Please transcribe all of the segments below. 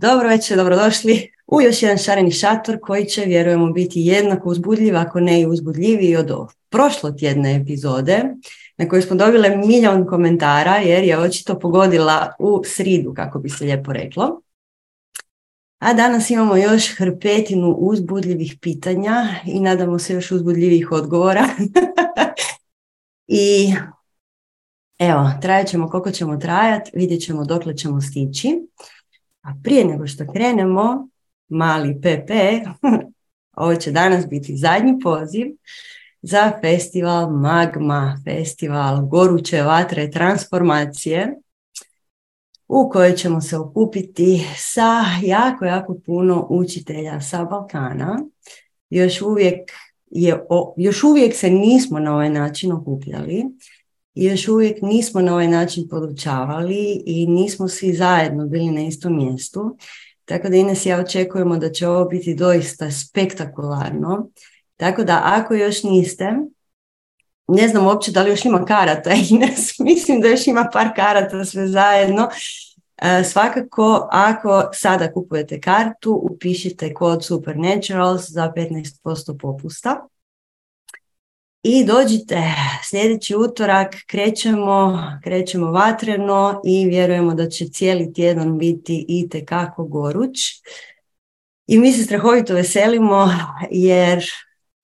Dobro večer, dobrodošli u još jedan šareni šator koji će, vjerujemo, biti jednako uzbudljiv, ako ne i uzbudljiviji od prošlo tjedne epizode na kojoj smo dobile milion komentara jer je očito pogodila u sridu, kako bi se lijepo reklo. A danas imamo još hrpetinu uzbudljivih pitanja i nadamo se još uzbudljivih odgovora. I evo, trajat ćemo koliko ćemo trajati, vidjet ćemo dokle ćemo stići. A prije nego što krenemo, mali PP, ovo će danas biti zadnji poziv za festival Magma, festival goruće vatre transformacije u kojoj ćemo se okupiti sa jako, jako puno učitelja sa Balkana. Još uvijek, je, još uvijek se nismo na ovaj način okupljali još uvijek nismo na ovaj način podučavali i nismo svi zajedno bili na istom mjestu. Tako da Ines ja očekujemo da će ovo biti doista spektakularno. Tako da ako još niste, ne znam uopće da li još ima karata Ines, mislim da još ima par karata sve zajedno. E, svakako, ako sada kupujete kartu, upišite kod Supernaturals za 15% popusta. I dođite sljedeći utorak, krećemo, krećemo vatreno i vjerujemo da će cijeli tjedan biti i tekako goruć. I mi se strahovito veselimo jer,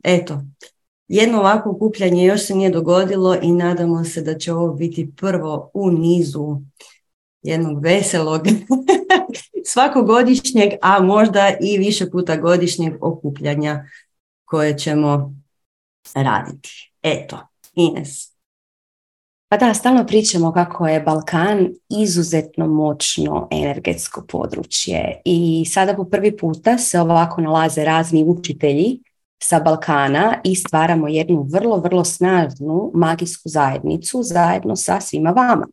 eto, jedno ovako okupljanje još se nije dogodilo i nadamo se da će ovo biti prvo u nizu jednog veselog svakogodišnjeg, a možda i više puta godišnjeg okupljanja koje ćemo raditi. Eto, Ines. Pa da, stalno pričamo kako je Balkan izuzetno moćno energetsko područje i sada po prvi puta se ovako nalaze razni učitelji sa Balkana i stvaramo jednu vrlo, vrlo snažnu magijsku zajednicu zajedno sa svima vama.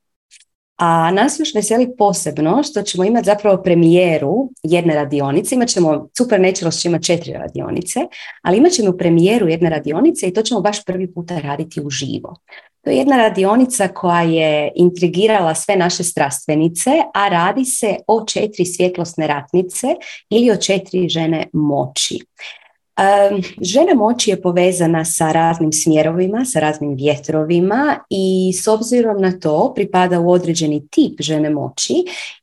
A nas još veseli posebno što ćemo imati zapravo premijeru jedne radionice. Imat ćemo, Super Naturals će imati četiri radionice, ali imat ćemo premijeru jedne radionice i to ćemo baš prvi puta raditi uživo. To je jedna radionica koja je intrigirala sve naše strastvenice, a radi se o četiri svjetlosne ratnice ili o četiri žene moći. Žena moći je povezana sa raznim smjerovima, sa raznim vjetrovima i s obzirom na to pripada u određeni tip žene moći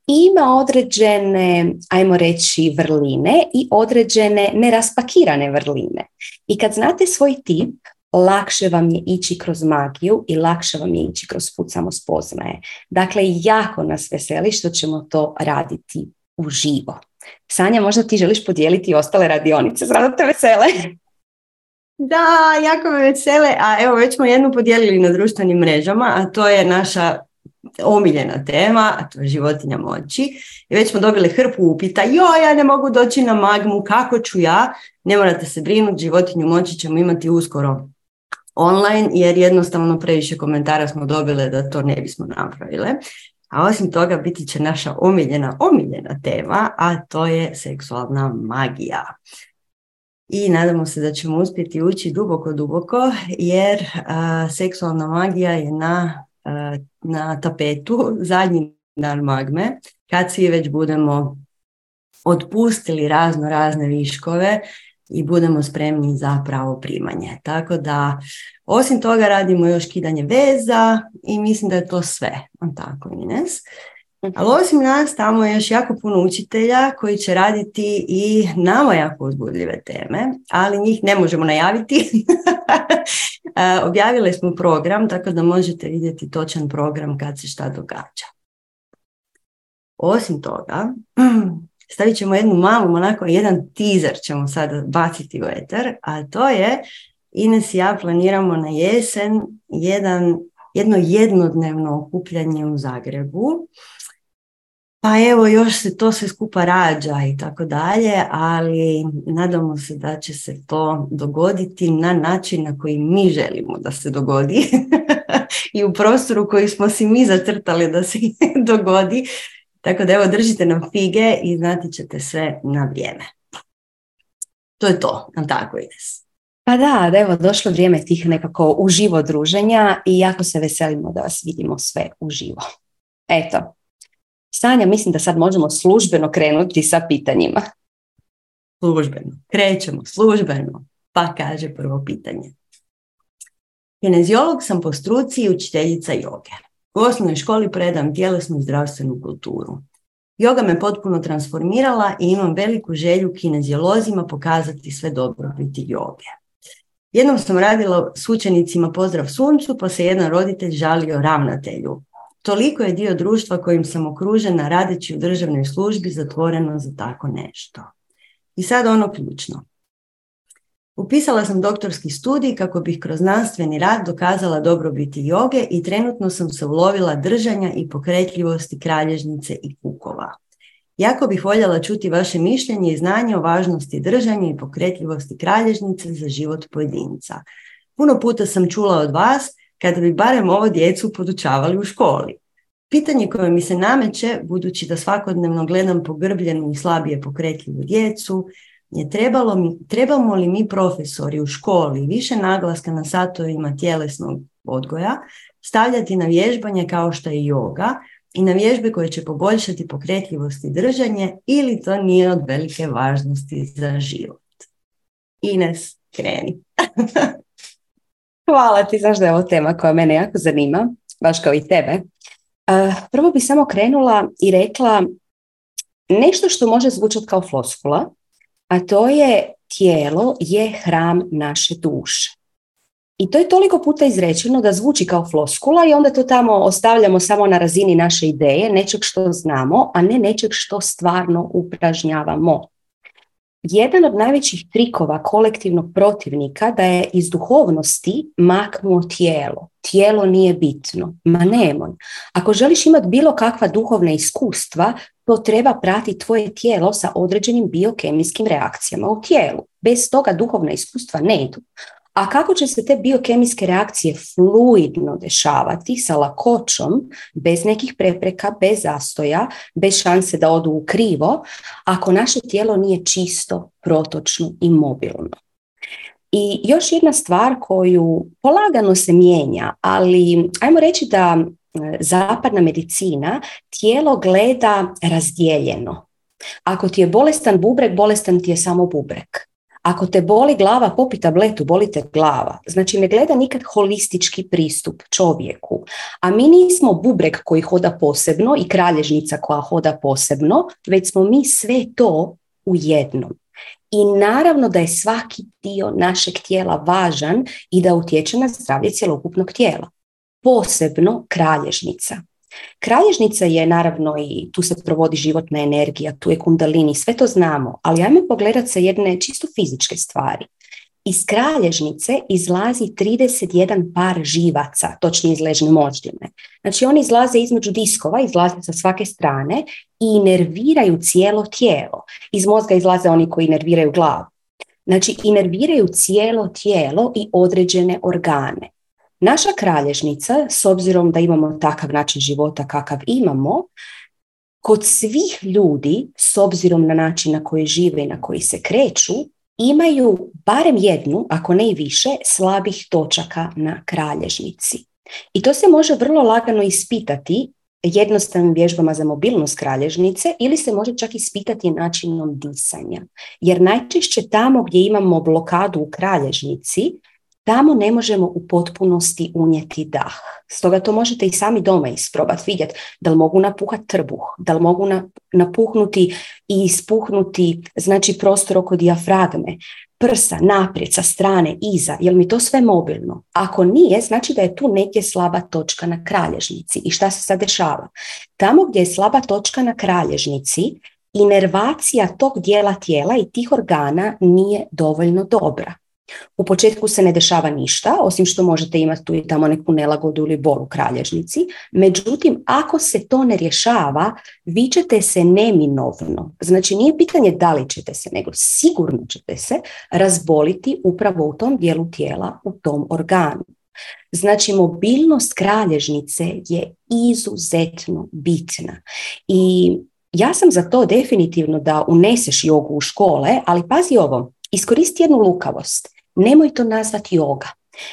i ima određene, ajmo reći, vrline i određene neraspakirane vrline. I kad znate svoj tip, lakše vam je ići kroz magiju i lakše vam je ići kroz put samospoznaje. Dakle, jako nas veseli što ćemo to raditi uživo. Sanja, možda ti želiš podijeliti ostale radionice, znam te vesele. Da, jako me vesele, a evo već smo jednu podijelili na društvenim mrežama, a to je naša omiljena tema, a to je životinja moći. I već smo dobili hrpu upita, jo, ja ne mogu doći na magmu, kako ću ja? Ne morate se brinuti, životinju moći ćemo imati uskoro online, jer jednostavno previše komentara smo dobile da to ne bismo napravile. A osim toga biti će naša omiljena, omiljena tema, a to je seksualna magija. I nadamo se da ćemo uspjeti ući duboko, duboko, jer seksualna magija je na, na tapetu zadnji dan magme, kad svi već budemo otpustili razno razne viškove i budemo spremni za pravo primanje. Tako da, osim toga radimo još kidanje veza i mislim da je to sve. Tako, Ines. Mhm. Ali osim nas, tamo je još jako puno učitelja koji će raditi i nama jako uzbudljive teme, ali njih ne možemo najaviti. Objavili smo program, tako da možete vidjeti točan program kad se šta događa. Osim toga, stavit ćemo jednu malu, onako jedan teaser ćemo sada baciti u eter, a to je Ines i ja planiramo na jesen jedan, jedno jednodnevno okupljanje u Zagrebu. Pa evo, još se to sve skupa rađa i tako dalje, ali nadamo se da će se to dogoditi na način na koji mi želimo da se dogodi i u prostoru koji smo si mi zacrtali da se dogodi, tako da evo držite nam fige i znati ćete sve na vrijeme. To je to, nam tako ide. Pa da, da evo došlo vrijeme tih nekako uživo druženja i jako se veselimo da vas vidimo sve uživo. Eto, Sanja, mislim da sad možemo službeno krenuti sa pitanjima. Službeno. Krećemo službeno. Pa kaže prvo pitanje. Kinezijolog sam po struci i učiteljica joge. U osnovnoj školi predam tjelesnu i zdravstvenu kulturu. Joga me potpuno transformirala i imam veliku želju kinezijolozima pokazati sve dobrobiti joge. Jednom sam radila s učenicima Pozdrav suncu, pa se jedan roditelj žalio ravnatelju. Toliko je dio društva kojim sam okružena radeći u državnoj službi zatvoreno za tako nešto. I sad ono ključno. Upisala sam doktorski studij kako bih kroz znanstveni rad dokazala dobrobiti joge i trenutno sam se ulovila držanja i pokretljivosti kralježnice i kukova. Jako bih voljela čuti vaše mišljenje i znanje o važnosti držanja i pokretljivosti kralježnice za život pojedinca. Puno puta sam čula od vas kada bi barem ovo djecu podučavali u školi. Pitanje koje mi se nameće, budući da svakodnevno gledam pogrbljenu i slabije pokretljivu djecu, je trebalo mi, trebamo li mi profesori u školi više naglaska na satovima tjelesnog odgoja stavljati na vježbanje kao što je yoga i na vježbe koje će poboljšati pokretljivost i držanje ili to nije od velike važnosti za život. Ines, kreni. Hvala ti, znaš da je ovo tema koja mene jako zanima, baš kao i tebe. Prvo bi samo krenula i rekla nešto što može zvučati kao floskula, a to je tijelo je hram naše duše. I to je toliko puta izrečeno da zvuči kao floskula i onda to tamo ostavljamo samo na razini naše ideje, nečeg što znamo, a ne nečeg što stvarno upražnjavamo. Jedan od najvećih trikova kolektivnog protivnika da je iz duhovnosti maknuo tijelo. Tijelo nije bitno. Ma nemoj. Ako želiš imati bilo kakva duhovna iskustva, to treba pratiti tvoje tijelo sa određenim biokemijskim reakcijama u tijelu. Bez toga duhovna iskustva ne idu. A kako će se te biokemijske reakcije fluidno dešavati sa lakoćom, bez nekih prepreka, bez zastoja, bez šanse da odu u krivo, ako naše tijelo nije čisto, protočno i mobilno. I još jedna stvar koju polagano se mijenja, ali ajmo reći da zapadna medicina tijelo gleda razdijeljeno. Ako ti je bolestan bubrek, bolestan ti je samo bubrek. Ako te boli glava, popi tabletu, boli te glava. Znači ne gleda nikad holistički pristup čovjeku. A mi nismo bubrek koji hoda posebno i kralježnica koja hoda posebno, već smo mi sve to u jednom. I naravno da je svaki dio našeg tijela važan i da utječe na zdravlje cjelokupnog tijela. Posebno kralježnica. Kralježnica je naravno i tu se provodi životna energija, tu je kundalini, sve to znamo, ali ajmo pogledati sa jedne čisto fizičke stvari. Iz kralježnice izlazi 31 par živaca, točnije iz ležne moždine. Znači oni izlaze između diskova, izlaze sa svake strane i nerviraju cijelo tijelo. Iz mozga izlaze oni koji nerviraju glavu. Znači, inerviraju cijelo tijelo i određene organe. Naša kralježnica, s obzirom da imamo takav način života kakav imamo, kod svih ljudi, s obzirom na način na koji žive i na koji se kreću, imaju barem jednu, ako ne i više, slabih točaka na kralježnici. I to se može vrlo lagano ispitati jednostavnim vježbama za mobilnost kralježnice ili se može čak ispitati načinom disanja. Jer najčešće tamo gdje imamo blokadu u kralježnici, tamo ne možemo u potpunosti unijeti dah. Stoga to možete i sami doma isprobati, vidjeti da li mogu napuhati trbuh, da li mogu napuhnuti i ispuhnuti znači prostor oko dijafragme, prsa, naprijed, sa strane, iza, jel mi to sve mobilno? Ako nije, znači da je tu negdje slaba točka na kralježnici. I šta se sad dešava? Tamo gdje je slaba točka na kralježnici, inervacija tog dijela tijela i tih organa nije dovoljno dobra. U početku se ne dešava ništa, osim što možete imati tu i tamo neku nelagodu ili bol u kralježnici. Međutim, ako se to ne rješava, vi ćete se neminovno, znači nije pitanje da li ćete se, nego sigurno ćete se razboliti upravo u tom dijelu tijela, u tom organu. Znači, mobilnost kralježnice je izuzetno bitna i ja sam za to definitivno da uneseš jogu u škole, ali pazi ovo, iskoristi jednu lukavost nemoj to nazvati yoga.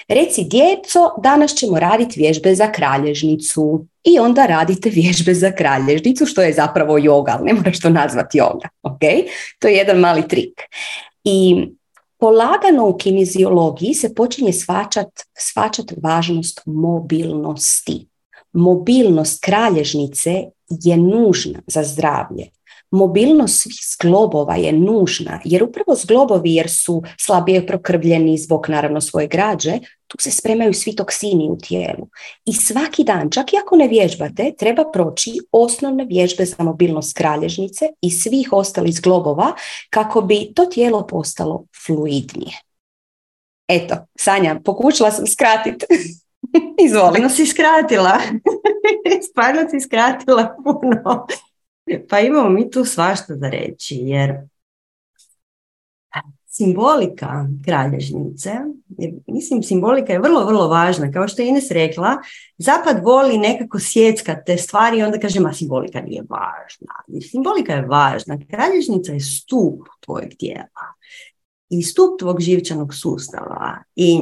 Reci, djeco, danas ćemo raditi vježbe za kralježnicu. I onda radite vježbe za kralježnicu, što je zapravo joga, ali ne moraš to nazvati joga. ok? To je jedan mali trik. I polagano u kiniziologiji se počinje svačat, svačat važnost mobilnosti. Mobilnost kralježnice je nužna za zdravlje mobilnost svih zglobova je nužna, jer upravo zglobovi jer su slabije prokrvljeni zbog naravno svoje građe, tu se spremaju svi toksini u tijelu. I svaki dan, čak i ako ne vježbate, treba proći osnovne vježbe za mobilnost kralježnice i svih ostalih zglobova kako bi to tijelo postalo fluidnije. Eto, Sanja, pokušala sam skratiti. Izvoli. Si skratila. Stvarno si skratila puno. Pa imamo mi tu svašta za reći, jer simbolika kralježnice, mislim simbolika je vrlo, vrlo važna. Kao što je Ines rekla, Zapad voli nekako sjeckat te stvari i onda kaže, ma simbolika nije važna. Simbolika je važna. Kralježnica je stup tvojeg tijela i stup tvog živčanog sustava i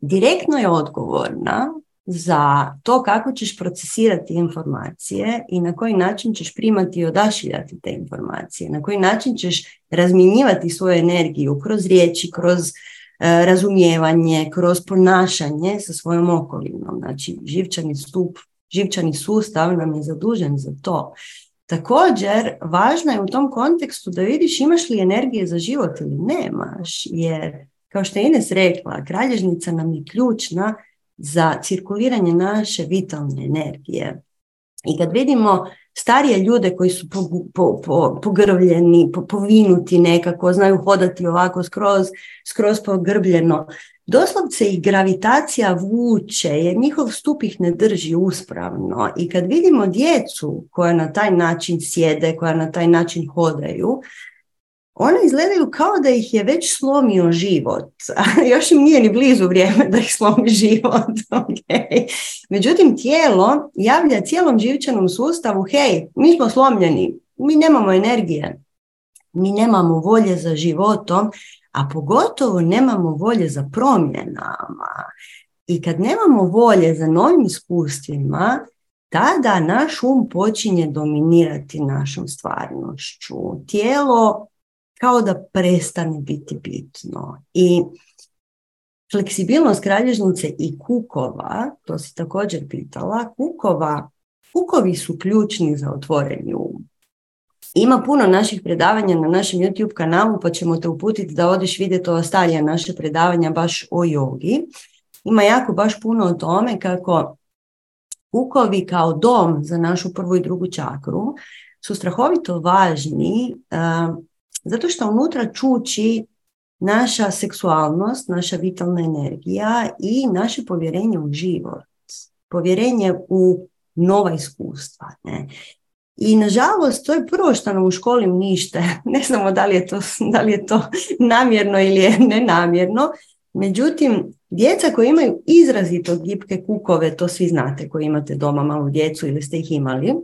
direktno je odgovorna za to kako ćeš procesirati informacije i na koji način ćeš primati i odašiljati te informacije, na koji način ćeš razmjenjivati svoju energiju kroz riječi, kroz e, razumijevanje, kroz ponašanje sa svojom okolinom. Znači, živčani stup, živčani sustav nam je zadužen za to. Također, važno je u tom kontekstu da vidiš imaš li energije za život ili nemaš, jer kao što je Ines rekla, kralježnica nam je ključna za cirkuliranje naše vitalne energije. I kad vidimo starije ljude koji su po, po, pogrvljeni, povinuti nekako, znaju hodati ovako skroz, skroz pogrbljeno, doslovce ih gravitacija vuče jer njihov stup ih ne drži uspravno. I kad vidimo djecu koja na taj način sjede, koja na taj način hodaju, one izgledaju kao da ih je već slomio život. Još im nije ni blizu vrijeme da ih slomi život. Okay. Međutim, tijelo javlja cijelom živčanom sustavu, hej, mi smo slomljeni, mi nemamo energije, mi nemamo volje za životom, a pogotovo nemamo volje za promjenama. I kad nemamo volje za novim iskustvima, tada naš um počinje dominirati našom stvarnošću. Tijelo kao da prestane biti bitno. I fleksibilnost kralježnice i kukova, to si također pitala, kukova, kukovi su ključni za otvoreni um. Ima puno naših predavanja na našem YouTube kanalu, pa ćemo te uputiti da odeš vidjeti ova starija naše predavanja baš o jogi. Ima jako baš puno o tome kako kukovi kao dom za našu prvu i drugu čakru su strahovito važni zato što unutra čuči naša seksualnost, naša vitalna energija i naše povjerenje u život. Povjerenje u nova iskustva. Ne? I nažalost, to je prvo što nam u školi nište. Ne znamo da li je to, da li je to namjerno ili je nenamjerno. Međutim, djeca koji imaju izrazito gipke kukove, to svi znate koji imate doma malu djecu ili ste ih imali,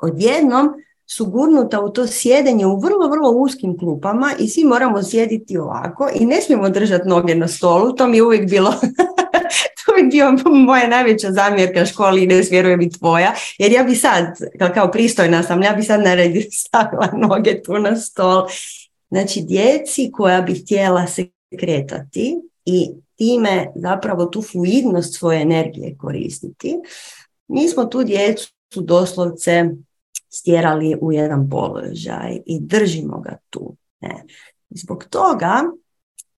odjednom su gurnuta u to sjedenje u vrlo, vrlo uskim klupama i svi moramo sjediti ovako i ne smijemo držati noge na stolu, to mi je uvijek bilo to je bio moja najveća zamjerka školi i ne vjerujem i tvoja, jer ja bi sad, kao pristojna sam, ja bi sad naredi stavila noge tu na stol. Znači, djeci koja bi htjela se kretati i time zapravo tu fluidnost svoje energije koristiti, mi smo tu djecu doslovce stjerali u jedan položaj i držimo ga tu. Ne. Zbog toga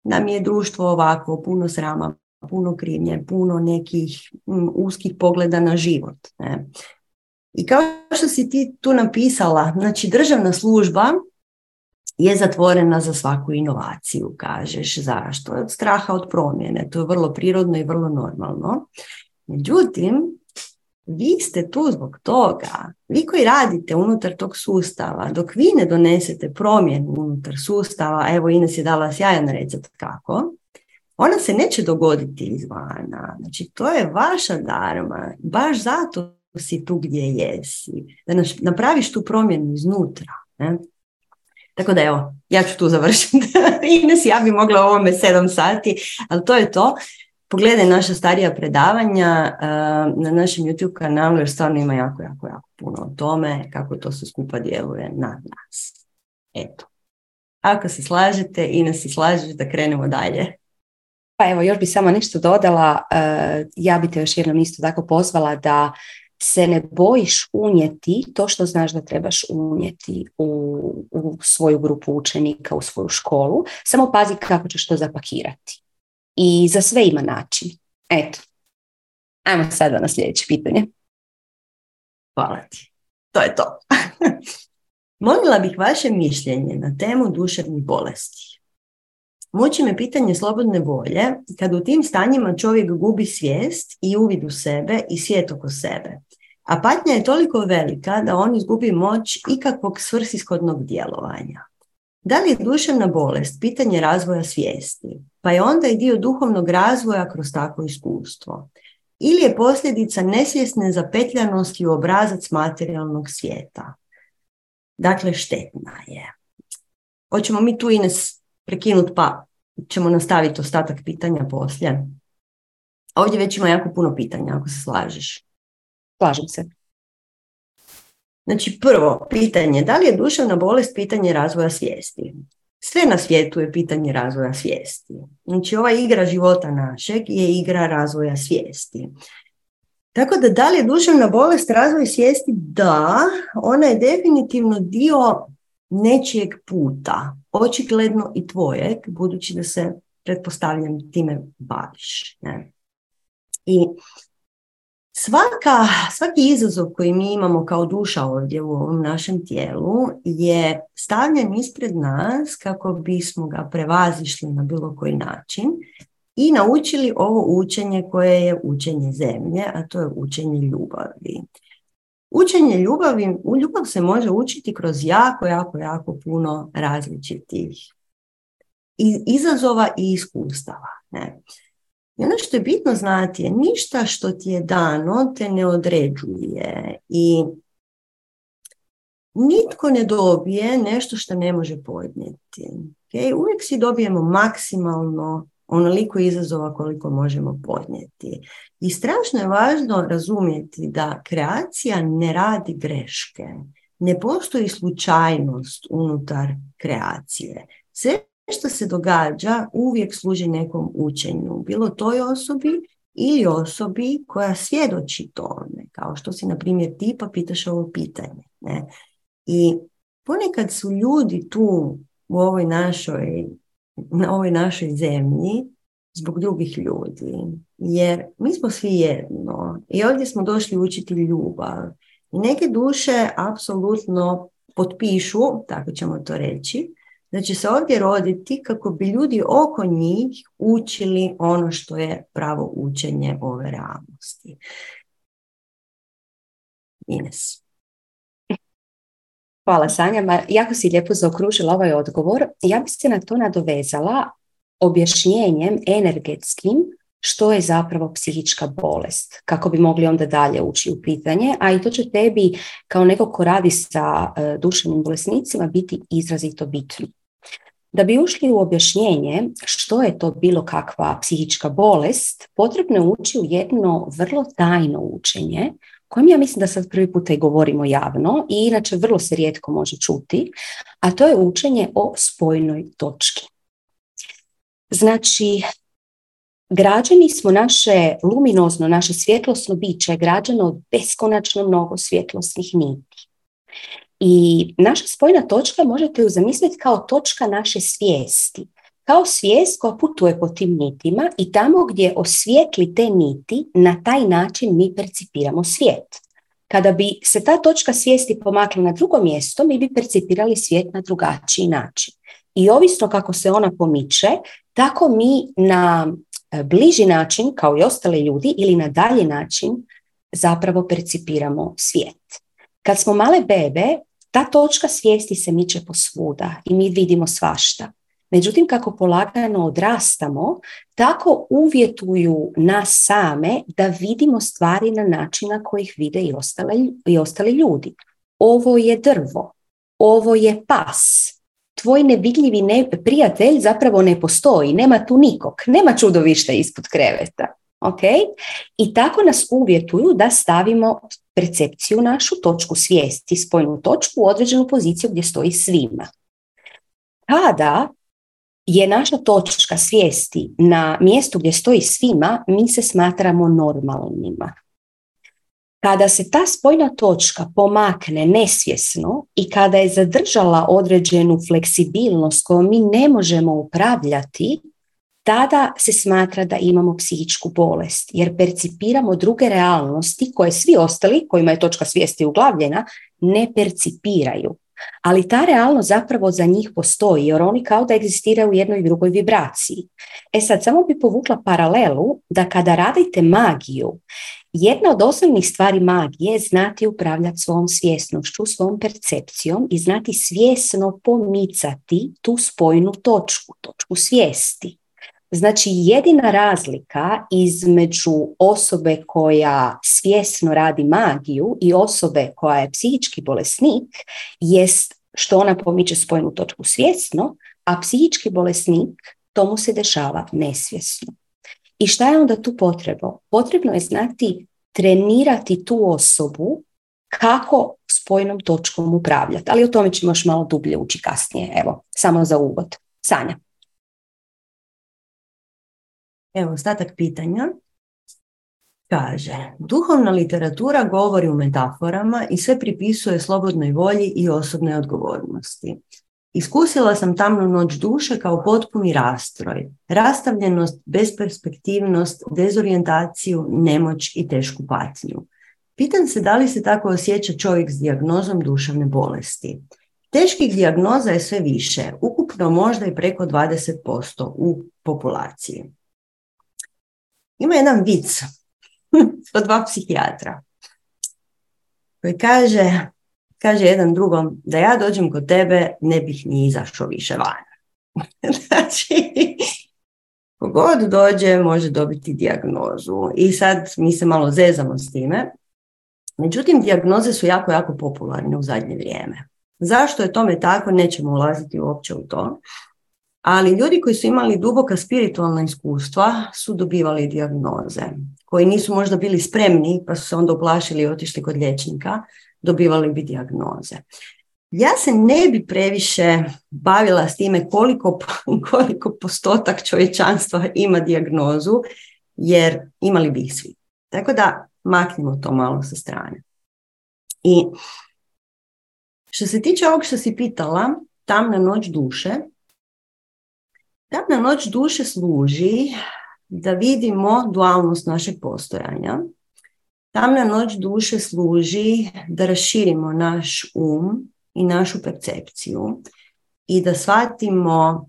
nam je društvo ovako puno srama, puno krivnje, puno nekih uskih pogleda na život. Ne. I kao što si ti tu napisala, znači državna služba je zatvorena za svaku inovaciju, kažeš. Zašto? Od straha od promjene. To je vrlo prirodno i vrlo normalno. Međutim, vi ste tu zbog toga. Vi koji radite unutar tog sustava, dok vi ne donesete promjenu unutar sustava, evo Ines je dala sjajan recept kako, ona se neće dogoditi izvana. Znači, to je vaša darma. Baš zato si tu gdje jesi. Da napraviš tu promjenu iznutra. Ne? Tako da evo, ja ću tu završiti. Ines, ja bi mogla ovome sedam sati, ali to je to. Pogledaj naša starija predavanja uh, na našem YouTube kanalu jer stvarno ima jako, jako, jako puno o tome kako to sve skupa djeluje na nas. Eto. Ako se slažete i nas se slažeš da krenemo dalje. Pa evo, još bi samo nešto dodala. Uh, ja bi te još jednom isto tako pozvala da se ne bojiš unijeti to što znaš da trebaš unijeti u, u svoju grupu učenika, u svoju školu. Samo pazi kako ćeš to zapakirati. I za sve ima način. Eto. Ajmo sada na sljedeće pitanje. Hvala ti. To je to. Molila bih vaše mišljenje na temu duševnih bolesti. Muči me pitanje slobodne volje kad u tim stanjima čovjek gubi svijest i uvid u sebe i svijet oko sebe. A patnja je toliko velika da on izgubi moć ikakvog svrsishodnog djelovanja. Da li je duševna bolest pitanje razvoja svijesti, pa je onda i dio duhovnog razvoja kroz takvo iskustvo? Ili je posljedica nesvjesne zapetljanosti u obrazac materijalnog svijeta? Dakle, štetna je. Hoćemo mi tu Ines prekinuti pa ćemo nastaviti ostatak pitanja poslije. Ovdje već ima jako puno pitanja, ako se slažeš. Slažem se. Znači, prvo pitanje, da li je duševna bolest pitanje razvoja svijesti? Sve na svijetu je pitanje razvoja svijesti. Znači, ova igra života našeg je igra razvoja svijesti. Tako da, da li je duševna bolest razvoj svijesti? Da, ona je definitivno dio nečijeg puta, očigledno i tvojeg, budući da se, pretpostavljam, time baviš. Ne? I Svaka, svaki izazov koji mi imamo kao duša ovdje u ovom našem tijelu je stavljen ispred nas kako bismo ga prevazišli na bilo koji način i naučili ovo učenje koje je učenje zemlje, a to je učenje ljubavi. Učenje ljubavi, u ljubav se može učiti kroz jako, jako, jako puno različitih izazova i iskustava. Ne? I ono što je bitno znati je ništa što ti je dano te ne određuje i nitko ne dobije nešto što ne može podnijeti. Okay? Uvijek si dobijemo maksimalno onoliko izazova koliko možemo podnijeti. I strašno je važno razumjeti da kreacija ne radi greške. Ne postoji slučajnost unutar kreacije. Sve što se događa uvijek služi nekom učenju, bilo toj osobi ili osobi koja svjedoči tome, kao što si, na primjer, ti pa pitaš ovo pitanje. Ne? I ponekad su ljudi tu u ovoj našoj, na ovoj našoj zemlji zbog drugih ljudi, jer mi smo svi jedno i ovdje smo došli učiti ljubav. I neke duše apsolutno potpišu, tako ćemo to reći, da će se ovdje roditi kako bi ljudi oko njih učili ono što je pravo učenje ove realnosti. Ines. Hvala Sanja. jako si lijepo zaokružila ovaj odgovor. Ja bih se na to nadovezala objašnjenjem energetskim što je zapravo psihička bolest, kako bi mogli onda dalje ući u pitanje, a i to će tebi kao neko ko radi sa e, duševnim bolesnicima biti izrazito bitno. Da bi ušli u objašnjenje što je to bilo kakva psihička bolest, potrebno je ući u jedno vrlo tajno učenje, kojem ja mislim da sad prvi puta i govorimo javno i inače vrlo se rijetko može čuti, a to je učenje o spojnoj točki. Znači, građani smo naše luminozno, naše svjetlosno biće, građano od beskonačno mnogo svjetlosnih niti. I naša spojna točka možete ju zamisliti kao točka naše svijesti, kao svijest koja putuje po tim nitima i tamo gdje osvijetli te niti, na taj način mi percipiramo svijet. Kada bi se ta točka svijesti pomakla na drugo mjesto, mi bi percipirali svijet na drugačiji način. I ovisno kako se ona pomiče, tako mi na e, bliži način, kao i ostali ljudi, ili na dalji način zapravo percipiramo svijet. Kad smo male bebe, ta točka svijesti se miče posvuda i mi vidimo svašta. Međutim, kako polagano odrastamo, tako uvjetuju nas same da vidimo stvari na način na koji ih vide i ostali, i ostali ljudi. Ovo je drvo, ovo je pas, tvoj nevidljivi ne, prijatelj zapravo ne postoji, nema tu nikog, nema čudovišta ispod kreveta. Ok? I tako nas uvjetuju da stavimo percepciju našu, točku svijesti, spojnu točku u određenu poziciju gdje stoji svima. Kada je naša točka svijesti na mjestu gdje stoji svima, mi se smatramo normalnima. Kada se ta spojna točka pomakne nesvjesno i kada je zadržala određenu fleksibilnost koju mi ne možemo upravljati, tada se smatra da imamo psihičku bolest, jer percipiramo druge realnosti koje svi ostali, kojima je točka svijesti uglavljena, ne percipiraju. Ali ta realnost zapravo za njih postoji, jer oni kao da egzistiraju u jednoj i drugoj vibraciji. E sad, samo bi povukla paralelu da kada radite magiju, jedna od osnovnih stvari magije je znati upravljati svom svjesnošću, svom percepcijom i znati svjesno pomicati tu spojnu točku, točku svijesti. Znači jedina razlika između osobe koja svjesno radi magiju i osobe koja je psihički bolesnik jest što ona pomiče spojnu točku svjesno, a psihički bolesnik tomu se dešava nesvjesno. I šta je onda tu potrebno? Potrebno je znati trenirati tu osobu kako spojnom točkom upravljati. Ali o tome ćemo još malo dublje ući kasnije. Evo, samo za uvod. Sanja. Evo, ostatak pitanja. Kaže, duhovna literatura govori u metaforama i sve pripisuje slobodnoj volji i osobnoj odgovornosti. Iskusila sam tamnu noć duše kao potpuni rastroj, rastavljenost, besperspektivnost, dezorijentaciju, nemoć i tešku patnju. Pitam se da li se tako osjeća čovjek s dijagnozom duševne bolesti. Teških dijagnoza je sve više, ukupno možda i preko 20% u populaciji. Ima jedan vic od dva psihijatra koji kaže, kaže jedan drugom da ja dođem kod tebe ne bih ni izašao više van. znači, kogod dođe može dobiti dijagnozu i sad mi se malo zezamo s time. Međutim, dijagnoze su jako, jako popularne u zadnje vrijeme. Zašto je tome tako, nećemo ulaziti uopće u to. Ali ljudi koji su imali duboka spiritualna iskustva su dobivali dijagnoze, koji nisu možda bili spremni pa su se onda uplašili i otišli kod liječnika, dobivali bi dijagnoze. Ja se ne bi previše bavila s time koliko, koliko postotak čovječanstva ima dijagnozu, jer imali bi ih svi. Tako da maknimo to malo sa strane. I što se tiče ovog što si pitala, tamna noć duše, Tamna noć duše služi da vidimo dualnost našeg postojanja. Tamna noć duše služi da raširimo naš um i našu percepciju i da shvatimo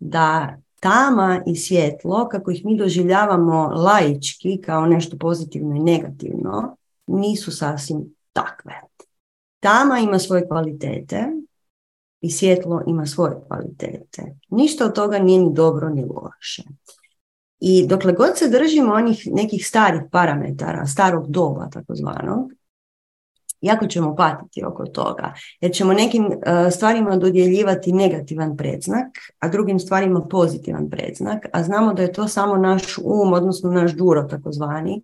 da tama i svjetlo, kako ih mi doživljavamo laički kao nešto pozitivno i negativno, nisu sasvim takve. Tama ima svoje kvalitete, i svjetlo ima svoje kvalitete. Ništa od toga nije ni dobro ni loše. I dokle god se držimo onih nekih starih parametara, starog doba takozvanog, jako ćemo patiti oko toga. Jer ćemo nekim e, stvarima dodjeljivati negativan predznak, a drugim stvarima pozitivan predznak, a znamo da je to samo naš um, odnosno naš duro takozvani,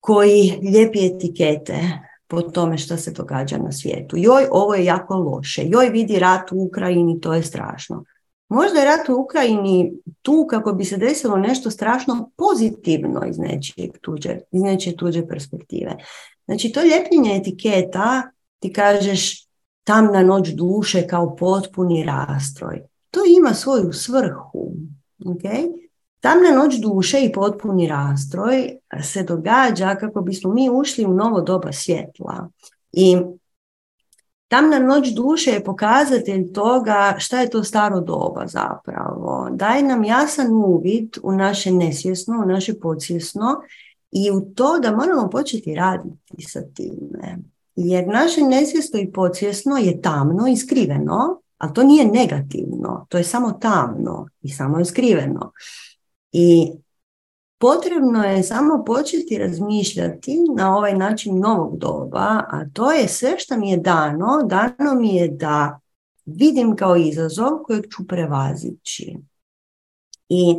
koji lijepi etikete po tome što se događa na svijetu. Joj, ovo je jako loše. Joj, vidi rat u Ukrajini, to je strašno. Možda je rat u Ukrajini tu kako bi se desilo nešto strašno pozitivno iz nečije tuđe, iz nečije tuđe perspektive. Znači, to ljepljenje etiketa, ti kažeš tamna noć duše kao potpuni rastroj. To ima svoju svrhu. Okay? Tamna noć duše i potpuni rastroj se događa kako bismo mi ušli u novo doba svjetla. I tamna noć duše je pokazatelj toga šta je to staro doba zapravo. Daje nam jasan uvid u naše nesvjesno, u naše podsvjesno i u to da moramo početi raditi sa time. Jer naše nesvjesno i podsvjesno je tamno i skriveno, a to nije negativno, to je samo tamno i samo je skriveno. I potrebno je samo početi razmišljati na ovaj način novog doba, a to je sve što mi je dano, dano mi je da vidim kao izazov kojeg ću prevazići. I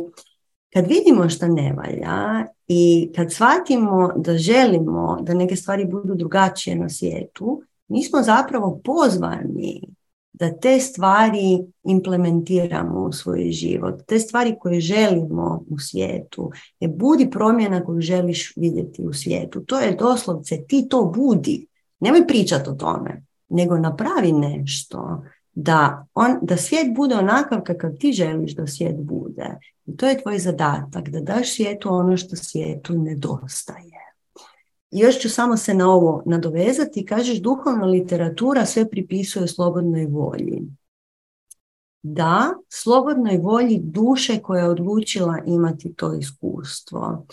kad vidimo što ne valja i kad shvatimo da želimo da neke stvari budu drugačije na svijetu, mi smo zapravo pozvani da te stvari implementiramo u svoj život. Te stvari koje želimo u svijetu. Je budi promjena koju želiš vidjeti u svijetu. To je doslovce ti to budi. Nemoj pričati o tome, nego napravi nešto da, on, da svijet bude onakav kakav ti želiš da svijet bude. I to je tvoj zadatak, da daš svijetu ono što svijetu nedostaje. Još ću samo se na ovo nadovezati. Kažeš, duhovna literatura sve pripisuje slobodnoj volji. Da, slobodnoj volji duše koja je odlučila imati to iskustvo.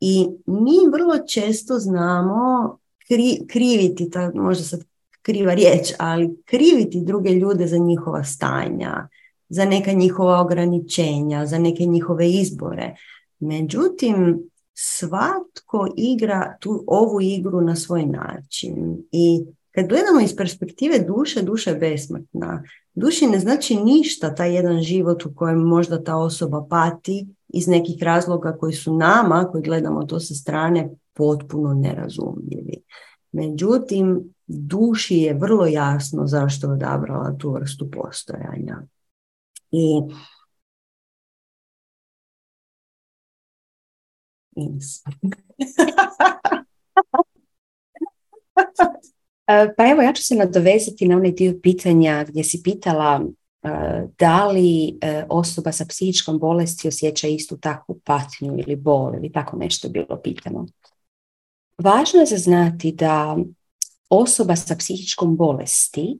I mi vrlo često znamo kri, kriviti, ta, možda sad kriva riječ, ali kriviti druge ljude za njihova stanja, za neka njihova ograničenja, za neke njihove izbore. Međutim, svatko igra tu ovu igru na svoj način i kad gledamo iz perspektive duše, duša je besmrtna. Duši ne znači ništa taj jedan život u kojem možda ta osoba pati iz nekih razloga koji su nama, koji gledamo to sa strane, potpuno nerazumljivi. Međutim, duši je vrlo jasno zašto je odabrala tu vrstu postojanja. I E, pa evo, ja ću se nadovezati na onaj dio pitanja gdje si pitala e, da li e, osoba sa psihičkom bolesti osjeća istu takvu patnju ili bol ili tako nešto bilo pitano. Važno je zaznati da osoba sa psihičkom bolesti,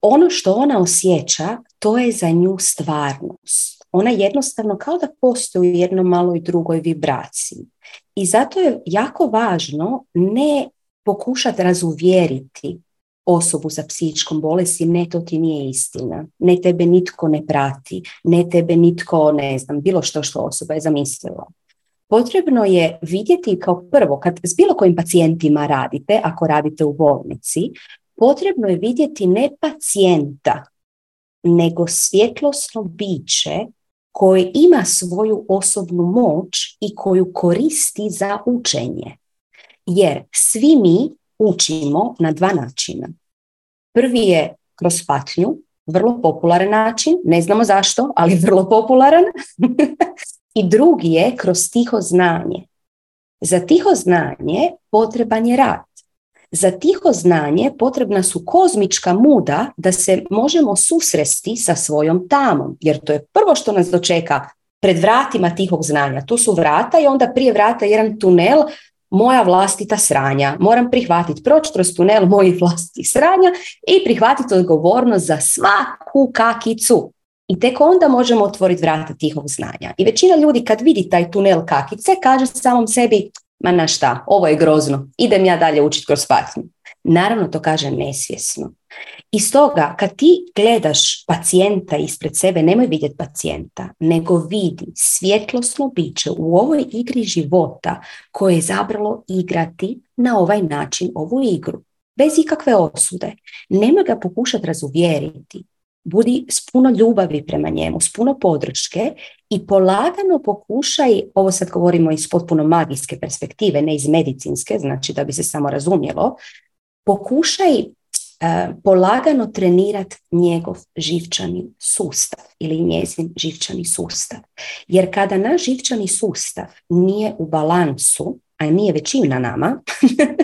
ono što ona osjeća, to je za nju stvarnost ona jednostavno kao da postoji u jednoj maloj drugoj vibraciji. I zato je jako važno ne pokušati razuvjeriti osobu sa psihičkom bolesti, ne to ti nije istina, ne tebe nitko ne prati, ne tebe nitko ne znam, bilo što što osoba je zamislila. Potrebno je vidjeti kao prvo, kad s bilo kojim pacijentima radite, ako radite u bolnici, potrebno je vidjeti ne pacijenta, nego svjetlosno biće koje ima svoju osobnu moć i koju koristi za učenje. Jer svi mi učimo na dva načina. Prvi je kroz patnju, vrlo popularan način, ne znamo zašto, ali vrlo popularan. I drugi je kroz tiho znanje. Za tiho znanje potreban je rad. Za tiho znanje potrebna su kozmička muda da se možemo susresti sa svojom tamom, jer to je prvo što nas dočeka pred vratima tihog znanja. Tu su vrata i onda prije vrata jedan tunel moja vlastita sranja. Moram prihvatiti, proći kroz tunel mojih vlastitih sranja i prihvatiti odgovornost za svaku kakicu. I tek onda možemo otvoriti vrata tihog znanja. I većina ljudi kad vidi taj tunel kakice kaže samom sebi ma na šta, ovo je grozno, idem ja dalje učiti kroz patnju. Naravno to kaže nesvjesno. I stoga kad ti gledaš pacijenta ispred sebe, nemoj vidjeti pacijenta, nego vidi svjetlosno biće u ovoj igri života koje je zabralo igrati na ovaj način ovu igru. Bez ikakve osude. Nemoj ga pokušati razuvjeriti budi s puno ljubavi prema njemu, s puno podrške i polagano pokušaj, ovo sad govorimo iz potpuno magijske perspektive, ne iz medicinske, znači da bi se samo razumjelo, pokušaj uh, polagano trenirat njegov živčani sustav ili njezin živčani sustav. Jer kada naš živčani sustav nije u balansu, a nije većina nama,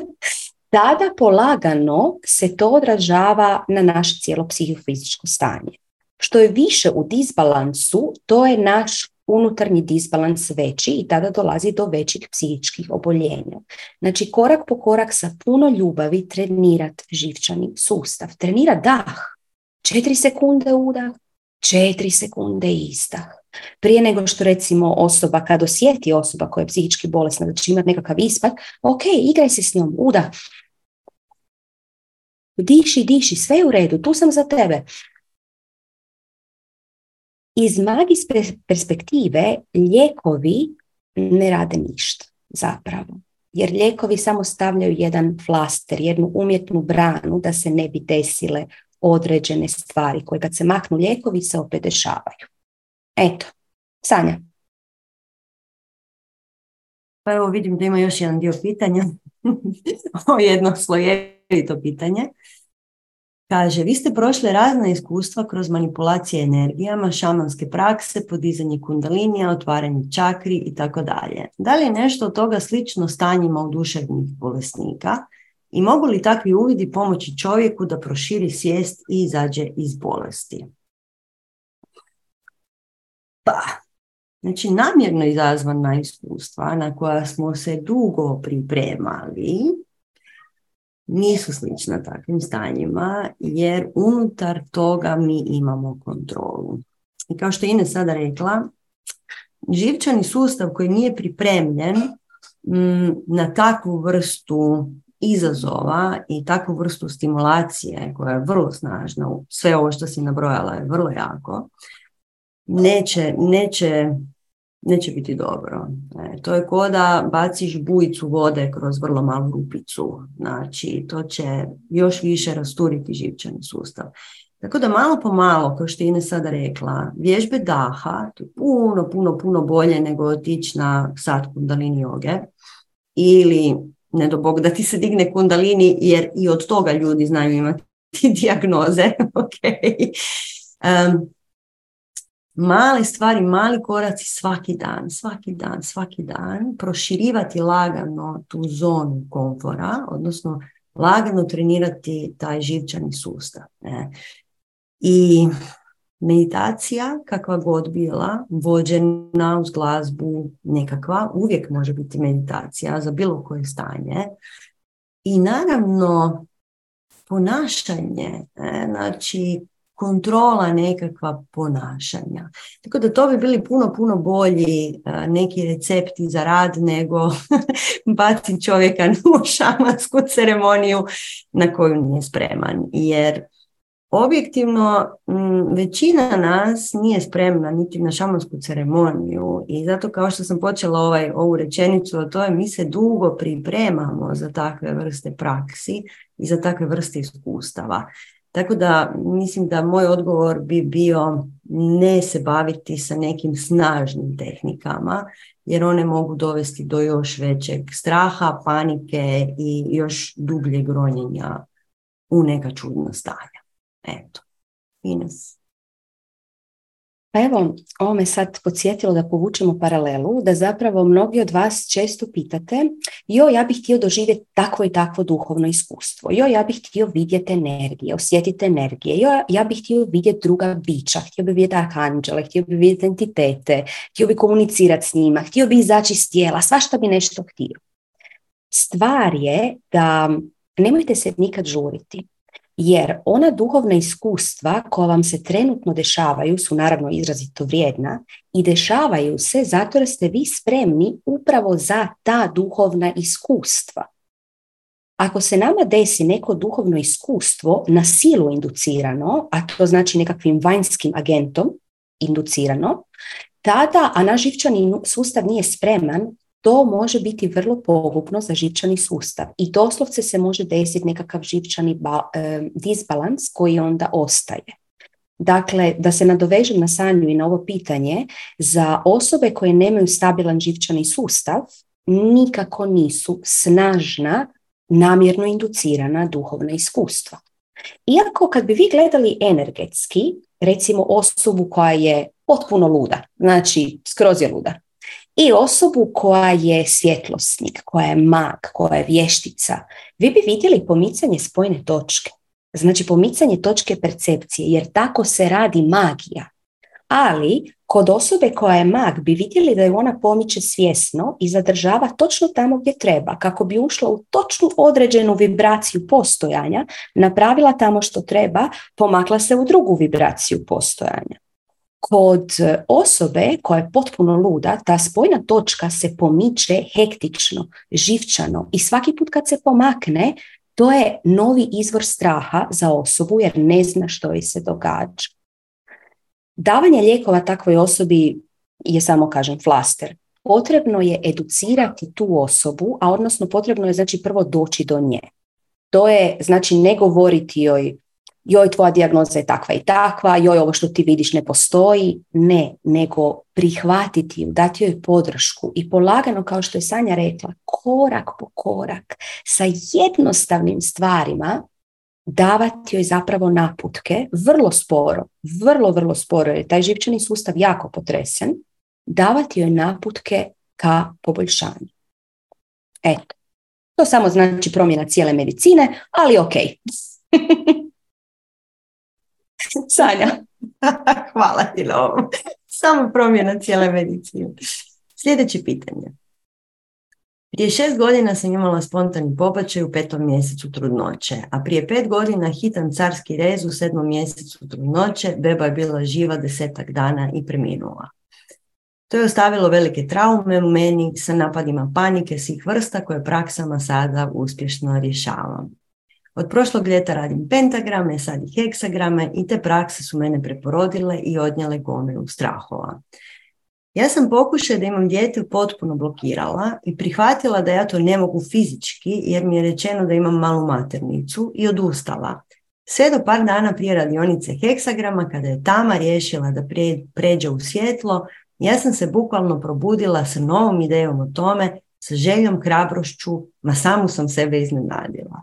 tada polagano se to odražava na naše cijelo psihofizičko stanje. Što je više u disbalansu, to je naš unutarnji disbalans veći i tada dolazi do većih psihičkih oboljenja. Znači korak po korak sa puno ljubavi trenirat živčani sustav. Trenira dah. Četiri sekunde udah, četiri sekunde izdah. Prije nego što recimo osoba, kad osjeti osoba koja je psihički bolesna da će imati nekakav ispad, ok, igraj se s njom, udah, Diši, diši, sve je u redu, tu sam za tebe. Iz magijske perspektive lijekovi ne rade ništa zapravo. Jer lijekovi samo stavljaju jedan flaster, jednu umjetnu branu da se ne bi desile određene stvari koje kad se maknu lijekovi se opet dešavaju. Eto, Sanja. Pa evo vidim da ima još jedan dio pitanja. Ovo jedno slojevito pitanje. Kaže, vi ste prošli razna iskustva kroz manipulacije energijama, šamanske prakse, podizanje kundalinija, otvaranje čakri i tako dalje. Da li je nešto od toga slično stanjima u duševnih bolesnika i mogu li takvi uvidi pomoći čovjeku da proširi svijest i izađe iz bolesti? Pa, znači namjerno izazvana iskustva na koja smo se dugo pripremali, nisu slična takvim stanjima jer unutar toga mi imamo kontrolu. I kao što je Ine sada rekla, živčani sustav koji nije pripremljen mm, na takvu vrstu izazova i takvu vrstu stimulacije koja je vrlo snažna, sve ovo što si nabrojala je vrlo jako, neće, neće neće biti dobro. E, to je ko da baciš bujicu vode kroz vrlo malu rupicu. Znači, to će još više rasturiti živčani sustav. Tako da malo po malo, kao što je Ine sada rekla, vježbe daha, to je puno, puno, puno bolje nego otići na sat kundalini joge ili ne do Bog da ti se digne kundalini jer i od toga ljudi znaju imati dijagnoze. okay. um, male stvari, mali koraci svaki dan, svaki dan, svaki dan, proširivati lagano tu zonu komfora, odnosno lagano trenirati taj živčani sustav. Ne? I meditacija, kakva god bila, vođena uz glazbu nekakva, uvijek može biti meditacija za bilo koje stanje. I naravno, ponašanje, ne? znači kontrola nekakva ponašanja. Tako da to bi bili puno, puno bolji neki recepti za rad nego baciti čovjeka u šamansku ceremoniju na koju nije spreman. Jer objektivno većina nas nije spremna niti na šamansku ceremoniju i zato kao što sam počela ovaj, ovu rečenicu, a to je mi se dugo pripremamo za takve vrste praksi i za takve vrste iskustava. Tako da mislim da moj odgovor bi bio ne se baviti sa nekim snažnim tehnikama, jer one mogu dovesti do još većeg straha, panike i još dublje gronjenja u neka čudna stanja. Eto, Ines. Pa evo, ovo me sad podsjetilo da povučemo paralelu, da zapravo mnogi od vas često pitate, jo, ja bih htio doživjeti takvo i takvo duhovno iskustvo, jo, ja bih htio vidjeti energije, osjetiti energije, jo, ja bih htio vidjeti druga bića, htio bih vidjeti arhanđele, htio bih vidjeti entitete, htio bih komunicirati s njima, htio bih izaći iz tijela, svašta bi nešto htio. Stvar je da nemojte se nikad žuriti. Jer ona duhovna iskustva koja vam se trenutno dešavaju su naravno izrazito vrijedna i dešavaju se zato jer ste vi spremni upravo za ta duhovna iskustva. Ako se nama desi neko duhovno iskustvo na silu inducirano, a to znači nekakvim vanjskim agentom inducirano, tada, a naš živčani sustav nije spreman, to može biti vrlo pogubno za živčani sustav i doslovce se može desiti nekakav živčani disbalans koji onda ostaje. Dakle, da se nadovežem na Sanju i na ovo pitanje, za osobe koje nemaju stabilan živčani sustav, nikako nisu snažna, namjerno inducirana duhovna iskustva. Iako kad bi vi gledali energetski, recimo osobu koja je potpuno luda, znači skroz je luda, i osobu koja je svjetlosnik, koja je mag, koja je vještica, vi bi vidjeli pomicanje spojne točke. Znači pomicanje točke percepcije, jer tako se radi magija. Ali kod osobe koja je mag bi vidjeli da je ona pomiče svjesno i zadržava točno tamo gdje treba, kako bi ušla u točnu određenu vibraciju postojanja, napravila tamo što treba, pomakla se u drugu vibraciju postojanja. Kod osobe koja je potpuno luda, ta spojna točka se pomiče hektično, živčano i svaki put kad se pomakne, to je novi izvor straha za osobu jer ne zna što joj se događa. Davanje lijekova takvoj osobi je samo, kažem, flaster. Potrebno je educirati tu osobu, a odnosno potrebno je znači prvo doći do nje. To je znači ne govoriti joj joj tvoja dijagnoza je takva i takva, joj ovo što ti vidiš ne postoji. Ne, nego prihvatiti ju, dati joj podršku i polagano, kao što je Sanja rekla, korak po korak, sa jednostavnim stvarima, davati joj zapravo naputke, vrlo sporo, vrlo, vrlo sporo, je taj živčani sustav jako potresen, davati joj naputke ka poboljšanju. Eto, to samo znači promjena cijele medicine, ali ok. Sanja. Hvala ti na ovom. Samo promjena cijele medicine. Sljedeće pitanje. Prije šest godina sam imala spontani pobačaj u petom mjesecu trudnoće, a prije pet godina hitan carski rez u sedmom mjesecu trudnoće, beba je bila živa desetak dana i preminula. To je ostavilo velike traume u meni sa napadima panike svih vrsta koje praksama sada uspješno rješavam. Od prošlog ljeta radim pentagrame, sad i heksagrame i te prakse su mene preporodile i odnjele gomilu strahova. Ja sam pokušaj da imam dijete potpuno blokirala i prihvatila da ja to ne mogu fizički jer mi je rečeno da imam malu maternicu i odustala. Sve do par dana prije radionice heksagrama kada je Tama riješila da pređe u svjetlo, ja sam se bukvalno probudila sa novom idejom o tome, sa željom, hrabrošću, ma samu sam sebe iznenadila.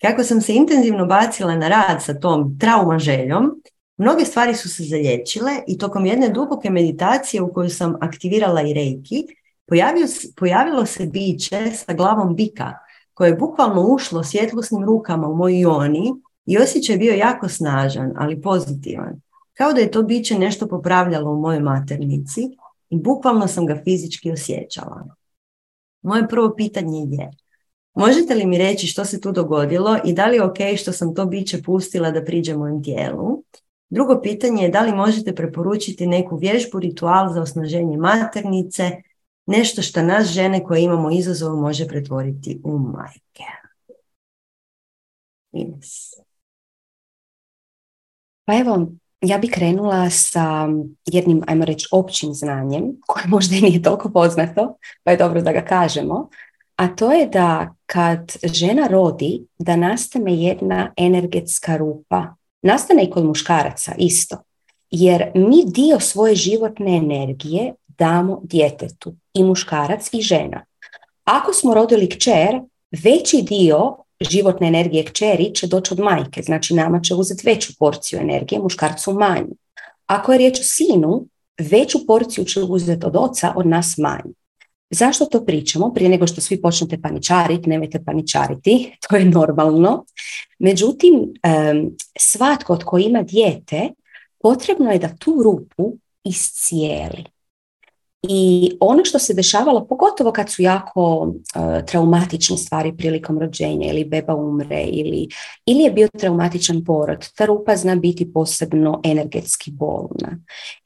Kako sam se intenzivno bacila na rad sa tom trauma željom, mnoge stvari su se zalječile i tokom jedne duboke meditacije u kojoj sam aktivirala i reiki, pojavio, pojavilo se biće sa glavom bika koje je bukvalno ušlo svjetlosnim rukama u moj joni i osjećaj je bio jako snažan, ali pozitivan. Kao da je to biće nešto popravljalo u mojoj maternici i bukvalno sam ga fizički osjećala. Moje prvo pitanje je, možete li mi reći što se tu dogodilo i da li je ok što sam to biće pustila da priđe mojem tijelu? Drugo pitanje je da li možete preporučiti neku vježbu, ritual za osnaženje maternice, nešto što nas žene koje imamo izazov može pretvoriti u majke. Pa evo, ja bih krenula sa jednim, ajmo reći, općim znanjem, koje možda i nije toliko poznato, pa je dobro da ga kažemo, a to je da kad žena rodi, da nastane jedna energetska rupa. Nastane i kod muškaraca isto. Jer mi dio svoje životne energije damo djetetu. I muškarac i žena. Ako smo rodili kćer, veći dio životne energije kćeri će doći od majke, znači nama će uzeti veću porciju energije, muškarcu manju. Ako je riječ o sinu, veću porciju će uzeti od oca, od nas manju. Zašto to pričamo? Prije nego što svi počnete paničariti, nemojte paničariti, to je normalno. Međutim, svatko koji ima dijete, potrebno je da tu rupu iscijeli. I ono što se dešavalo, pogotovo kad su jako uh, traumatične stvari prilikom rođenja ili beba umre ili, ili je bio traumatičan porod, ta rupa zna biti posebno energetski bolna.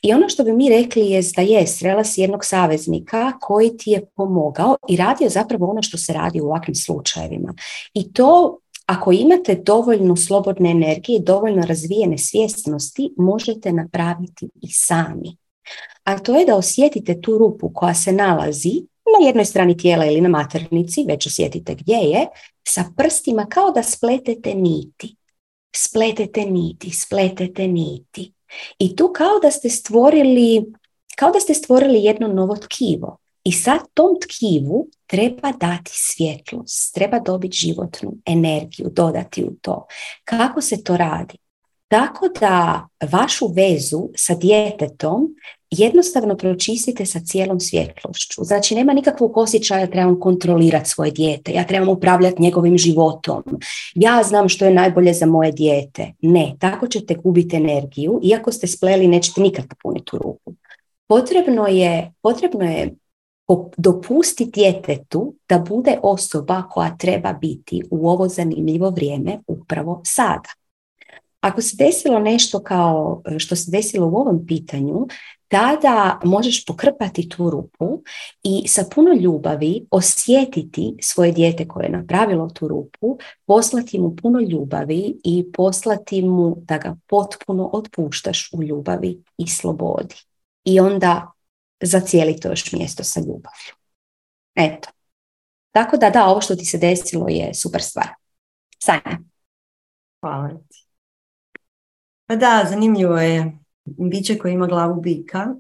I ono što bi mi rekli je da je, srela si jednog saveznika koji ti je pomogao i radio zapravo ono što se radi u ovakvim slučajevima. I to ako imate dovoljno slobodne energije, dovoljno razvijene svjesnosti, možete napraviti i sami a to je da osjetite tu rupu koja se nalazi na jednoj strani tijela ili na maternici, već osjetite gdje je, sa prstima kao da spletete niti. Spletete niti, spletete niti. I tu kao da ste stvorili, kao da ste stvorili jedno novo tkivo. I sad tom tkivu treba dati svjetlost, treba dobiti životnu energiju, dodati u to. Kako se to radi? Tako da vašu vezu sa djetetom jednostavno pročistite sa cijelom svjetlošću. Znači nema nikakvog osjećaja da trebam kontrolirati svoje dijete, ja trebam upravljati njegovim životom, ja znam što je najbolje za moje dijete. Ne, tako ćete gubiti energiju, iako ste spleli nećete nikad tu ruku. Potrebno je, potrebno je dopustiti djetetu da bude osoba koja treba biti u ovo zanimljivo vrijeme upravo sada. Ako se desilo nešto kao što se desilo u ovom pitanju, tada možeš pokrpati tu rupu i sa puno ljubavi osjetiti svoje dijete koje je napravilo tu rupu, poslati mu puno ljubavi i poslati mu da ga potpuno otpuštaš u ljubavi i slobodi. I onda zacijeli to još mjesto sa ljubavlju. Eto. Tako da da, ovo što ti se desilo je super stvar. Sanja. Hvala ti. Pa da, zanimljivo je. Biće koji ima glavu bika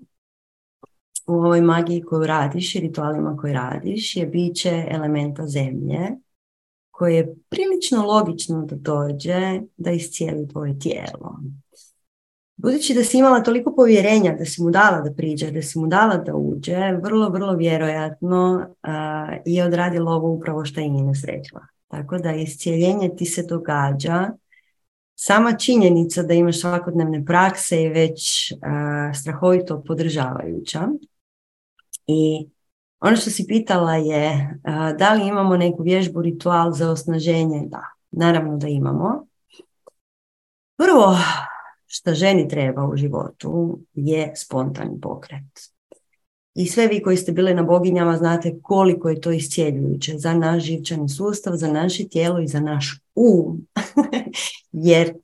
u ovoj magiji koju radiš i ritualima koje radiš je biće elementa zemlje koje je prilično logično da dođe da iscijeli tvoje tijelo. Budući da si imala toliko povjerenja da si mu dala da priđe, da si mu dala da uđe, vrlo, vrlo vjerojatno je odradila ovo upravo što je Ines rekla. Tako da iscijeljenje ti se događa. Sama činjenica da imaš svakodnevne prakse je već uh, strahovito podržavajuća. I ono što si pitala je da li imamo neku vježbu, ritual za osnaženje? Da, naravno da imamo. Prvo, što ženi treba u životu je spontani pokret. I sve vi koji ste bili na boginjama znate koliko je to iscijeljujuće za naš živčani sustav, za naše tijelo i za naš um. Jer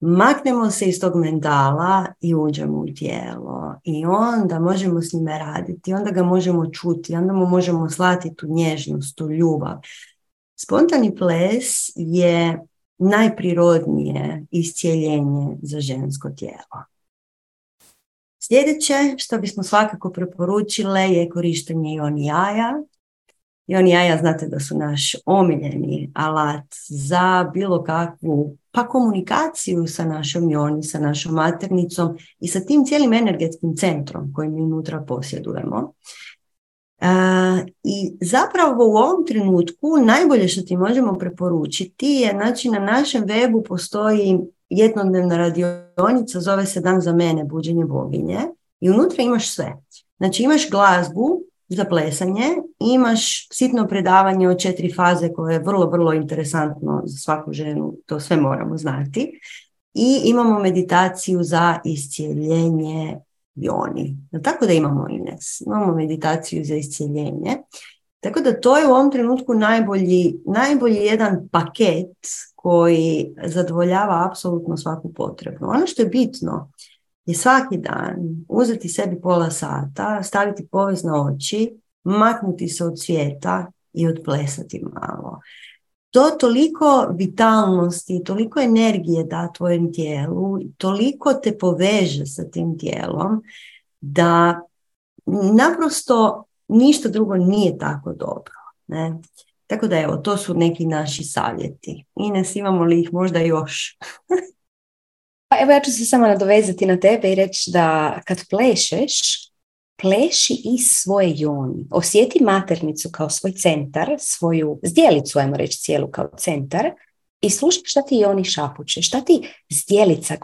maknemo se iz tog mentala i uđemo u tijelo. I onda možemo s njime raditi, onda ga možemo čuti, onda mu možemo slati tu nježnost, tu ljubav. Spontani ples je najprirodnije iscijeljenje za žensko tijelo. Sljedeće što bismo svakako preporučile je korištenje ioni jaja. Ioni jaja znate da su naš omiljeni alat za bilo kakvu pa komunikaciju sa našom joni, sa našom maternicom i sa tim cijelim energetskim centrom koji mi unutra posjedujemo. I zapravo u ovom trenutku najbolje što ti možemo preporučiti je, znači na našem webu postoji jednodnevna radionica, zove se Dan za mene, buđenje boginje i unutra imaš sve. Znači imaš glazbu za plesanje, imaš sitno predavanje od četiri faze koje je vrlo, vrlo interesantno za svaku ženu, to sve moramo znati. I imamo meditaciju za iscijeljenje joni. Tako da imamo Ines, imamo meditaciju za iscijeljenje. Tako da to je u ovom trenutku najbolji, najbolji jedan paket koji zadovoljava apsolutno svaku potrebu. Ono što je bitno je svaki dan uzeti sebi pola sata, staviti povez na oči, maknuti se od svijeta i odplesati malo to toliko vitalnosti, toliko energije da tvojem tijelu, toliko te poveže sa tim tijelom da naprosto ništa drugo nije tako dobro. Ne? Tako da evo, to su neki naši savjeti. Ines, imamo li ih možda još? pa evo ja ću se samo nadovezati na tebe i reći da kad plešeš, pleši iz svoje joni. Osjeti maternicu kao svoj centar, svoju zdjelicu, ajmo reći cijelu kao centar i slušaj šta ti oni šapuće, šta ti zdjelica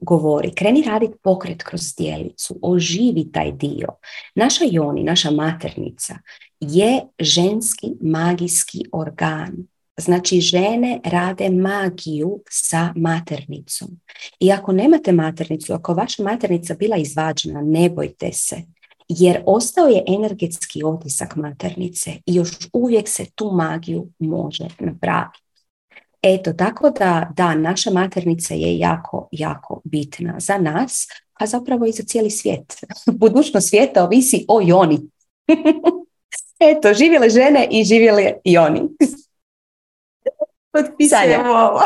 govori. Kreni raditi pokret kroz zdjelicu, oživi taj dio. Naša joni, naša maternica je ženski magijski organ. Znači žene rade magiju sa maternicom. I ako nemate maternicu, ako vaša maternica bila izvađena, ne bojte se jer ostao je energetski otisak maternice i još uvijek se tu magiju može napraviti. Eto, tako da, da, naša maternica je jako, jako bitna za nas, a zapravo i za cijeli svijet. Budućnost svijeta ovisi o joni. Eto, živjele žene i živjele i oni. Potpisujemo ovo.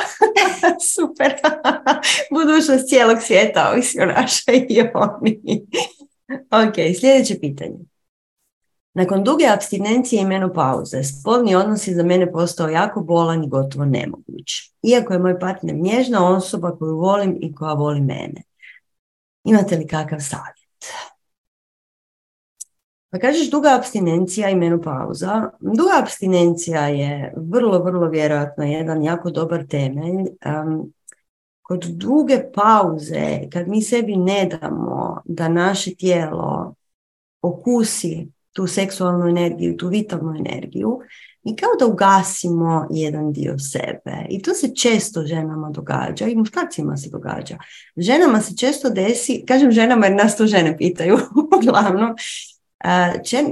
Super. Budućnost cijelog svijeta ovisi o našoj i oni. Ok, sljedeće pitanje. Nakon duge abstinencije i menopauze, spolni odnos je za mene postao jako bolan i gotovo nemoguć. Iako je moj partner nježna osoba koju volim i koja voli mene. Imate li kakav savjet? Pa kažeš duga abstinencija i menopauza. Duga abstinencija je vrlo, vrlo vjerojatno jedan jako dobar temelj kod duge pauze, kad mi sebi ne damo da naše tijelo okusi tu seksualnu energiju, tu vitalnu energiju, mi kao da ugasimo jedan dio sebe. I to se često ženama događa i muškarcima se događa. Ženama se često desi, kažem ženama jer nas to žene pitaju uglavnom,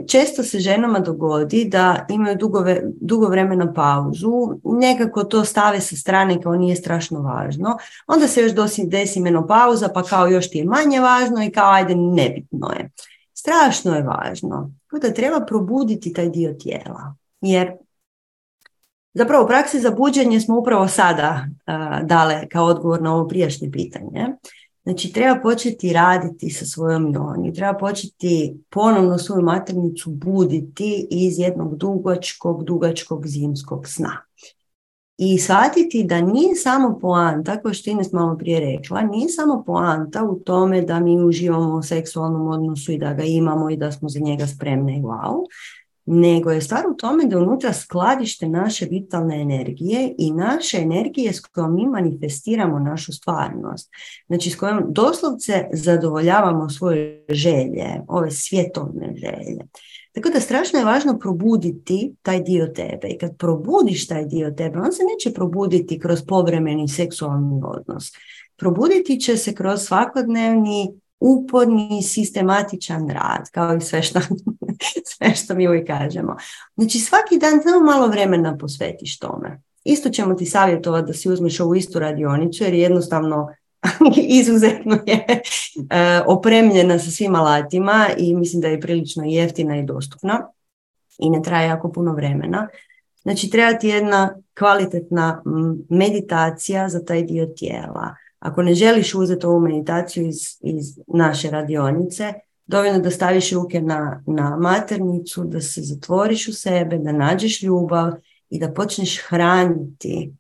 Često se ženama dogodi da imaju dugove, dugo vremena pauzu, nekako to stave sa strane kao nije strašno važno, onda se još dosi, desi pauza pa kao još ti je manje važno i kao ajde nebitno je. Strašno je važno. Da treba probuditi taj dio tijela. Jer Zapravo u praksi za buđenje smo upravo sada dale kao odgovor na ovo prijašnje pitanje. Znači treba početi raditi sa svojom joni, treba početi ponovno svoju maternicu buditi iz jednog dugačkog, dugačkog zimskog sna. I shvatiti da nije samo poanta, kao što Ines malo prije rekla, nije samo poanta u tome da mi uživamo u seksualnom odnosu i da ga imamo i da smo za njega spremne i wow, nego je stvar u tome da unutra skladište naše vitalne energije i naše energije s kojom mi manifestiramo našu stvarnost. Znači s kojom doslovce zadovoljavamo svoje želje, ove svjetovne želje. Tako da strašno je važno probuditi taj dio tebe i kad probudiš taj dio tebe, on se neće probuditi kroz povremeni seksualni odnos. Probuditi će se kroz svakodnevni uporni, sistematičan rad, kao i sve što, sve što mi uvijek kažemo. Znači svaki dan samo malo vremena posvetiš tome. Isto ćemo ti savjetovati da si uzmeš ovu istu radionicu jer jednostavno izuzetno je e, opremljena sa svim alatima i mislim da je prilično jeftina i dostupna i ne traje jako puno vremena. Znači treba ti jedna kvalitetna meditacija za taj dio tijela ako ne želiš uzeti ovu meditaciju iz, iz naše radionice, dovoljno da staviš ruke na, na maternicu, da se zatvoriš u sebe, da nađeš ljubav i da počneš hraniti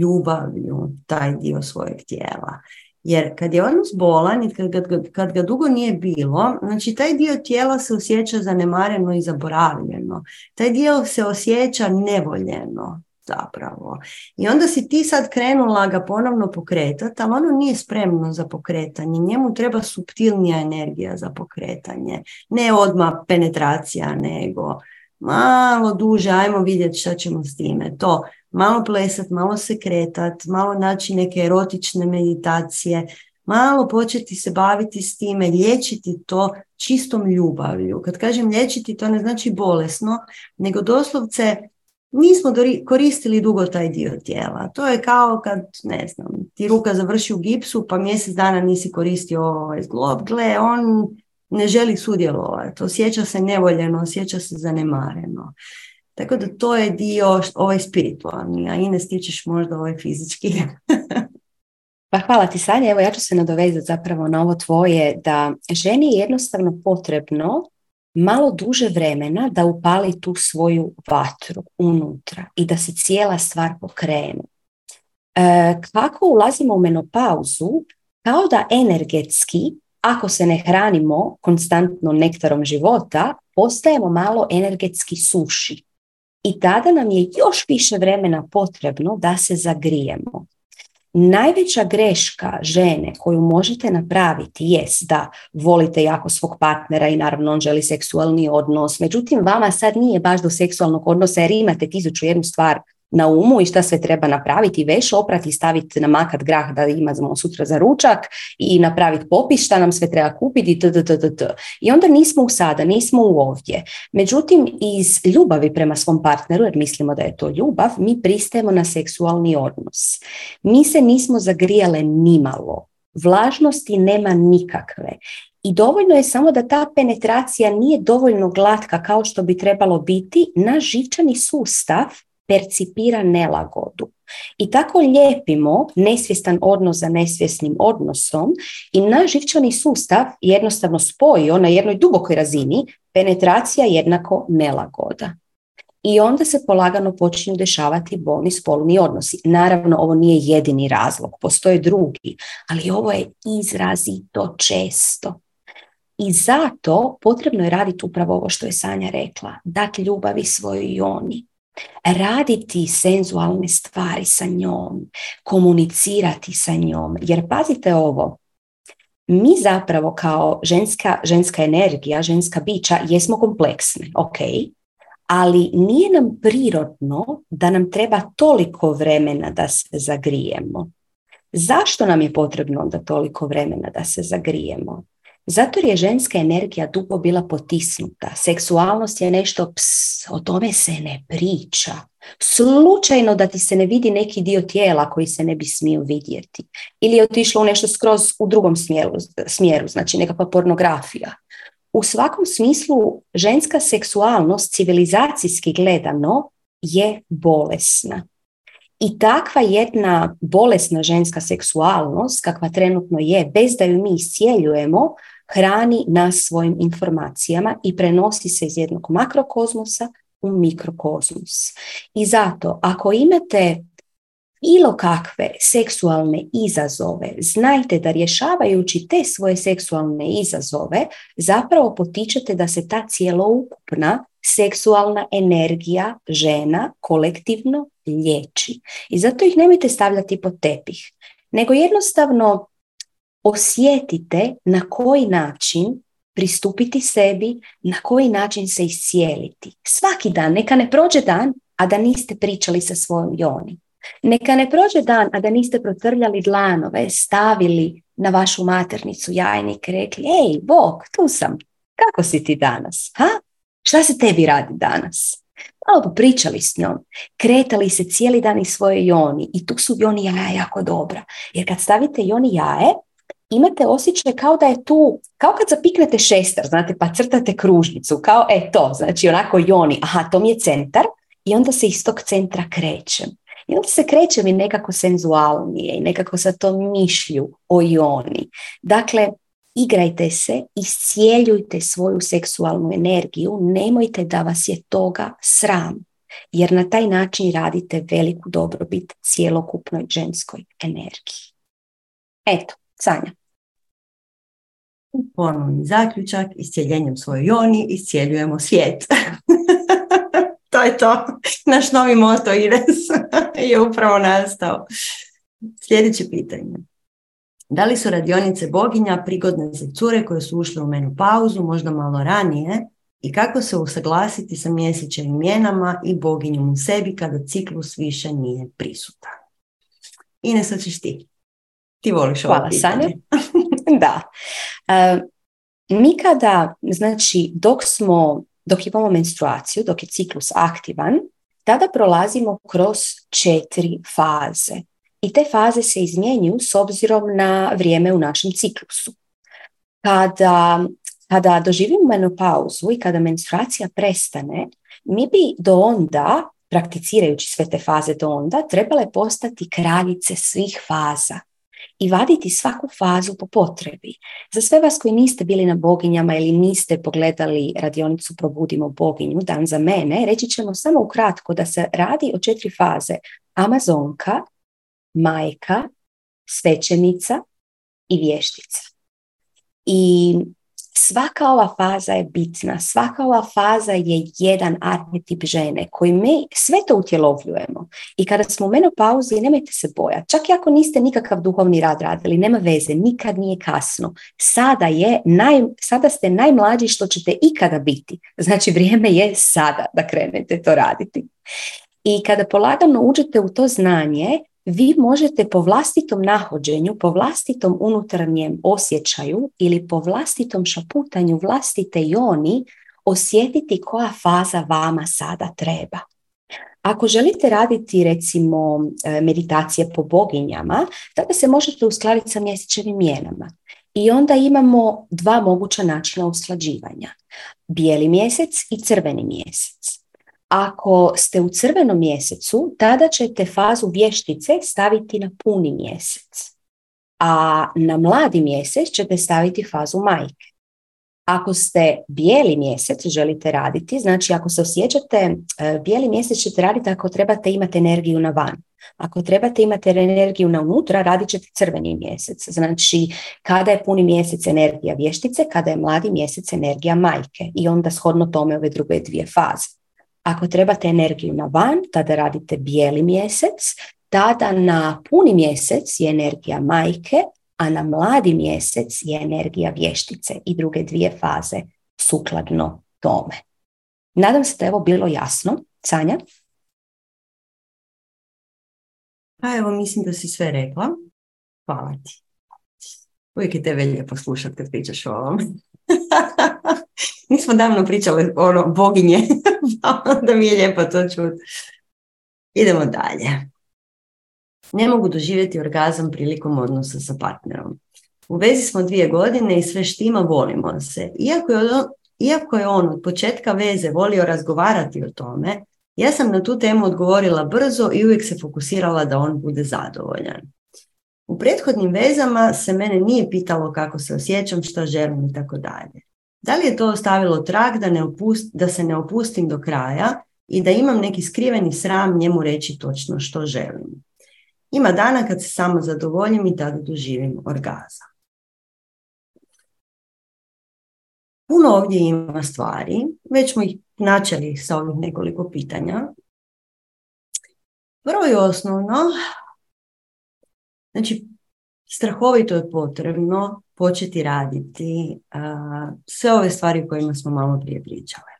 ljubavlju taj dio svojeg tijela. Jer kad je odnos bolan i kad ga, kad ga dugo nije bilo, znači taj dio tijela se osjeća zanemareno i zaboravljeno. Taj dio se osjeća nevoljeno zapravo. I onda si ti sad krenula ga ponovno pokretati, ali ono nije spremno za pokretanje. Njemu treba subtilnija energija za pokretanje. Ne odmah penetracija, nego malo duže, ajmo vidjeti šta ćemo s time. To, malo plesat, malo se kretat, malo naći neke erotične meditacije, malo početi se baviti s time, liječiti to čistom ljubavlju. Kad kažem liječiti, to ne znači bolesno, nego doslovce nismo koristili dugo taj dio tijela. To je kao kad, ne znam, ti ruka završi u gipsu pa mjesec dana nisi koristio ovaj zglob. Gle, on ne želi sudjelovati, osjeća se nevoljeno, osjeća se zanemareno. Tako da to je dio ovaj spiritualni, a Ines ti ćeš možda ovaj fizički. Pa hvala ti Sanja, evo ja ću se nadovezati zapravo na ovo tvoje da ženi je jednostavno potrebno malo duže vremena da upali tu svoju vatru unutra i da se cijela stvar pokrene. E, kako ulazimo u menopauzu, kao da energetski, ako se ne hranimo konstantno nektarom života, postajemo malo energetski suši. I tada nam je još više vremena potrebno da se zagrijemo. Najveća greška žene koju možete napraviti jest da volite jako svog partnera i naravno on želi seksualni odnos. Međutim, vama sad nije baš do seksualnog odnosa jer imate tisuću jednu stvar na umu i šta sve treba napraviti, veš oprati, staviti na makat grah da imamo sutra za ručak i napraviti popis šta nam sve treba kupiti t. I onda nismo u sada, nismo u ovdje. Međutim, iz ljubavi prema svom partneru, jer mislimo da je to ljubav, mi pristajemo na seksualni odnos. Mi se nismo zagrijale nimalo. Vlažnosti nema nikakve. I dovoljno je samo da ta penetracija nije dovoljno glatka kao što bi trebalo biti na živčani sustav percipira nelagodu. I tako lijepimo nesvjestan odnos za nesvjesnim odnosom i naš živčani sustav jednostavno spojio na jednoj dubokoj razini penetracija jednako nelagoda. I onda se polagano počinju dešavati bolni spolni odnosi. Naravno, ovo nije jedini razlog, postoje drugi, ali ovo je izrazito često. I zato potrebno je raditi upravo ovo što je Sanja rekla, dati ljubavi svojoj joni, raditi senzualne stvari sa njom, komunicirati sa njom. Jer pazite ovo, mi zapravo kao ženska, ženska energija, ženska bića jesmo kompleksne, ok, ali nije nam prirodno da nam treba toliko vremena da se zagrijemo. Zašto nam je potrebno onda toliko vremena da se zagrijemo? Zato jer je ženska energija dugo bila potisnuta. Seksualnost je nešto, ps, o tome se ne priča. Slučajno da ti se ne vidi neki dio tijela koji se ne bi smio vidjeti. Ili je otišlo u nešto skroz u drugom smjeru, smjeru znači nekakva pornografija. U svakom smislu ženska seksualnost civilizacijski gledano je bolesna. I takva jedna bolesna ženska seksualnost, kakva trenutno je, bez da ju mi iscijeljujemo, hrani nas svojim informacijama i prenosi se iz jednog makrokozmosa u mikrokozmos. I zato, ako imate bilo kakve seksualne izazove, znajte da rješavajući te svoje seksualne izazove, zapravo potičete da se ta cijeloukupna seksualna energija žena kolektivno liječi. I zato ih nemojte stavljati pod tepih, nego jednostavno osjetite na koji način pristupiti sebi, na koji način se iscijeliti. Svaki dan, neka ne prođe dan, a da niste pričali sa svojom Joni. Neka ne prođe dan, a da niste protrljali dlanove, stavili na vašu maternicu jajnik rekli, ej, Bog, tu sam, kako si ti danas? Ha? Šta se tebi radi danas? Malo popričali s njom, kretali se cijeli dan iz svoje joni i tu su joni jaja jako dobra. Jer kad stavite joni jaje, imate osjećaj kao da je tu, kao kad zapiknete šestar, znate, pa crtate kružnicu, kao e to, znači onako joni, aha, to mi je centar i onda se iz tog centra krećem. I onda se krećem i nekako senzualnije i nekako sa tom mišlju o joni. Dakle, igrajte se, iscijeljujte svoju seksualnu energiju, nemojte da vas je toga sram, jer na taj način radite veliku dobrobit cijelokupnoj ženskoj energiji. Eto, Sanja. Ponovni zaključak, iscijeljenjem svoje joni iscijeljujemo svijet. to je to. Naš novi moto Ires je upravo nastao. Sljedeće pitanje. Da li su radionice boginja prigodne za cure koje su ušle u pauzu, možda malo ranije, i kako se usaglasiti sa mjesečevim mjenama i boginjom u sebi kada ciklus više nije prisutan? Ines, ćeš ti. Ti voliš ovo Hvala, Sanja. da. E, mi kada, znači, dok smo, dok imamo menstruaciju, dok je ciklus aktivan, tada prolazimo kroz četiri faze i te faze se izmjenjuju s obzirom na vrijeme u našem ciklusu. Kada, kada doživimo menopauzu i kada menstruacija prestane, mi bi do onda, prakticirajući sve te faze do onda, trebale postati kraljice svih faza i vaditi svaku fazu po potrebi. Za sve vas koji niste bili na boginjama ili niste pogledali radionicu Probudimo boginju, dan za mene, reći ćemo samo ukratko da se radi o četiri faze. Amazonka, majka, svećenica i vještica. I svaka ova faza je bitna, svaka ova faza je jedan arhetip žene koji mi sve to utjelovljujemo. I kada smo u menopauzi, nemojte se bojati. Čak i ako niste nikakav duhovni rad radili, nema veze, nikad nije kasno. Sada, je naj, sada ste najmlađi što ćete ikada biti. Znači vrijeme je sada da krenete to raditi. I kada polagano uđete u to znanje, vi možete po vlastitom nahođenju, po vlastitom unutarnjem osjećaju ili po vlastitom šaputanju vlastite joni osjetiti koja faza vama sada treba. Ako želite raditi recimo e, meditacije po boginjama, tada se možete uskladiti sa mjesečevim mjenama. I onda imamo dva moguća načina usklađivanja. Bijeli mjesec i crveni mjesec. Ako ste u crvenom mjesecu, tada ćete fazu vještice staviti na puni mjesec. A na mladi mjesec ćete staviti fazu majke. Ako ste bijeli mjesec želite raditi, znači ako se osjećate, e, bijeli mjesec ćete raditi ako trebate imati energiju na van. Ako trebate imati energiju na unutra, radit ćete crveni mjesec. Znači, kada je puni mjesec energija vještice, kada je mladi mjesec energija majke. I onda shodno tome ove druge dvije faze. Ako trebate energiju na van, tada radite bijeli mjesec, tada na puni mjesec je energija majke, a na mladi mjesec je energija vještice i druge dvije faze sukladno tome. Nadam se da je ovo bilo jasno. Sanja? Pa evo, mislim da si sve rekla. Hvala ti. Uvijek je tebe lijepo slušati kad pričaš o ovom. Nismo davno pričali ono, boginje, da mi je lijepo to čuti. Idemo dalje. Ne mogu doživjeti orgazam prilikom odnosa sa partnerom. U vezi smo dvije godine i sve štima volimo se. Iako je, on, iako je on od početka veze volio razgovarati o tome, Ja sam na tu temu odgovorila brzo i uvijek se fokusirala da on bude zadovoljan. U prethodnim vezama se mene nije pitalo kako se osjećam, što želim i tako dalje. Da li je to ostavilo trag da, ne da se ne opustim do kraja i da imam neki skriveni sram njemu reći točno što želim. Ima dana kad se samo zadovoljim i tada doživim orgazam. Puno ovdje ima stvari, već smo ih načeli sa ovih nekoliko pitanja. Prvo i osnovno, znači strahovito je potrebno početi raditi sve ove stvari o kojima smo malo prije pričale.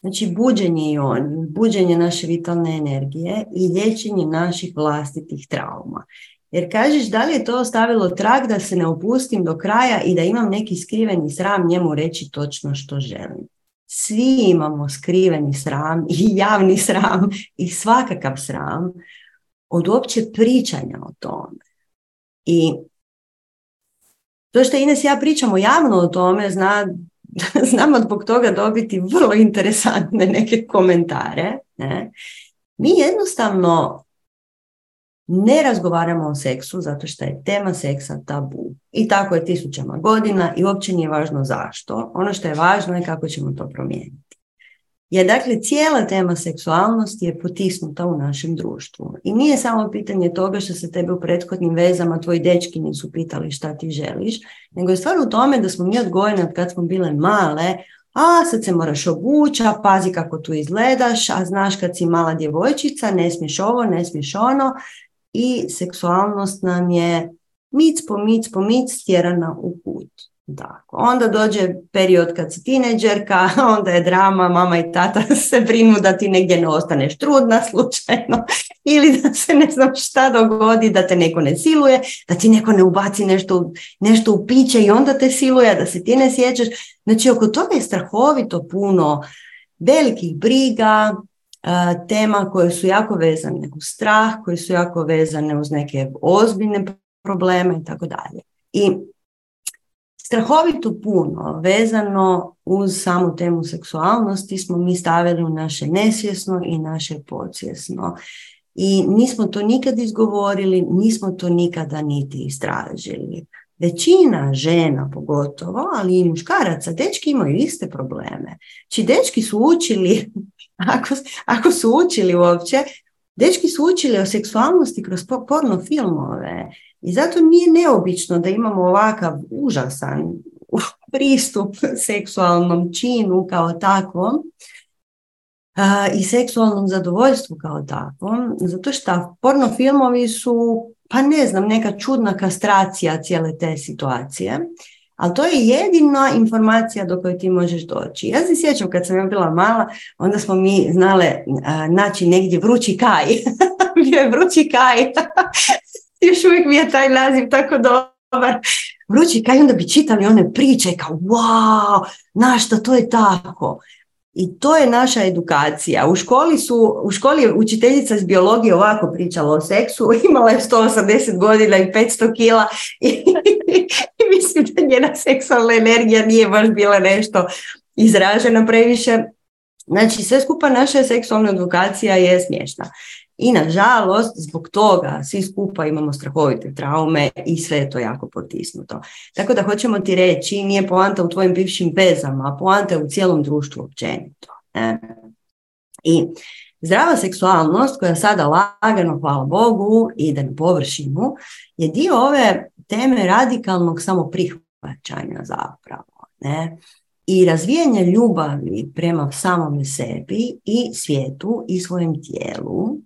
Znači buđenje i on, buđenje naše vitalne energije i liječenje naših vlastitih trauma. Jer kažeš da li je to ostavilo trag da se ne opustim do kraja i da imam neki skriveni sram njemu reći točno što želim. Svi imamo skriveni sram i javni sram i svakakav sram od uopće pričanja o tome. I to što Ines ja pričamo javno o tome, zna, znamo zbog toga dobiti vrlo interesantne neke komentare. Ne? Mi jednostavno ne razgovaramo o seksu zato što je tema seksa tabu. I tako je tisućama godina i uopće nije važno zašto. Ono što je važno je kako ćemo to promijeniti. Jer dakle cijela tema seksualnosti je potisnuta u našem društvu. I nije samo pitanje toga što se tebe u prethodnim vezama tvoji dečki nisu pitali šta ti želiš, nego je stvar u tome da smo mi odgojeni od kad smo bile male, a sad se moraš obući, pazi kako tu izgledaš, a znaš kad si mala djevojčica, ne smiješ ovo, ne smiješ ono i seksualnost nam je mic po mic po mic stjerana u put. Tako. Onda dođe period kad si tineđerka, onda je drama, mama i tata se brinu da ti negdje ne ostaneš trudna slučajno ili da se ne znam šta dogodi, da te neko ne siluje, da ti neko ne ubaci nešto, nešto u piće i onda te siluje, da se ti ne sjećaš. Znači oko toga je strahovito puno velikih briga, tema koje su jako vezane uz strah, koje su jako vezane uz neke ozbiljne probleme i tako dalje. I strahovito puno vezano uz samu temu seksualnosti smo mi stavili u naše nesvjesno i naše podsvjesno. I nismo to nikad izgovorili, nismo to nikada niti istražili. Većina žena pogotovo, ali i muškaraca, dečki imaju iste probleme. Či znači, dečki su učili, ako, ako su učili uopće, dečki su učili o seksualnosti kroz porno filmove i zato nije neobično da imamo ovakav užasan pristup seksualnom činu kao takvom i seksualnom zadovoljstvu kao takvom, zato što porno filmovi su, pa ne znam, neka čudna kastracija cijele te situacije, ali to je jedina informacija do koje ti možeš doći. Ja se sjećam kad sam ja bila mala, onda smo mi znale naći negdje vrući kaj. Bio je vrući kaj. Još uvijek mi je taj naziv tako dobar. Vrući kaj, onda bi čitali one priče kao wow, znaš što to je tako. I to je naša edukacija. U školi su, u školi je učiteljica iz biologije ovako pričala o seksu, imala je 180 godina i 500 kila i, i mislim da njena seksualna energija nije baš bila nešto izražena previše. Znači sve skupa naša seksualna edukacija je smiješna. I nažalost, zbog toga svi skupa imamo strahovite traume i sve je to jako potisnuto. Tako da hoćemo ti reći, nije poanta u tvojim bivšim vezama, poanta je u cijelom društvu općenito. Ne? I zdrava seksualnost koja sada lagano, hvala Bogu, ide na površinu, je dio ove teme radikalnog samoprihvaćanja zapravo. Ne? i razvijanje ljubavi prema samome sebi i svijetu i svojem tijelu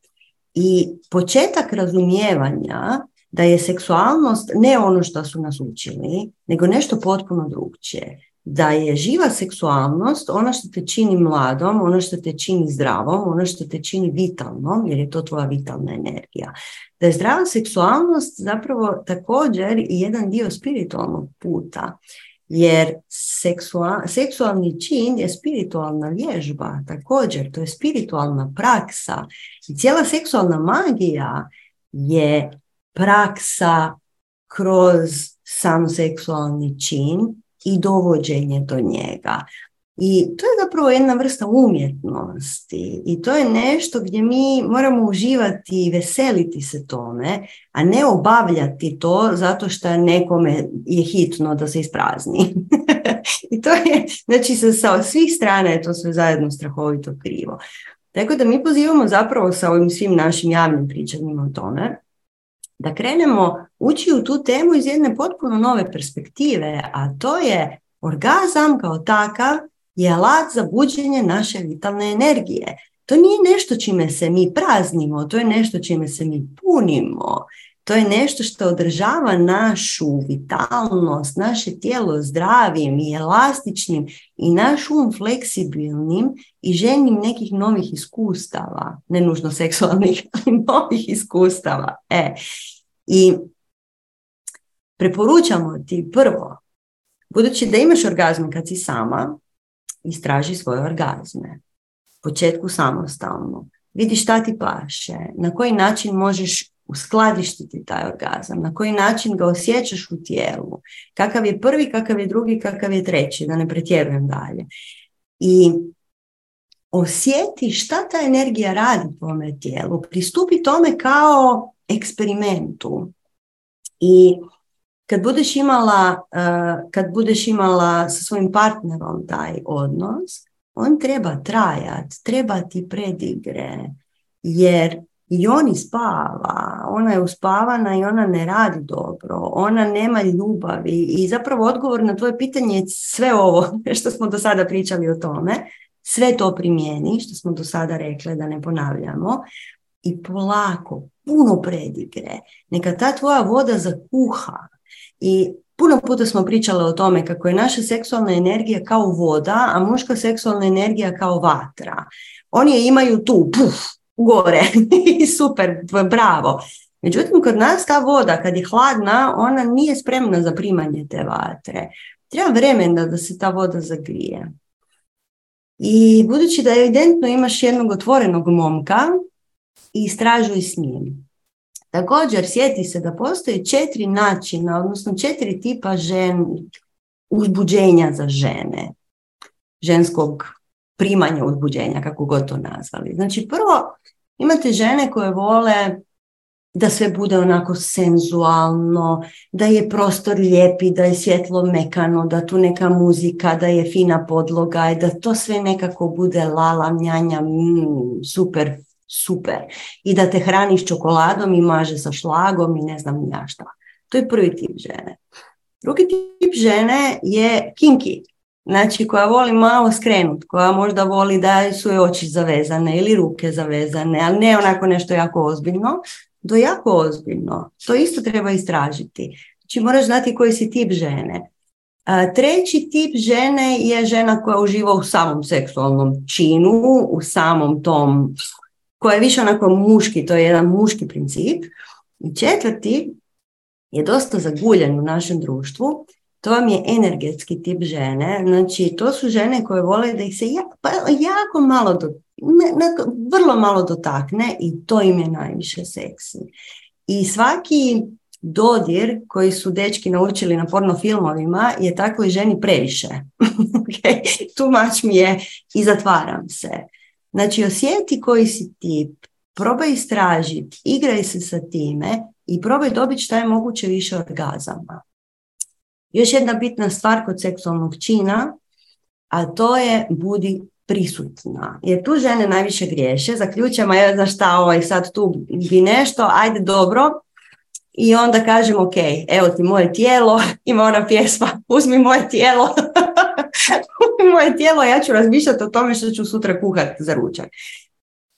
i početak razumijevanja da je seksualnost ne ono što su nas učili, nego nešto potpuno drugčije. Da je živa seksualnost ono što te čini mladom, ono što te čini zdravom, ono što te čini vitalnom, jer je to tvoja vitalna energija. Da je zdrava seksualnost zapravo također jedan dio spiritualnog puta jer seksualni čin je spiritualna vježba, također, to je spiritualna praksa. I cijela seksualna magija je praksa kroz sam seksualni čin i dovođenje do njega. I to je zapravo jedna vrsta umjetnosti i to je nešto gdje mi moramo uživati i veseliti se tome, a ne obavljati to zato što nekome je hitno da se isprazni. I to je, znači sa svih strana je to sve zajedno strahovito krivo. Tako da mi pozivamo zapravo sa ovim svim našim javnim pričanjima o tome da krenemo ući u tu temu iz jedne potpuno nove perspektive, a to je orgazam kao takav je alat za buđenje naše vitalne energije. To nije nešto čime se mi praznimo, to je nešto čime se mi punimo. To je nešto što održava našu vitalnost, naše tijelo zdravim i elastičnim i naš um fleksibilnim i ženim nekih novih iskustava, ne nužno seksualnih, ali novih iskustava. E. I preporučamo ti prvo, budući da imaš orgazm kad si sama, istraži svoje orgazme. Početku samostalno. Vidi šta ti paše, na koji način možeš uskladištiti taj orgazam, na koji način ga osjećaš u tijelu, kakav je prvi, kakav je drugi, kakav je treći, da ne pretjerujem dalje. I osjeti šta ta energija radi u tvome tijelu, pristupi tome kao eksperimentu. I kad budeš imala, uh, kad budeš imala sa svojim partnerom taj odnos, on treba trajat, treba ti predigre, jer i on spava, ona je uspavana i ona ne radi dobro, ona nema ljubavi i zapravo odgovor na tvoje pitanje je sve ovo što smo do sada pričali o tome, sve to primijeni što smo do sada rekli da ne ponavljamo. I polako, puno predigre, neka ta tvoja voda zakuha, i puno puta smo pričali o tome kako je naša seksualna energija kao voda, a muška seksualna energija kao vatra. Oni je imaju tu, puf, gore i super, bravo. Međutim, kod nas ta voda, kad je hladna, ona nije spremna za primanje te vatre. Treba vremena da se ta voda zagrije. I budući da evidentno imaš jednog otvorenog momka, istražuj s njim. Također, sjeti se da postoje četiri načina, odnosno četiri tipa žen, uzbuđenja za žene, ženskog primanja uzbuđenja, kako god to nazvali. Znači, prvo, imate žene koje vole da sve bude onako senzualno, da je prostor lijepi, da je svjetlo mekano, da tu neka muzika, da je fina podloga i da to sve nekako bude lala, njanja, mm, super super. I da te hraniš čokoladom i maže sa šlagom i ne znam ja šta. To je prvi tip žene. Drugi tip žene je kinky. Znači koja voli malo skrenut, koja možda voli da su joj oči zavezane ili ruke zavezane, ali ne onako nešto jako ozbiljno, do jako ozbiljno. To isto treba istražiti. Znači moraš znati koji si tip žene. treći tip žene je žena koja uživa u samom seksualnom činu, u samom tom koja je više onako muški, to je jedan muški princip. I četvrti je dosta zaguljen u našem društvu, to vam je energetski tip žene. Znači, to su žene koje vole da ih se jako, pa jako malo, do, vrlo malo dotakne i to im je najviše seksi. I svaki dodir koji su dečki naučili na porno filmovima je takvoj ženi previše. okay? Mi je i zatvaram se. Znači osjeti koji si tip, probaj istražiti, igraj se sa time i probaj dobiti šta je moguće više orgazama. Još jedna bitna stvar kod seksualnog čina, a to je budi prisutna. Jer tu žene najviše griješe, zaključamo, evo znaš šta, ovaj, sad tu bi nešto, ajde dobro, i onda kažem, ok, evo ti moje tijelo, ima ona pjesma, uzmi moje tijelo, moje tijelo, ja ću razmišljati o tome što ću sutra kuhati za ručak.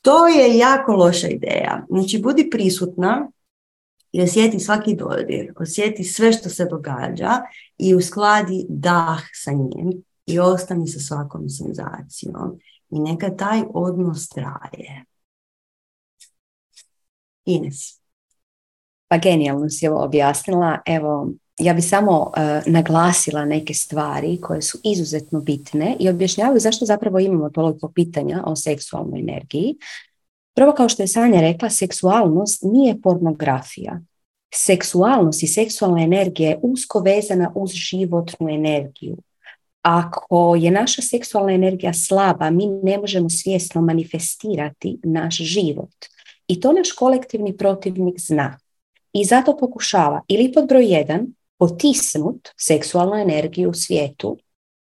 To je jako loša ideja. Znači, budi prisutna i osjeti svaki dodir, osjeti sve što se događa i uskladi dah sa njim i ostani sa svakom senzacijom. I neka taj odnos traje. Ines. Pa genijalno si ovo objasnila. Evo, ja bi samo e, naglasila neke stvari koje su izuzetno bitne i objašnjavaju zašto zapravo imamo toliko pitanja o seksualnoj energiji. Prvo, kao što je Sanja rekla, seksualnost nije pornografija. Seksualnost i seksualna energija je usko vezana uz životnu energiju. ako je naša seksualna energija slaba, mi ne možemo svjesno manifestirati naš život. I to naš kolektivni protivnik zna. I zato pokušava ili pod broj jedan potisnut seksualnu energiju u svijetu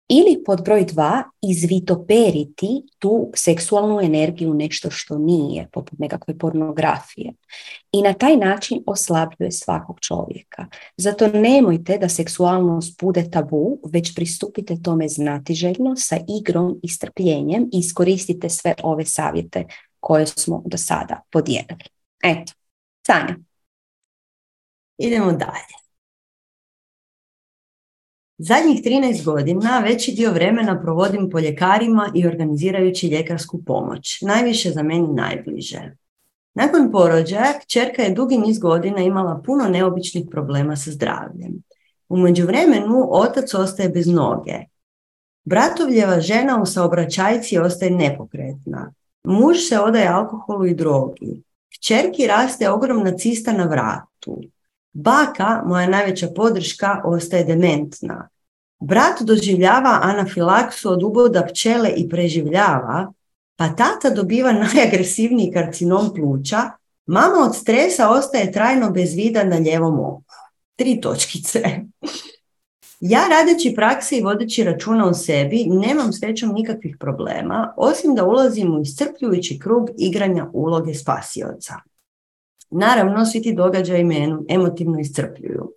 ili pod broj dva izvitoperiti tu seksualnu energiju nešto što nije, poput nekakve pornografije. I na taj način oslabljuje svakog čovjeka. Zato nemojte da seksualnost bude tabu, već pristupite tome znatiželjno sa igrom i strpljenjem i iskoristite sve ove savjete koje smo do sada podijelili. Eto, Sanja. Idemo dalje. Zadnjih 13 godina veći dio vremena provodim po ljekarima i organizirajući ljekarsku pomoć, najviše za meni najbliže. Nakon porođaja, čerka je dugi niz godina imala puno neobičnih problema sa zdravljem. U međuvremenu otac ostaje bez noge. Bratovljeva žena u saobraćajci ostaje nepokretna. Muž se odaje alkoholu i drogi. Čerki raste ogromna cista na vratu. Baka, moja najveća podrška, ostaje dementna. Brat doživljava anafilaksu od uboda pčele i preživljava, pa tata dobiva najagresivniji karcinom pluća, mama od stresa ostaje trajno bez vida na ljevom oku. Tri točkice. Ja radeći praksi i vodeći računa o sebi nemam srećom nikakvih problema, osim da ulazim u iscrpljujući krug igranja uloge spasioca. Naravno, svi ti događaji me emotivno iscrpljuju.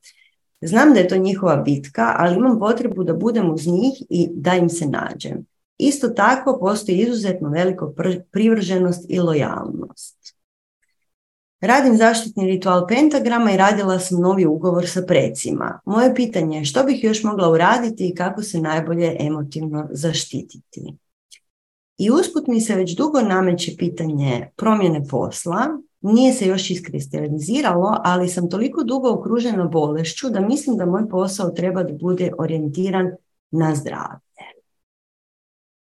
Znam da je to njihova bitka, ali imam potrebu da budem uz njih i da im se nađem. Isto tako postoji izuzetno veliko privrženost i lojalnost. Radim zaštitni ritual pentagrama i radila sam novi ugovor sa precima. Moje pitanje je što bih još mogla uraditi i kako se najbolje emotivno zaštititi. I usput mi se već dugo nameće pitanje promjene posla, nije se još iskristaliziralo, ali sam toliko dugo okružena bolešću da mislim da moj posao treba da bude orijentiran na zdravlje.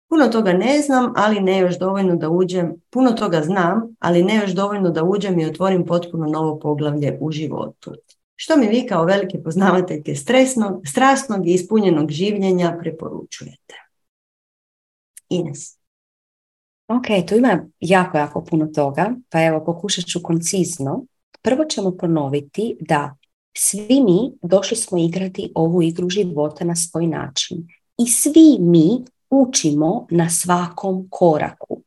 Puno toga ne znam, ali ne još dovoljno da uđem, puno toga znam, ali ne još dovoljno da uđem i otvorim potpuno novo poglavlje u životu. Što mi vi kao velike poznavateljke stresnog, strasnog i ispunjenog življenja preporučujete? Ines. Ok, tu ima jako, jako puno toga, pa evo pokušat ću koncizno. Prvo ćemo ponoviti da svi mi došli smo igrati ovu igru života na svoj način. I svi mi učimo na svakom koraku.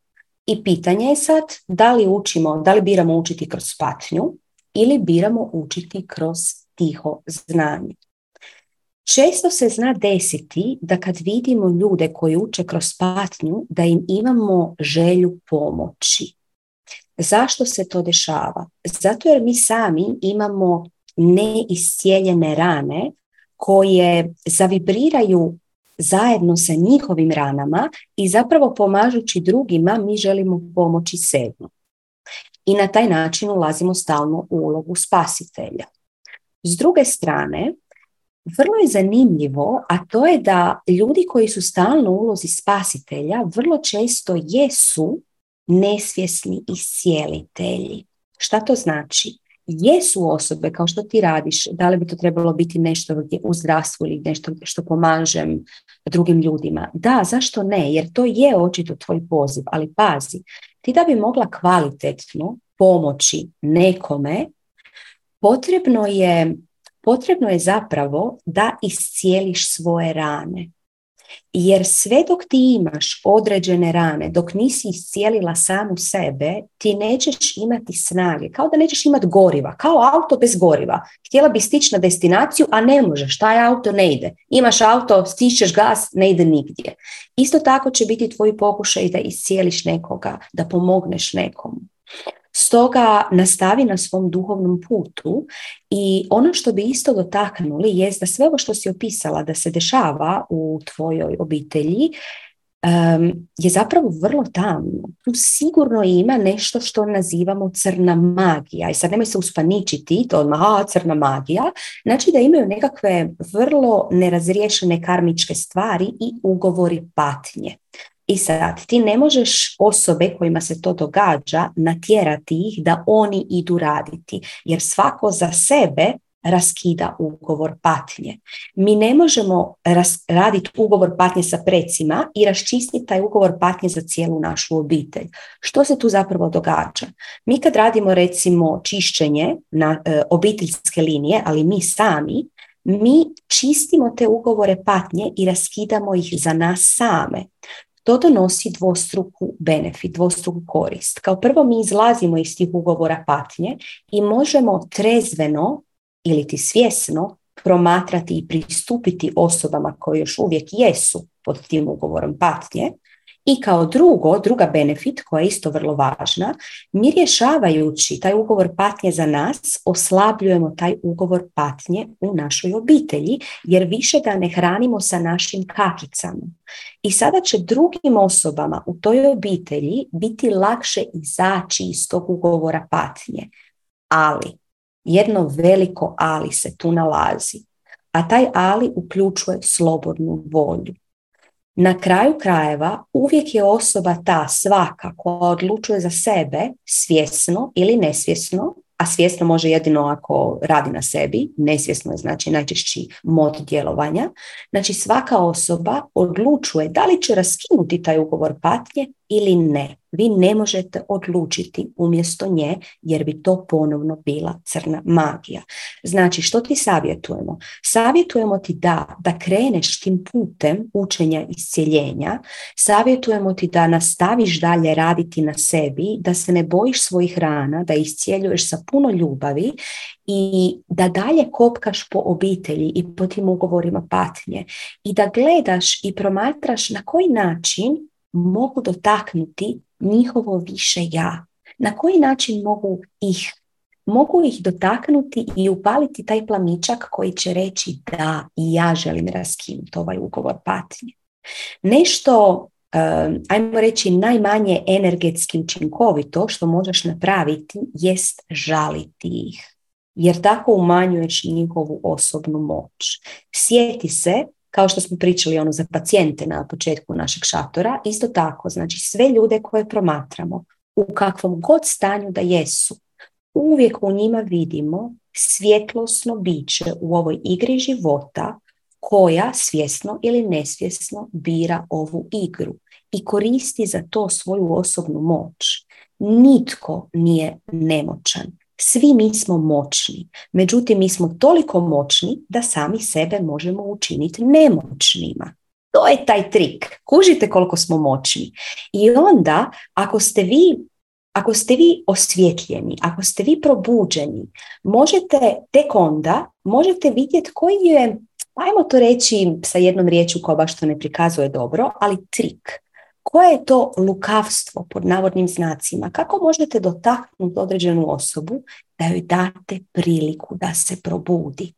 I pitanje je sad da li učimo, da li biramo učiti kroz patnju ili biramo učiti kroz tiho znanje. Često se zna desiti da kad vidimo ljude koji uče kroz patnju, da im imamo želju pomoći. Zašto se to dešava? Zato jer mi sami imamo neiscijeljene rane koje zavibriraju zajedno sa njihovim ranama i zapravo pomažući drugima mi želimo pomoći sebi. I na taj način ulazimo stalno u ulogu spasitelja. S druge strane, vrlo je zanimljivo, a to je da ljudi koji su stalno ulozi spasitelja vrlo često jesu nesvjesni iscijelitelji. Šta to znači? Jesu osobe kao što ti radiš, da li bi to trebalo biti nešto u zdravstvu ili nešto što pomažem drugim ljudima? Da, zašto ne? Jer to je očito tvoj poziv, ali pazi, ti da bi mogla kvalitetno pomoći nekome, potrebno je potrebno je zapravo da iscijeliš svoje rane. Jer sve dok ti imaš određene rane, dok nisi iscijelila samu sebe, ti nećeš imati snage, kao da nećeš imati goriva, kao auto bez goriva. Htjela bi stići na destinaciju, a ne možeš, taj auto ne ide. Imaš auto, stišćeš gas, ne ide nigdje. Isto tako će biti tvoj pokušaj da iscijeliš nekoga, da pomogneš nekomu. Stoga nastavi na svom duhovnom putu i ono što bi isto dotaknuli jest da sve ovo što si opisala da se dešava u tvojoj obitelji je zapravo vrlo tamno. Tu sigurno ima nešto što nazivamo crna magija. I sad nemoj se uspaničiti, to odmah, a, crna magija. Znači da imaju nekakve vrlo nerazriješene karmičke stvari i ugovori patnje. I sad, ti ne možeš osobe kojima se to događa natjerati ih da oni idu raditi, jer svako za sebe raskida ugovor patnje. Mi ne možemo raditi ugovor patnje sa precima i raščistiti taj ugovor patnje za cijelu našu obitelj. Što se tu zapravo događa? Mi kad radimo recimo čišćenje na e, obiteljske linije, ali mi sami, mi čistimo te ugovore patnje i raskidamo ih za nas same. To donosi dvostruku benefit, dvostruku korist. Kao prvo mi izlazimo iz tih ugovora patnje i možemo trezveno ili ti svjesno promatrati i pristupiti osobama koje još uvijek jesu pod tim ugovorom patnje i kao drugo, druga benefit koja je isto vrlo važna, mi rješavajući taj ugovor patnje za nas, oslabljujemo taj ugovor patnje u našoj obitelji, jer više ga ne hranimo sa našim kakicama. I sada će drugim osobama u toj obitelji biti lakše izaći iz tog ugovora patnje. Ali, jedno veliko ali se tu nalazi. A taj ali uključuje slobodnu volju. Na kraju krajeva uvijek je osoba ta svaka koja odlučuje za sebe svjesno ili nesvjesno a svjesno može jedino ako radi na sebi, nesvjesno je znači najčešći mod djelovanja. Znači svaka osoba odlučuje da li će raskinuti taj ugovor patnje ili ne. Vi ne možete odlučiti umjesto nje jer bi to ponovno bila crna magija. Znači što ti savjetujemo? Savjetujemo ti da, da kreneš tim putem učenja iscijeljenja, savjetujemo ti da nastaviš dalje raditi na sebi, da se ne bojiš svojih rana, da iscijeljuješ sa puno ljubavi i da dalje kopkaš po obitelji i po tim ugovorima patnje i da gledaš i promatraš na koji način mogu dotaknuti njihovo više ja. Na koji način mogu ih mogu ih dotaknuti i upaliti taj plamičak koji će reći da i ja želim raskinuti ovaj ugovor patnje. Nešto, ajmo reći, najmanje energetski učinkovito što možeš napraviti jest žaliti ih. Jer tako umanjuješ njihovu osobnu moć. Sjeti se kao što smo pričali ono za pacijente na početku našeg šatora, isto tako, znači sve ljude koje promatramo u kakvom god stanju da jesu, uvijek u njima vidimo svjetlosno biće u ovoj igri života koja svjesno ili nesvjesno bira ovu igru i koristi za to svoju osobnu moć. Nitko nije nemoćan. Svi mi smo moćni, međutim mi smo toliko moćni da sami sebe možemo učiniti nemoćnima. To je taj trik. Kužite koliko smo moćni. I onda ako ste vi ako ste vi osvjetljeni, ako ste vi probuđeni, možete tek onda možete vidjeti koji je, ajmo to reći sa jednom riječu koja baš to ne prikazuje dobro, ali trik koje je to lukavstvo pod navodnim znacima? Kako možete dotaknuti određenu osobu da joj date priliku da se probudi?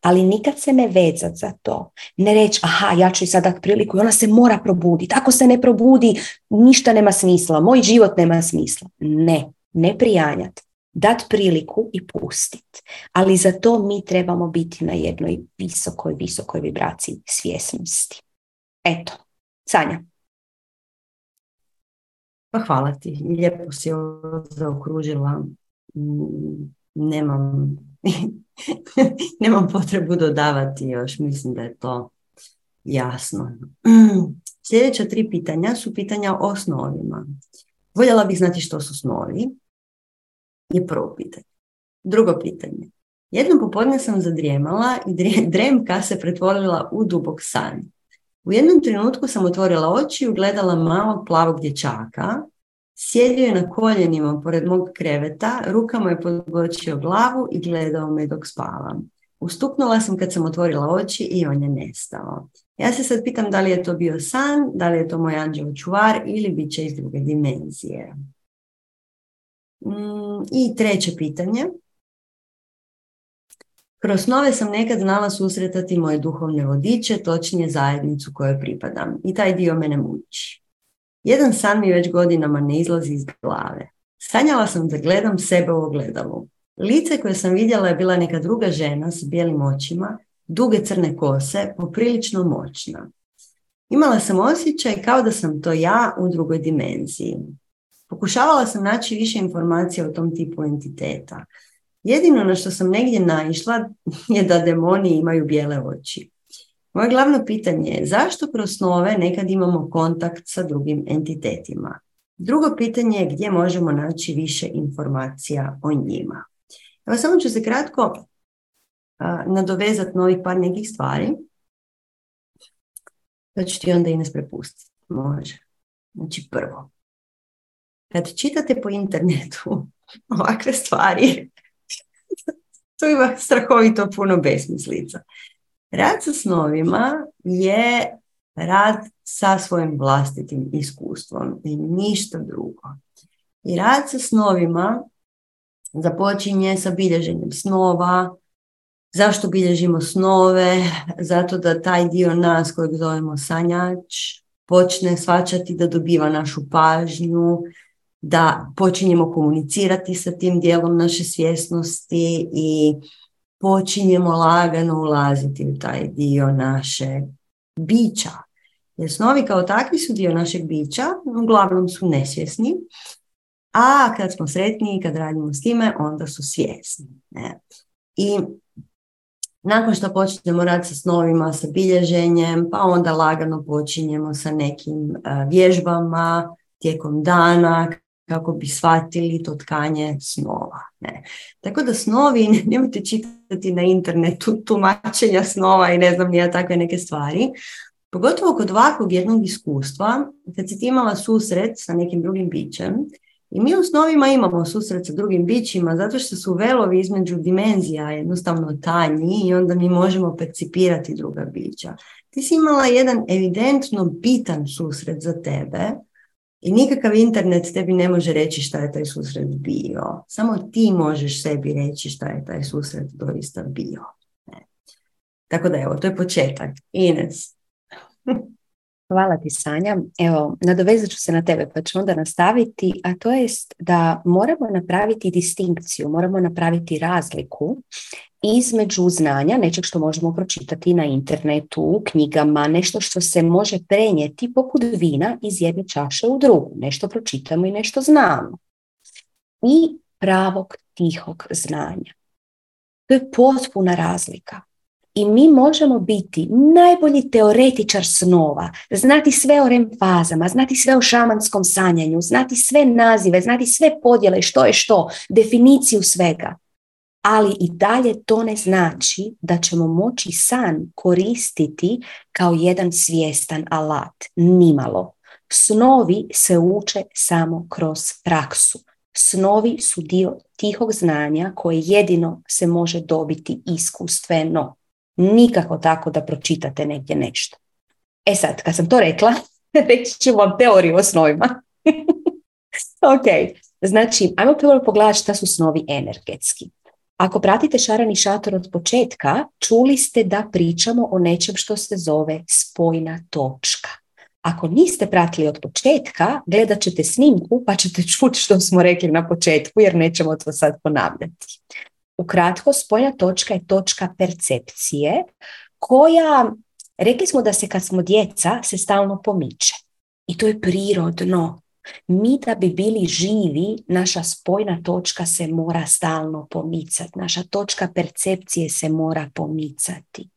Ali nikad se ne vezat za to. Ne reći, aha, ja ću sad dati priliku i ona se mora probuditi. Ako se ne probudi, ništa nema smisla. Moj život nema smisla. Ne, ne prijanjati. Dat priliku i pustit. Ali za to mi trebamo biti na jednoj visokoj, visokoj vibraciji svjesnosti. Eto, Sanja. Pa hvala ti. Lijepo si ovo zaokružila. Mm, nemam, nemam potrebu dodavati još. Mislim da je to jasno. Sljedeća tri pitanja su pitanja o snovima. Voljela bih znati što su snovi. Je prvo pitanje. Drugo pitanje. Jednom popodne sam zadrijemala i dremka se pretvorila u dubok san. U jednom trenutku sam otvorila oči i ugledala malog plavog dječaka. Sjedio je na koljenima pored mog kreveta, rukama je podbočio glavu i gledao me dok spavam. Ustuknula sam kad sam otvorila oči i on je nestao. Ja se sad pitam da li je to bio san, da li je to moj anđeo čuvar ili bit će iz druge dimenzije. Mm, I treće pitanje. Kroz snove sam nekad znala susretati moje duhovne vodiče, točnije zajednicu kojoj pripadam. I taj dio mene muči. Jedan san mi već godinama ne izlazi iz glave. Sanjala sam da gledam sebe u ogledalu. Lice koje sam vidjela je bila neka druga žena s bijelim očima, duge crne kose, poprilično moćna. Imala sam osjećaj kao da sam to ja u drugoj dimenziji. Pokušavala sam naći više informacija o tom tipu entiteta. Jedino na što sam negdje naišla je da demoni imaju bijele oči. Moje glavno pitanje je zašto kroz snove nekad imamo kontakt sa drugim entitetima? Drugo pitanje je gdje možemo naći više informacija o njima. Evo samo ću se kratko nadovezati novih par nekih stvari. Pa ću ti onda Ines prepustiti. Može. Znači prvo. Kad čitate po internetu ovakve stvari, to ima strahovito puno besmislica. Rad sa snovima je rad sa svojim vlastitim iskustvom i ništa drugo. I rad sa snovima započinje sa bilježenjem snova. Zašto bilježimo snove? Zato da taj dio nas kojeg zovemo sanjač počne svačati da dobiva našu pažnju, da počinjemo komunicirati sa tim dijelom naše svjesnosti i počinjemo lagano ulaziti u taj dio naše bića. Jer snovi kao takvi su dio našeg bića, uglavnom su nesvjesni, a kad smo sretni, kad radimo s time, onda su svjesni. Ne? I nakon što počinjemo raditi sa snovima, sa bilježenjem, pa onda lagano počinjemo sa nekim vježbama tijekom dana, kako bi shvatili to tkanje snova. Ne. Tako da snovi, nemojte čitati na internetu tumačenja snova i ne znam nija takve neke stvari. Pogotovo kod ovakvog jednog iskustva, kad si ti imala susret sa nekim drugim bićem, i mi u snovima imamo susret sa drugim bićima zato što su velovi između dimenzija jednostavno tanji i onda mi možemo percipirati druga bića. Ti si imala jedan evidentno bitan susret za tebe i nikakav internet tebi ne može reći šta je taj susret bio. Samo ti možeš sebi reći šta je taj susret doista bio. Tako da evo, to je početak. Ines. Hvala ti Sanja. Evo, nadovezat ću se na tebe pa ću onda nastaviti, a to jest da moramo napraviti distinkciju, moramo napraviti razliku između znanja, nečeg što možemo pročitati na internetu, u knjigama, nešto što se može prenijeti poput vina iz jedne čaše u drugu. Nešto pročitamo i nešto znamo. I pravog tihog znanja. To je potpuna razlika. I mi možemo biti najbolji teoretičar snova, znati sve o REM fazama, znati sve o šamanskom sanjanju, znati sve nazive, znati sve podjele, što je što, definiciju svega. Ali i dalje to ne znači da ćemo moći san koristiti kao jedan svjestan alat. Nimalo. Snovi se uče samo kroz praksu. Snovi su dio tihog znanja koje jedino se može dobiti iskustveno. Nikako tako da pročitate negdje nešto. E sad, kad sam to rekla, reći ću vam teoriju o snovima. ok, znači, ajmo prvo pogledati šta su snovi energetski. Ako pratite Šarani šator od početka, čuli ste da pričamo o nečem što se zove spojna točka. Ako niste pratili od početka, gledat ćete snimku pa ćete čuti što smo rekli na početku jer nećemo to sad ponavljati. Ukratko, spojna točka je točka percepcije koja, rekli smo da se kad smo djeca, se stalno pomiče. I to je prirodno. Mi da bi bili živi, naša spojna točka se mora stalno pomicati. Naša točka percepcije se mora pomicati.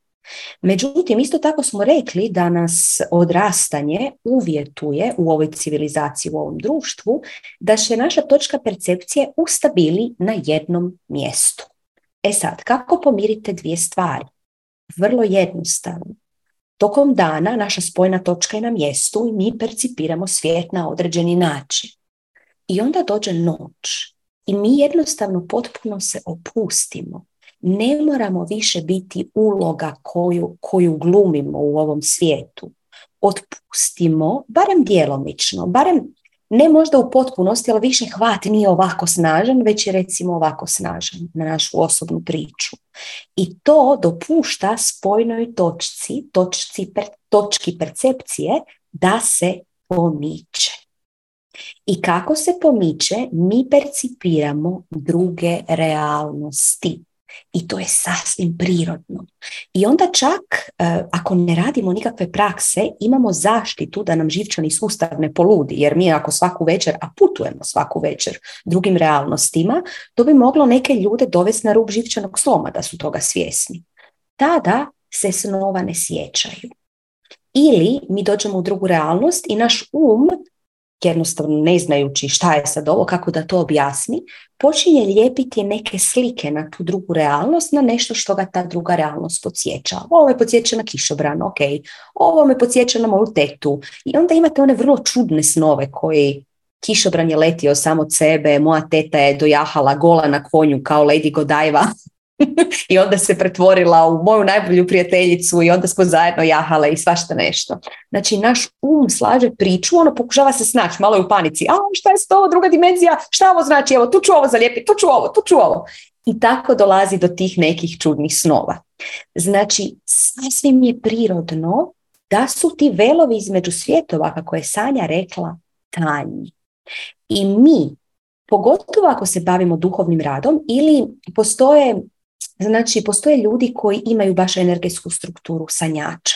Međutim, isto tako smo rekli da nas odrastanje uvjetuje u ovoj civilizaciji, u ovom društvu, da će naša točka percepcije ustabili na jednom mjestu. E sad, kako pomirite dvije stvari? Vrlo jednostavno. Tokom dana naša spojna točka je na mjestu i mi percipiramo svijet na određeni način. I onda dođe noć i mi jednostavno potpuno se opustimo ne moramo više biti uloga koju, koju glumimo u ovom svijetu. Otpustimo, barem djelomično, barem ne možda u potpunosti, ali više hvat nije ovako snažan, već je recimo ovako snažan na našu osobnu priču. I to dopušta spojnoj točci, točci točki percepcije da se pomiče. I kako se pomiče, mi percipiramo druge realnosti I to je sasvim prirodno. I onda čak, e, ako ne radimo nikakve prakse, imamo zaštitu da nam živčani sustav ne poludi, jer mi ako svaku večer, a putujemo svaku večer drugim realnostima, to bi moglo neke ljude dovesti na rub živčanog sloma da su toga svjesni. Tada se snova ne sjećaju. Ili mi dođemo u drugu realnost i naš um jednostavno ne znajući šta je sad ovo, kako da to objasni, počinje lijepiti neke slike na tu drugu realnost, na nešto što ga ta druga realnost podsjeća. Ovo me podsjeća na kišobran, ok, ovo me podsjeća na moju tetu. I onda imate one vrlo čudne snove koji kišobran je letio samo od sebe, moja teta je dojahala gola na konju kao Lady Godiva I onda se pretvorila u moju najbolju prijateljicu i onda smo zajedno jahale i svašta nešto. Znači, naš um slaže priču, ono pokušava se snaći, malo je u panici. A, šta je to, druga dimenzija, šta ovo znači, evo, tu ću ovo zalijepiti, tu ću ovo, tu ću ovo. I tako dolazi do tih nekih čudnih snova. Znači, sasvim je prirodno da su ti velovi između svjetova, kako je Sanja rekla, tanji. I mi, pogotovo ako se bavimo duhovnim radom ili postoje Znači, postoje ljudi koji imaju baš energetsku strukturu sanjača.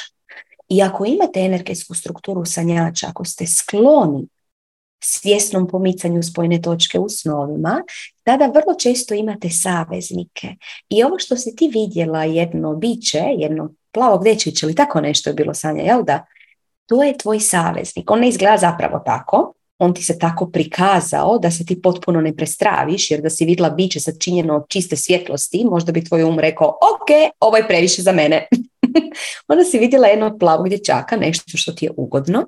I ako imate energetsku strukturu sanjača, ako ste skloni svjesnom pomicanju spojne točke u snovima, tada vrlo često imate saveznike. I ovo što si ti vidjela, jedno biće, jedno plavo dečić ili tako nešto je bilo sanja, jel da? To je tvoj saveznik. On ne izgleda zapravo tako, on ti se tako prikazao da se ti potpuno ne prestraviš, jer da si vidjela biće sačinjeno od čiste svjetlosti, možda bi tvoj um rekao, ok, ovo je previše za mene. Onda si vidjela jednog plavog dječaka, nešto što ti je ugodno.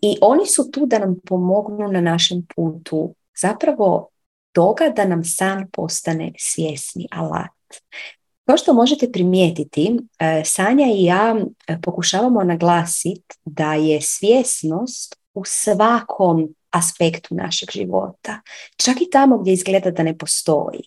I oni su tu da nam pomognu na našem putu zapravo toga da nam san postane svjesni alat. Kao što možete primijetiti, e, Sanja i ja e, pokušavamo naglasiti da je svjesnost u svakom aspektu našeg života. Čak i tamo gdje izgleda da ne postoji.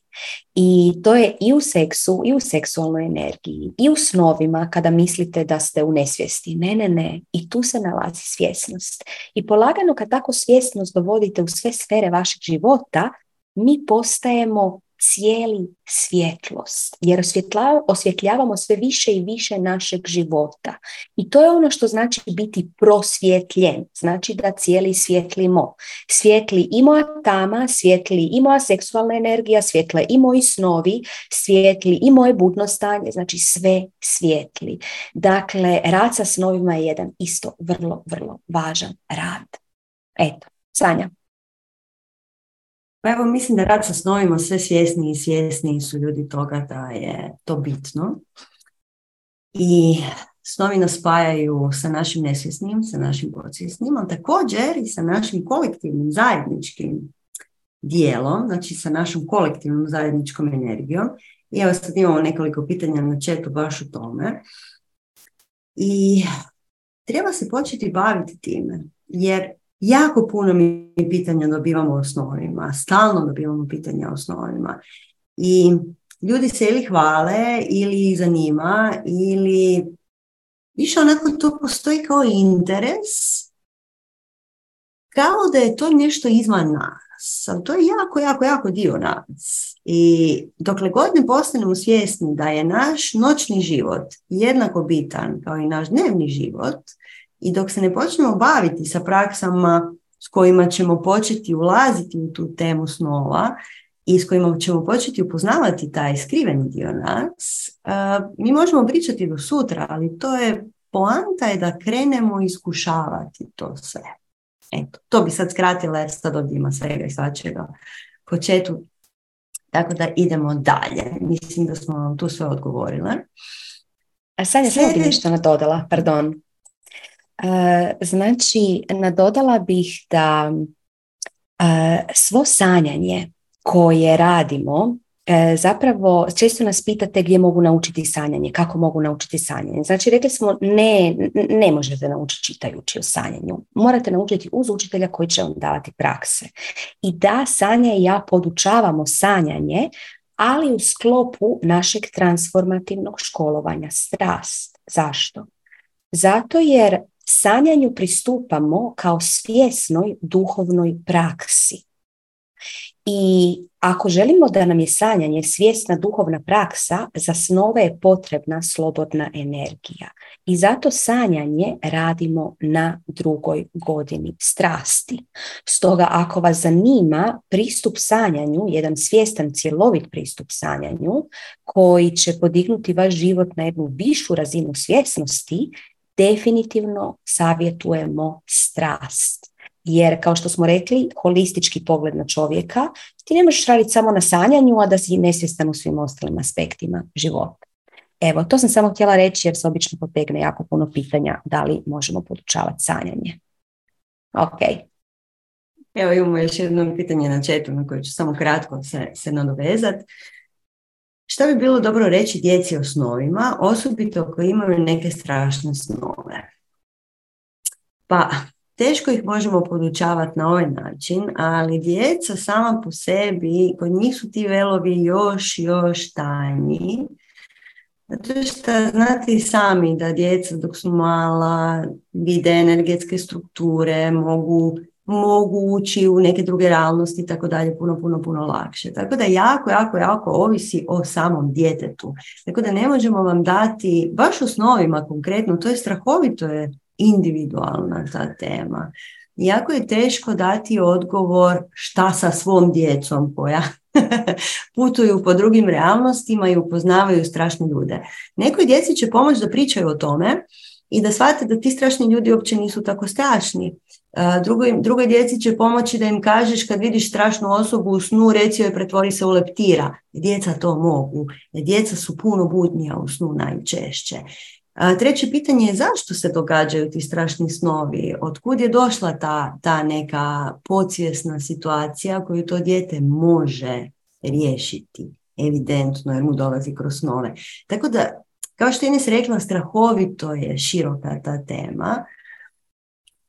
I to je i u seksu, i u seksualnoj energiji, i u snovima kada mislite da ste u nesvijesti. Ne, ne, ne. I tu se nalazi svjesnost. I polagano kad tako svjesnost dovodite u sve sfere vašeg života, mi postajemo cijeli svjetlost, jer osvjetljavamo sve više i više našeg života. I to je ono što znači biti prosvjetljen, znači da cijeli svjetlimo. Svjetli i moja tama, svjetli i moja seksualna energija, svjetle i moji snovi, svjetli i moje budno stanje, znači sve svjetli. Dakle, rad sa snovima je jedan isto vrlo, vrlo važan rad. Eto, Sanja. Pa evo, mislim da rad sa snovima sve svjesni i svjesni su ljudi toga da je to bitno. I snovi nas spajaju sa našim nesvjesnim, sa našim podsvjesnim, ali također i sa našim kolektivnim zajedničkim dijelom, znači sa našom kolektivnom zajedničkom energijom. I evo sad imamo nekoliko pitanja na četu baš o tome. I treba se početi baviti time, jer Jako puno mi pitanja dobivamo o osnovima, stalno dobivamo pitanja o osnovima. I ljudi se ili hvale ili zanima ili više onako to postoji kao interes kao da je to nešto izvan nas. Ali to je jako, jako, jako dio nas. I dokle god ne postanemo svjesni da je naš noćni život jednako bitan kao i naš dnevni život, i dok se ne počnemo baviti sa praksama s kojima ćemo početi ulaziti u tu temu snova i s kojima ćemo početi upoznavati taj skriveni dio nas, mi možemo pričati do sutra, ali to je poanta je da krenemo iskušavati to sve. Eto, to bi sad skratila jer sad ovdje ima svega i svačega po četu. Tako da idemo dalje. Mislim da smo vam tu sve odgovorile. A sad je samo bi nešto nadodala, pardon. E, znači, nadodala bih da e, svo sanjanje koje radimo, e, zapravo često nas pitate gdje mogu naučiti sanjanje, kako mogu naučiti sanjanje. Znači, rekli smo ne, ne možete naučiti čitajući o sanjanju. Morate naučiti uz učitelja koji će vam davati prakse. I da, Sanja i ja podučavamo sanjanje, ali u sklopu našeg transformativnog školovanja strast. Zašto? Zato jer sanjanju pristupamo kao svjesnoj duhovnoj praksi. I ako želimo da nam je sanjanje svjesna duhovna praksa, za snove je potrebna slobodna energija. I zato sanjanje radimo na drugoj godini strasti. Stoga ako vas zanima pristup sanjanju, jedan svjestan cjelovit pristup sanjanju koji će podignuti vaš život na jednu višu razinu svjesnosti, definitivno savjetujemo strast. Jer kao što smo rekli, holistički pogled na čovjeka, ti ne možeš raditi samo na sanjanju, a da si nesvjestan u svim ostalim aspektima života. Evo, to sam samo htjela reći jer se obično potegne jako puno pitanja da li možemo podučavati sanjanje. Ok. Evo imamo još jedno pitanje na četu na koje ću samo kratko se, se nadovezati. Šta bi bilo dobro reći djeci o snovima, osobito ako imaju neke strašne snove? Pa, teško ih možemo podučavati na ovaj način, ali djeca sama po sebi, kod njih su ti velovi još, još tanji. Zato što znate sami da djeca dok su mala vide energetske strukture, mogu, mogu ući u neke druge realnosti i tako dalje puno, puno, puno lakše. Tako da jako, jako, jako ovisi o samom djetetu. Tako da ne možemo vam dati, baš u snovima konkretno, to je strahovito je individualna ta tema. Jako je teško dati odgovor šta sa svom djecom koja putuju po drugim realnostima i upoznavaju strašne ljude. Nekoj djeci će pomoći da pričaju o tome i da shvate da ti strašni ljudi uopće nisu tako strašni. Drugoj, drugoj djeci će pomoći da im kažeš kad vidiš strašnu osobu u snu, reci joj pretvori se u leptira. Djeca to mogu. Djeca su puno budnija u snu najčešće. Treće pitanje je zašto se događaju ti strašni snovi? Otkud je došla ta, ta neka podsvjesna situacija koju to dijete može riješiti? Evidentno jer mu dolazi kroz snove. Tako da, kao što je Ines rekla, strahovito je široka ta tema.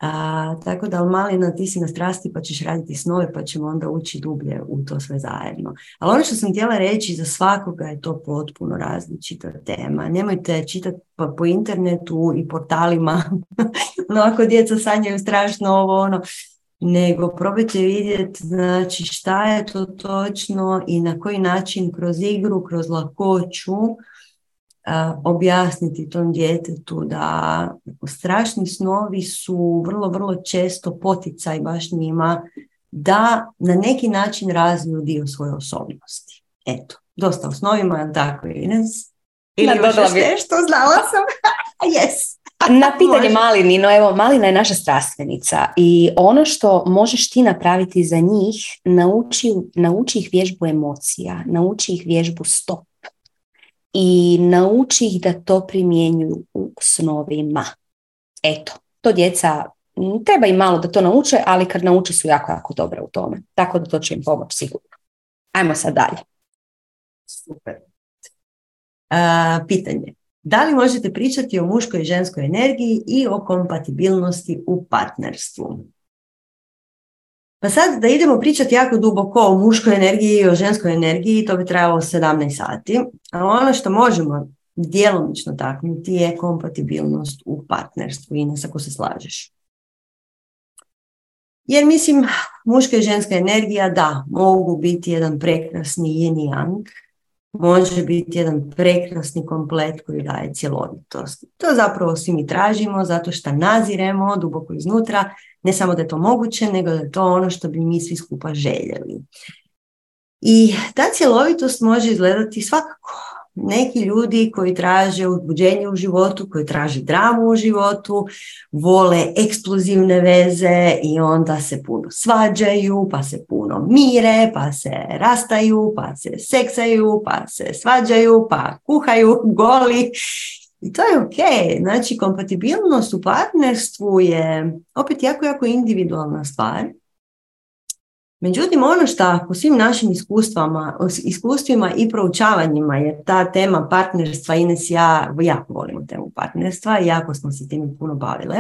A, tako da, Malina, ti si na strasti pa ćeš raditi snove pa ćemo onda ući dublje u to sve zajedno. Ali ono što sam htjela reći, za svakoga je to potpuno različita tema. Nemojte čitati po, po internetu i portalima, no ako djeca sanjaju strašno ovo ono, nego probajte vidjeti znači, šta je to točno i na koji način kroz igru, kroz lakoću, objasniti tom djetetu da strašni snovi su vrlo, vrlo često poticaj baš njima da na neki način razviju dio svoje osobnosti. Eto, dosta o snovima, tako Ines? Ili još nešto, znala sam. yes. Na pitanje Malinino, evo Malina je naša strastvenica i ono što možeš ti napraviti za njih, nauči, nauči ih vježbu emocija, nauči ih vježbu stop i nauči ih da to primjenjuju u snovima. Eto, to djeca treba im malo da to nauče, ali kad nauče su jako, jako dobre u tome. Tako da to će im pomoći sigurno. Ajmo sad dalje. Super. pitanje. Da li možete pričati o muškoj i ženskoj energiji i o kompatibilnosti u partnerstvu? Pa sad da idemo pričati jako duboko o muškoj energiji i o ženskoj energiji, to bi trajalo 17 sati. A ono što možemo djelomično taknuti je kompatibilnost u partnerstvu. Ines, ako se slažeš. Jer mislim, muška i ženska energija, da, mogu biti jedan prekrasni yin i yang, može biti jedan prekrasni komplet koji daje cjelovitost. To zapravo svi mi tražimo zato što naziremo duboko iznutra ne samo da je to moguće, nego da je to ono što bi mi svi skupa željeli. I ta cjelovitost može izgledati svakako. Neki ljudi koji traže uzbuđenje u životu, koji traže dramu u životu, vole eksplozivne veze i onda se puno svađaju, pa se puno mire, pa se rastaju, pa se seksaju, pa se svađaju, pa kuhaju, goli i to je ok. Znači, kompatibilnost u partnerstvu je opet jako, jako individualna stvar. Međutim, ono što po svim našim iskustvama, iskustvima i proučavanjima je ta tema partnerstva, Ines ja jako volimo temu partnerstva i jako smo se tim puno bavile.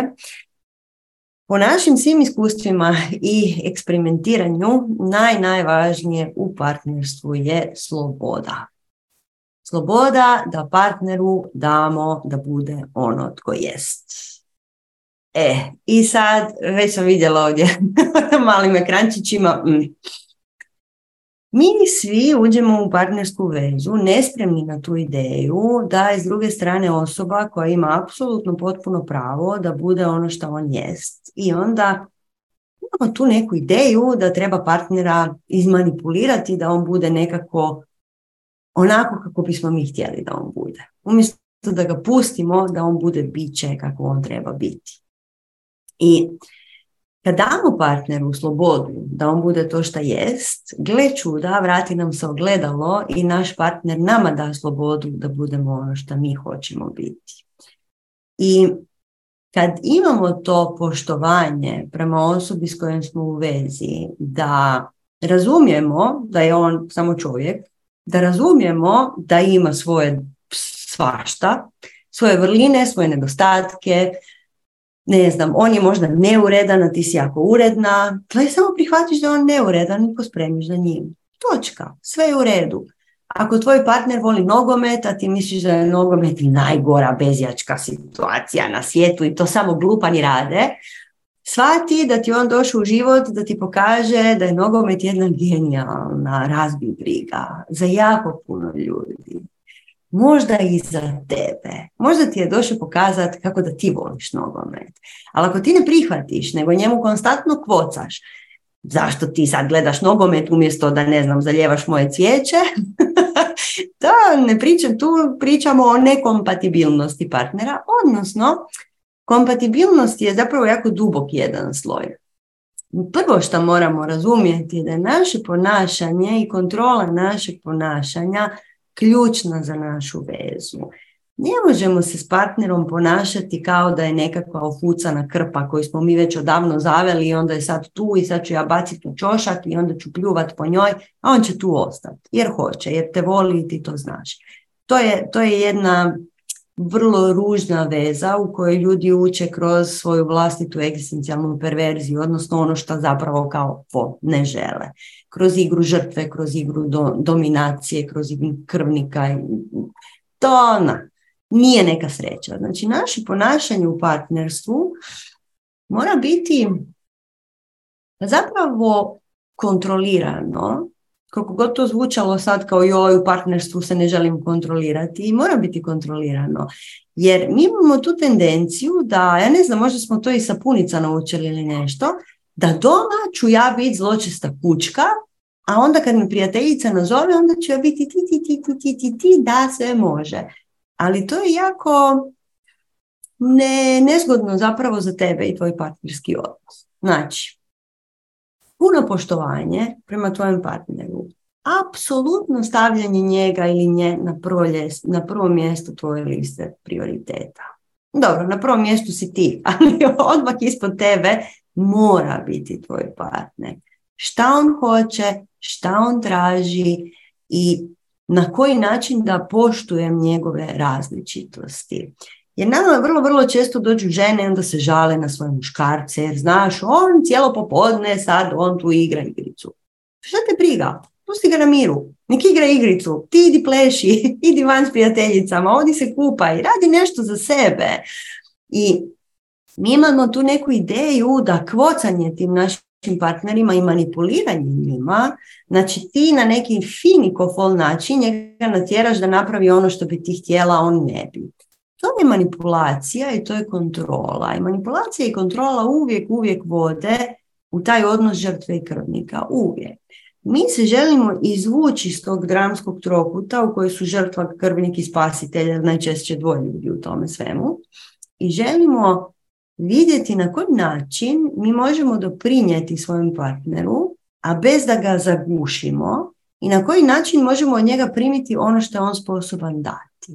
Po našim svim iskustvima i eksperimentiranju naj, najvažnije u partnerstvu je sloboda. Sloboda da partneru damo da bude ono tko jest. E, i sad, već sam vidjela ovdje malim ekrančićima, mm. Mi svi uđemo u partnersku vezu, nespremni na tu ideju da je s druge strane osoba koja ima apsolutno potpuno pravo da bude ono što on jest. I onda imamo tu neku ideju da treba partnera izmanipulirati da on bude nekako onako kako bismo mi htjeli da on bude. Umjesto da ga pustimo da on bude biće kako on treba biti. I kad damo partneru slobodu da on bude to što jest, gle čuda, vrati nam se ogledalo i naš partner nama da slobodu da budemo ono što mi hoćemo biti. I kad imamo to poštovanje prema osobi s kojom smo u vezi, da razumijemo da je on samo čovjek, da razumijemo da ima svoje svašta, svoje vrline, svoje nedostatke, ne znam, on je možda neuredan, a ti si jako uredna, je samo prihvatiš da je on neuredan i pospremiš za njim. Točka, sve je u redu. Ako tvoj partner voli nogomet, a ti misliš da je nogomet najgora bezjačka situacija na svijetu i to samo glupani rade, shvati da ti on došao u život da ti pokaže da je nogomet jedna genijalna razbi briga za jako puno ljudi možda i za tebe. Možda ti je došao pokazati kako da ti voliš nogomet. Ali ako ti ne prihvatiš, nego njemu konstantno kvocaš, zašto ti sad gledaš nogomet umjesto da, ne znam, zaljevaš moje cvijeće, to ne pričam, tu pričamo o nekompatibilnosti partnera, odnosno kompatibilnost je zapravo jako dubok jedan sloj. Prvo što moramo razumjeti je da je naše ponašanje i kontrola našeg ponašanja ključna za našu vezu. Ne možemo se s partnerom ponašati kao da je nekakva ofucana krpa koju smo mi već odavno zaveli i onda je sad tu i sad ću ja baciti u čošak i onda ću pljuvat po njoj, a on će tu ostati jer hoće, jer te voli i ti to znaš. To je, to je jedna vrlo ružna veza u kojoj ljudi uče kroz svoju vlastitu egzistencijalnu perverziju, odnosno ono što zapravo kao po ne žele. Kroz igru žrtve, kroz igru dominacije, kroz igru krvnika. To ona, nije neka sreća. Znači, naše ponašanje u partnerstvu mora biti zapravo kontrolirano koliko god to zvučalo sad kao joj u partnerstvu se ne želim kontrolirati i mora biti kontrolirano. Jer mi imamo tu tendenciju da, ja ne znam, možda smo to i sa punica naučili ili nešto, da doma ću ja biti zločesta kućka, a onda kad mi prijateljica nazove, onda ću ja biti ti, ti, ti, ti, ti, ti, ti, da sve može. Ali to je jako ne, nezgodno zapravo za tebe i tvoj partnerski odnos. Znači, puno poštovanje prema tvojem partneru, apsolutno stavljanje njega ili nje na prvo, na prvo mjesto tvoje liste prioriteta. Dobro, na prvom mjestu si ti, ali odmah ispod tebe mora biti tvoj partner. Šta on hoće, šta on traži i na koji način da poštujem njegove različitosti. Jer nama vrlo, vrlo često dođu žene i onda se žale na svoje muškarce, jer znaš, on cijelo popodne sad on tu igra igricu. Šta te briga? Pusti ga na miru. Nek igra igricu. Ti idi pleši, idi van s prijateljicama, odi se kupaj, radi nešto za sebe. I mi imamo tu neku ideju da kvocanje tim našim partnerima i manipuliranje njima, znači ti na neki fini kofol način njega natjeraš da napravi ono što bi ti htjela, on ne bi. To je manipulacija i to je kontrola. I manipulacija i kontrola uvijek, uvijek vode u taj odnos žrtve i krvnika. Uvijek. Mi se želimo izvući iz tog dramskog trokuta u kojoj su žrtva, krvnik i spasitelj, najčešće dvoje ljudi u tome svemu. I želimo vidjeti na koji način mi možemo doprinijeti svojem partneru, a bez da ga zagušimo i na koji način možemo od njega primiti ono što je on sposoban dati.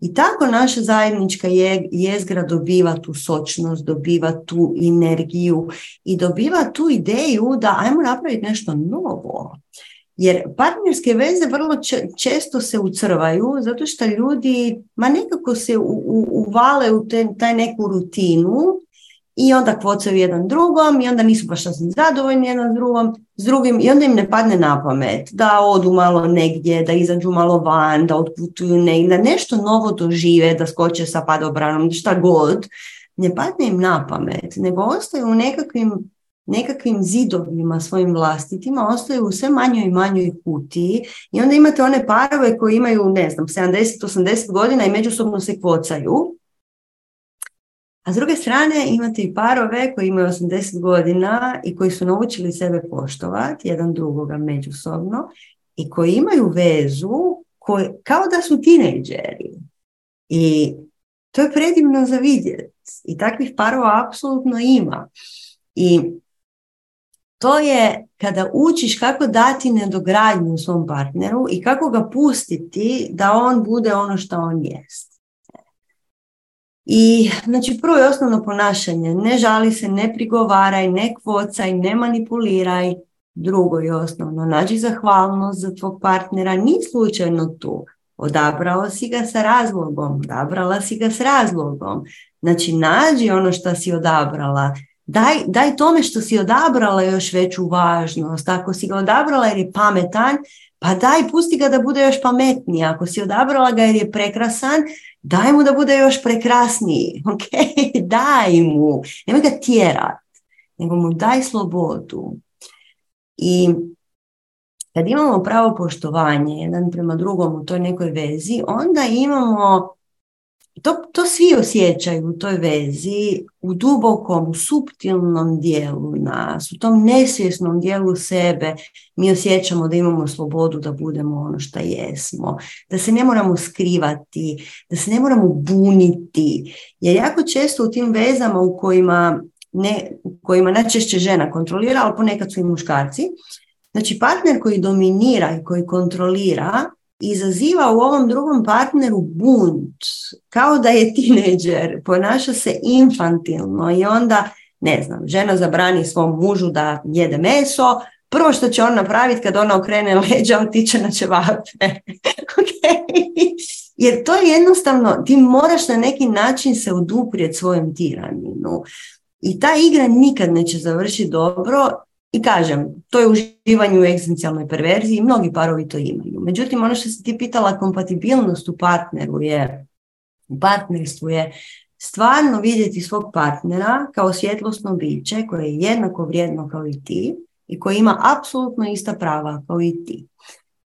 I tako naša zajednička jezgra dobiva tu sočnost, dobiva tu energiju i dobiva tu ideju da ajmo napraviti nešto novo. Jer partnerske veze vrlo često se ucrvaju zato što ljudi ma nekako se uvale u taj neku rutinu i onda kvocaju jedan drugom i onda nisu baš sasvim zadovoljni jedan drugom, s drugim i onda im ne padne na pamet da odu malo negdje, da izađu malo van, da otputuju negdje, da nešto novo dožive, da skoče sa padobranom, šta god. Ne padne im na pamet, nego ostaju u nekakvim nekakvim zidovima svojim vlastitima ostaju u sve manjoj i manjoj kutiji i onda imate one parove koji imaju, ne znam, 70-80 godina i međusobno se kvocaju. A s druge strane imate i parove koji imaju 80 godina i koji su naučili sebe poštovati jedan drugoga međusobno i koji imaju vezu kao da su tinejdžeri. I to je predivno za vidjeti. I takvih parova apsolutno ima. I to je kada učiš kako dati nedogradnju svom partneru i kako ga pustiti da on bude ono što on jest. I znači prvo je osnovno ponašanje, ne žali se, ne prigovaraj, ne kvocaj, ne manipuliraj. Drugo je osnovno, nađi zahvalnost za tvog partnera, ni slučajno tu. Odabrao si ga sa razlogom, odabrala si ga s razlogom. Znači nađi ono što si odabrala daj, daj tome što si odabrala još veću važnost. Ako si ga odabrala jer je pametan, pa daj, pusti ga da bude još pametniji. Ako si odabrala ga jer je prekrasan, daj mu da bude još prekrasniji. Ok, daj mu. Nemoj ga tjerat, nego mu daj slobodu. I kad imamo pravo poštovanje jedan prema drugom u toj nekoj vezi, onda imamo to, to svi osjećaju u toj vezi, u dubokom, suptilnom dijelu nas, u tom nesvjesnom dijelu sebe. Mi osjećamo da imamo slobodu da budemo ono što jesmo, da se ne moramo skrivati, da se ne moramo buniti. Jer jako često u tim vezama u kojima, ne, u kojima najčešće žena kontrolira, ali ponekad su i muškarci, znači partner koji dominira i koji kontrolira, izaziva u ovom drugom partneru bunt, kao da je tineđer, ponaša se infantilno i onda, ne znam, žena zabrani svom mužu da jede meso, prvo što će on napraviti kad ona okrene leđa, otiče na ćevape. Jer to je jednostavno, ti moraš na neki način se oduprijeti svojem tiraninu. I ta igra nikad neće završiti dobro i kažem, to je uživanje u egzistencijalnoj perverziji, mnogi parovi to imaju. Međutim, ono što se ti pitala, kompatibilnost u partneru je, u partnerstvu je stvarno vidjeti svog partnera kao svjetlosno biće koje je jednako vrijedno kao i ti i koje ima apsolutno ista prava kao i ti.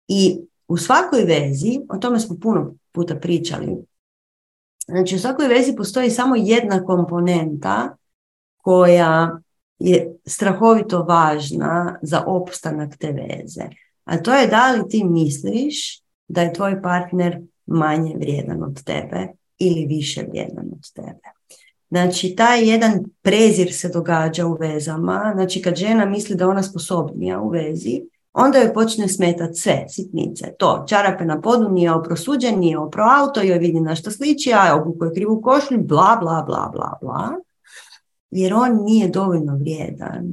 I u svakoj vezi, o tome smo puno puta pričali, znači u svakoj vezi postoji samo jedna komponenta koja je strahovito važna za opstanak te veze. A to je da li ti misliš da je tvoj partner manje vrijedan od tebe ili više vrijedan od tebe. Znači, taj jedan prezir se događa u vezama. Znači, kad žena misli da ona sposobnija u vezi, onda joj počne smetati sve sitnice. To, čarape na podu nije oprosuđen, nije opro auto, joj vidi na što sliči, a obukuje krivu košlju, bla, bla, bla, bla, bla jer on nije dovoljno vrijedan.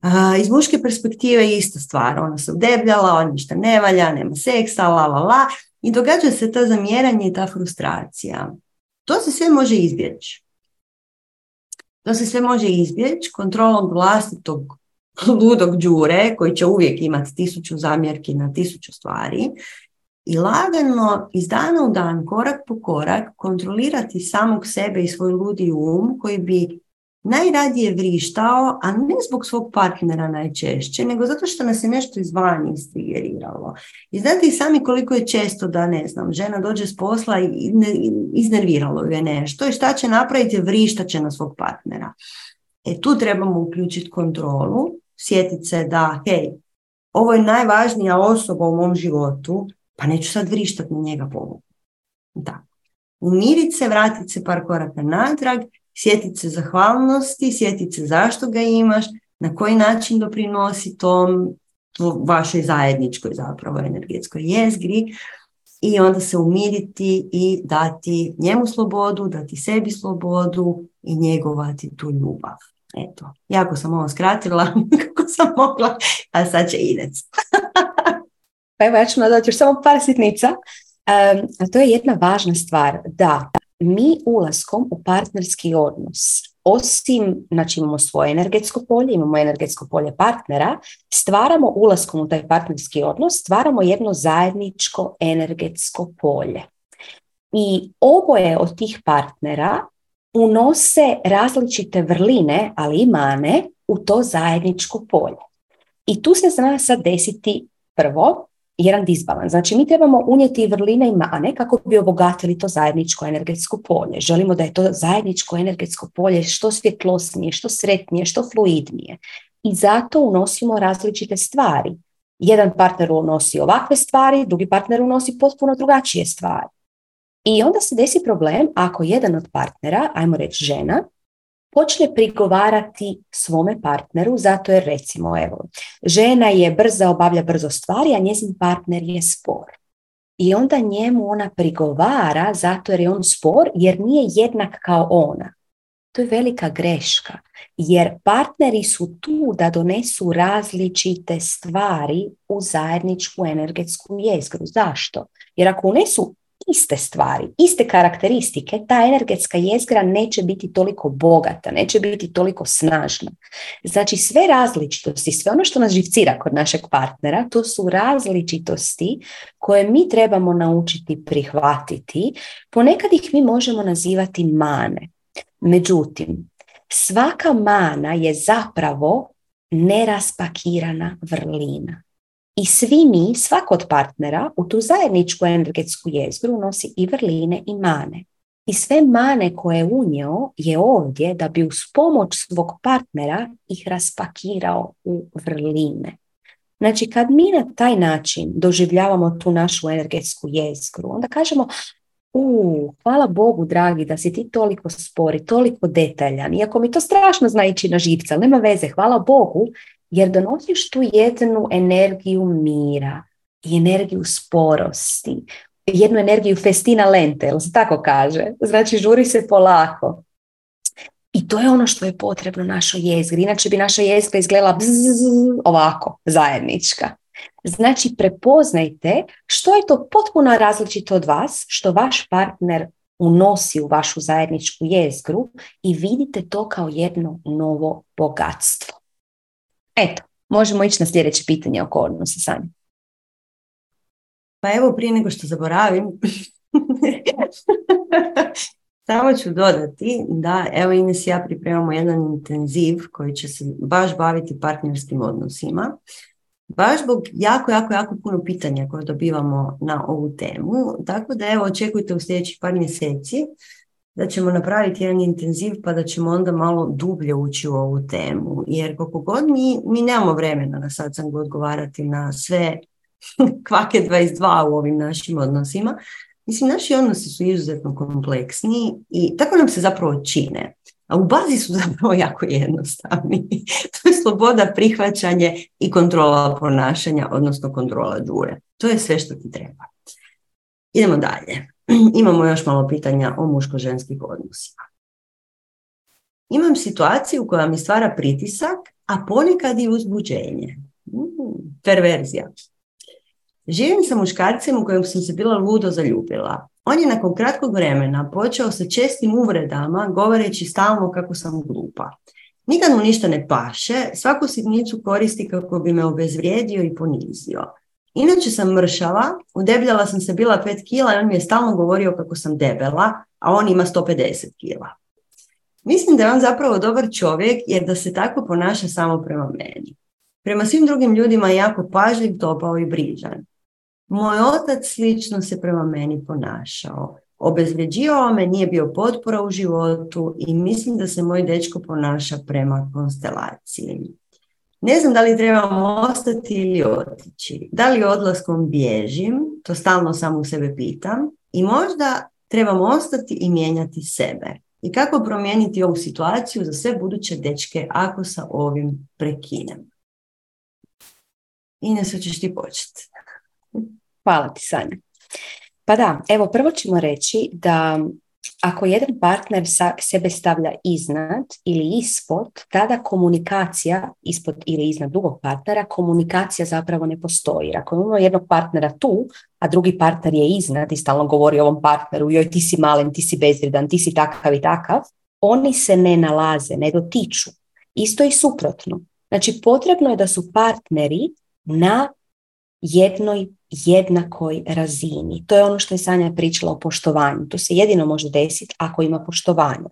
A, iz muške perspektive je ista stvar, ona se udebljala, on ništa ne valja, nema seksa, la la la, i događa se to zamjeranje i ta frustracija. To se sve može izbjeći. To se sve može izbjeći kontrolom vlastitog ludog đure koji će uvijek imati tisuću zamjerki na tisuću stvari i lagano iz dana u dan, korak po korak, kontrolirati samog sebe i svoj ludi um koji bi najradije vrištao, a ne zbog svog partnera najčešće, nego zato što nas je nešto izvanje istrigeriralo. I znate i sami koliko je često da, ne znam, žena dođe s posla i iznerviralo ju je nešto i šta će napraviti, vrištat će na svog partnera. E tu trebamo uključiti kontrolu, sjetiti se da, hej, ovo je najvažnija osoba u mom životu, pa neću sad vrištati na njega povuku. Da. Umirit se, vratit se par koraka natrag, sjetit se zahvalnosti, sjetit se zašto ga imaš, na koji način doprinosi tom vašoj zajedničkoj zapravo energetskoj jezgri i onda se umiriti i dati njemu slobodu, dati sebi slobodu i njegovati tu ljubav. Eto, jako sam ovo skratila kako sam mogla, a sad će idec. Pa evo ja ću nadati još samo par sitnica. a to je jedna važna stvar, da mi ulaskom u partnerski odnos, osim, znači imamo svoje energetsko polje, imamo energetsko polje partnera, stvaramo ulaskom u taj partnerski odnos, stvaramo jedno zajedničko energetsko polje. I oboje od tih partnera unose različite vrline, ali i mane, u to zajedničko polje. I tu se zna sad desiti prvo jedan disbalans. Znači mi trebamo unijeti vrline i mane kako bi obogatili to zajedničko energetsko polje. Želimo da je to zajedničko energetsko polje što svjetlosnije, što sretnije, što fluidnije. I zato unosimo različite stvari. Jedan partner unosi ovakve stvari, drugi partner unosi potpuno drugačije stvari. I onda se desi problem ako jedan od partnera, ajmo reći žena, počne prigovarati svome partneru zato jer recimo evo, žena je brza, obavlja brzo stvari, a njezin partner je spor. I onda njemu ona prigovara zato jer je on spor jer nije jednak kao ona. To je velika greška jer partneri su tu da donesu različite stvari u zajedničku energetsku jezgru. Zašto? Jer ako unesu iste stvari, iste karakteristike, ta energetska jezgra neće biti toliko bogata, neće biti toliko snažna. Znači sve različitosti, sve ono što nas živcira kod našeg partnera, to su različitosti koje mi trebamo naučiti prihvatiti. Ponekad ih mi možemo nazivati mane. Međutim, svaka mana je zapravo neraspakirana vrlina. I svi mi, svak od partnera, u tu zajedničku energetsku jezgru nosi i vrline i mane. I sve mane koje je unio je ovdje da bi uz pomoć svog partnera ih raspakirao u vrline. Znači kad mi na taj način doživljavamo tu našu energetsku jezgru, onda kažemo u, hvala Bogu dragi da si ti toliko spori, toliko detaljan. Iako mi to strašno zna ići na živce, ali nema veze, hvala Bogu jer donosiš tu jednu energiju mira i energiju sporosti, jednu energiju festina lente, jel se tako kaže? Znači žuri se polako. I to je ono što je potrebno našoj jezgri. Inače bi naša jezgra izgledala bzz, ovako, zajednička. Znači prepoznajte što je to potpuno različito od vas, što vaš partner unosi u vašu zajedničku jezgru i vidite to kao jedno novo bogatstvo. Eto, možemo ići na sljedeće pitanje oko odnosa sami. Pa evo prije nego što zaboravim, samo ću dodati da evo Ines i ja pripremamo jedan intenziv koji će se baš baviti partnerskim odnosima. Baš zbog jako, jako, jako puno pitanja koje dobivamo na ovu temu. Tako da evo očekujte u sljedećih par mjeseci da ćemo napraviti jedan intenziv pa da ćemo onda malo dublje ući u ovu temu. Jer koliko god mi, mi nemamo vremena na sad sam odgovarati na sve kvake 22 u ovim našim odnosima. Mislim, naši odnosi su izuzetno kompleksni i tako nam se zapravo čine. A u bazi su zapravo jako jednostavni. to je sloboda, prihvaćanje i kontrola ponašanja, odnosno kontrola džure. To je sve što ti treba. Idemo dalje. Imamo još malo pitanja o muško-ženskih odnosima. Imam situaciju koja mi stvara pritisak, a ponekad i uzbuđenje. Mm, perverzija. Živim sa muškarcem u kojem sam se bila ludo zaljubila. On je nakon kratkog vremena počeo sa čestim uvredama, govoreći stalno kako sam glupa. Nikad mu ništa ne paše, svaku sitnicu koristi kako bi me obezvrijedio i ponizio. Inače sam mršava, udebljala sam se bila 5 kila i on mi je stalno govorio kako sam debela, a on ima 150 kila. Mislim da je on zapravo dobar čovjek jer da se tako ponaša samo prema meni. Prema svim drugim ljudima je jako pažljiv, topao i brižan. Moj otac slično se prema meni ponašao. Obezvređivao me, nije bio potpora u životu i mislim da se moj dečko ponaša prema konstelaciji. Ne znam da li trebam ostati ili otići. Da li odlaskom bježim, to stalno sam u sebe pitam. I možda trebam ostati i mijenjati sebe. I kako promijeniti ovu situaciju za sve buduće dečke ako sa ovim prekinem. Ines, hoćeš ti početi. Hvala ti, Sanja. Pa da, evo prvo ćemo reći da ako jedan partner sebe stavlja iznad ili ispod, tada komunikacija ispod ili iznad drugog partnera, komunikacija zapravo ne postoji. Ako imamo jednog partnera tu, a drugi partner je iznad i stalno govori ovom partneru, joj ti si malen, ti si bezvrijedan, ti si takav i takav, oni se ne nalaze, ne dotiču. Isto i suprotno. Znači potrebno je da su partneri na jednoj jednakoj razini. To je ono što je Sanja pričala o poštovanju. To se jedino može desiti ako ima poštovanja.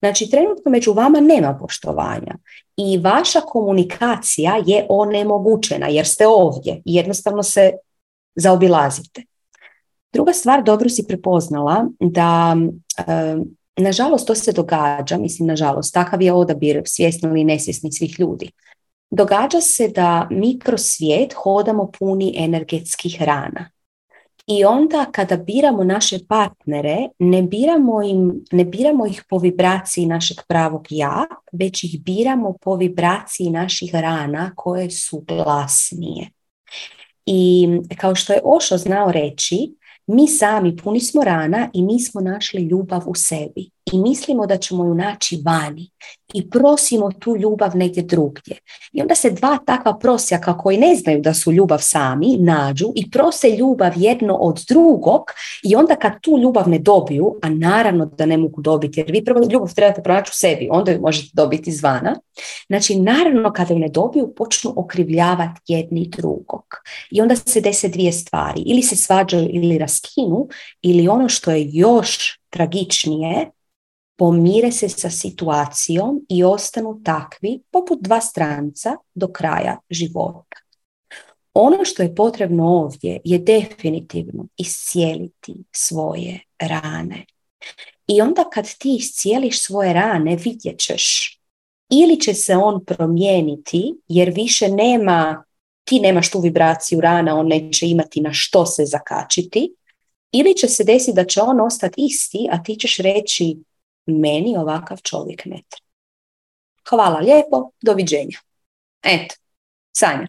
Znači, trenutno među vama nema poštovanja i vaša komunikacija je onemogućena jer ste ovdje i jednostavno se zaobilazite. Druga stvar, dobro si prepoznala da nažalost to se događa, mislim nažalost, takav je odabir svjesni ili nesvjesni svih ljudi. Događa se da mi kroz svijet hodamo puni energetskih rana. I onda kada biramo naše partnere, ne biramo, im, ne biramo ih po vibraciji našeg pravog ja, već ih biramo po vibraciji naših rana koje su glasnije. I kao što je Ošo znao reći, mi sami puni smo rana i mi smo našli ljubav u sebi i mislimo da ćemo ju naći vani i prosimo tu ljubav negdje drugdje. I onda se dva takva prosjaka koji ne znaju da su ljubav sami nađu i prose ljubav jedno od drugog i onda kad tu ljubav ne dobiju, a naravno da ne mogu dobiti jer vi prvo ljubav trebate pronaći u sebi, onda ju možete dobiti izvana. Znači naravno kada ju ne dobiju počnu okrivljavati jedni drugog. I onda se dese dvije stvari. Ili se svađaju ili raskinu ili ono što je još tragičnije, pomire se sa situacijom i ostanu takvi poput dva stranca do kraja života. Ono što je potrebno ovdje je definitivno iscijeliti svoje rane. I onda kad ti iscijeliš svoje rane, vidjet ćeš ili će se on promijeniti jer više nema, ti nemaš tu vibraciju rana, on neće imati na što se zakačiti, ili će se desiti da će on ostati isti, a ti ćeš reći meni ovakav čovjek ne treba. Hvala lijepo, doviđenja. Eto, Sanja.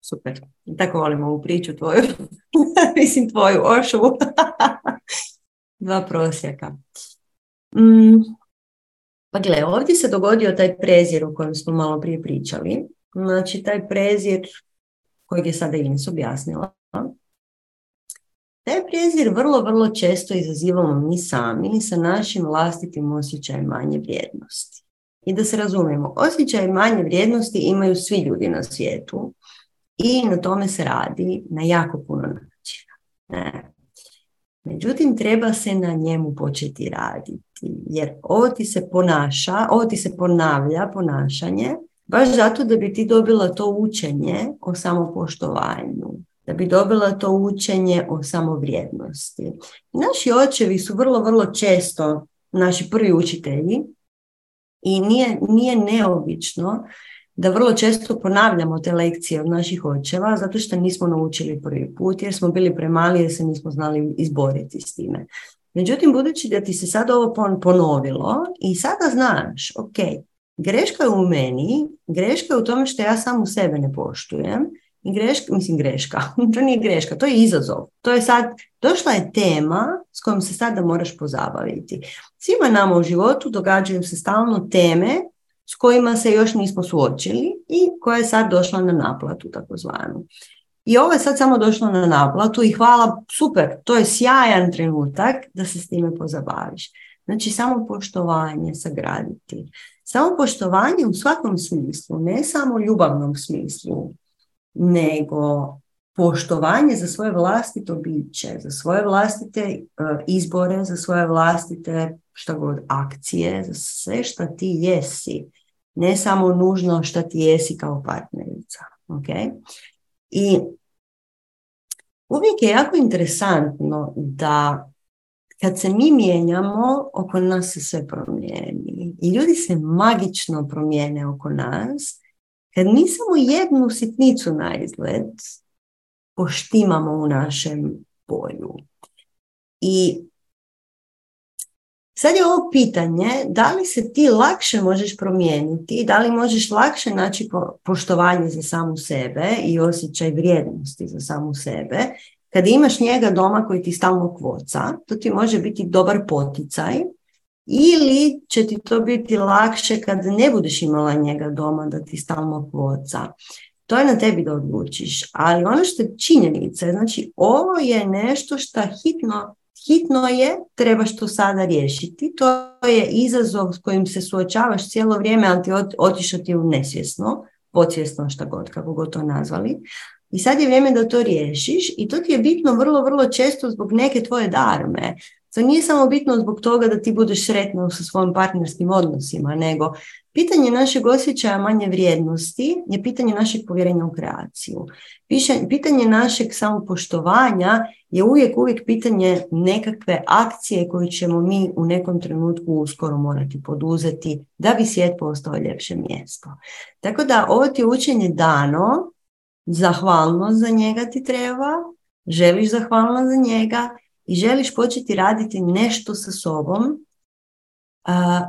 Super. Tako volim ovu priču tvoju. Mislim tvoju ošu. Dva prosjaka. Mm. Pa gle, ovdje se dogodio taj prezir o kojem smo malo prije pričali. Znači, taj prezir kojeg je sada Ines objasnila. Taj prijezir vrlo, vrlo često izazivamo mi sami sa našim vlastitim osjećajem manje vrijednosti. I da se razumijemo, osjećaj manje vrijednosti imaju svi ljudi na svijetu i na tome se radi na jako puno načina. Ne. Međutim, treba se na njemu početi raditi, jer ovo ti se ponaša, ovo ti se ponavlja ponašanje, baš zato da bi ti dobila to učenje o samopoštovanju, da bi dobila to učenje o samovrijednosti. Naši očevi su vrlo, vrlo često naši prvi učitelji i nije, nije neobično da vrlo često ponavljamo te lekcije od naših očeva zato što nismo naučili prvi put jer smo bili premali jer se nismo znali izboriti s time. Međutim, budući da ti se sad ovo ponovilo i sada znaš, ok, greška je u meni, greška je u tome što ja sam u sebe ne poštujem, greška, mislim greška, to nije greška, to je izazov. To je sad, došla je tema s kojom se sada moraš pozabaviti. Svima nama u životu događaju se stalno teme s kojima se još nismo suočili i koja je sad došla na naplatu takozvanu. I ovo je sad samo došlo na naplatu i hvala, super, to je sjajan trenutak da se s time pozabaviš. Znači samo poštovanje sagraditi. Samo poštovanje u svakom smislu, ne samo ljubavnom smislu, nego poštovanje za svoje vlastito biće, za svoje vlastite e, izbore, za svoje vlastite šta god akcije, za sve što ti jesi. Ne samo nužno što ti jesi kao partnerica. Okay? I uvijek je jako interesantno da kad se mi mijenjamo, oko nas se sve promijeni. I ljudi se magično promijene oko nas kad mi samo jednu sitnicu na izgled poštimamo u našem polju. I sad je ovo pitanje da li se ti lakše možeš promijeniti, da li možeš lakše naći poštovanje za samu sebe i osjećaj vrijednosti za samu sebe. Kad imaš njega doma koji ti stalno kvoca, to ti može biti dobar poticaj ili će ti to biti lakše kad ne budeš imala njega doma da ti stalno kvoca. To je na tebi da odlučiš. Ali ono što je činjenica, znači ovo je nešto što hitno, hitno je, trebaš to sada riješiti. To je izazov s kojim se suočavaš cijelo vrijeme, ali ti otišao ti u nesvjesno, podsvjesno šta god, kako god to nazvali. I sad je vrijeme da to riješiš i to ti je bitno vrlo, vrlo često zbog neke tvoje darme To nije samo bitno zbog toga da ti budeš sretna sa svojim partnerskim odnosima, nego pitanje našeg osjećaja manje vrijednosti je pitanje našeg povjerenja u kreaciju. Pitanje našeg samopoštovanja je uvijek, uvijek pitanje nekakve akcije koju ćemo mi u nekom trenutku uskoro morati poduzeti da bi svijet postao ljepše mjesto. Tako da ovo ti učenje dano, zahvalnost za njega ti treba, želiš zahvalnost za njega i želiš početi raditi nešto sa sobom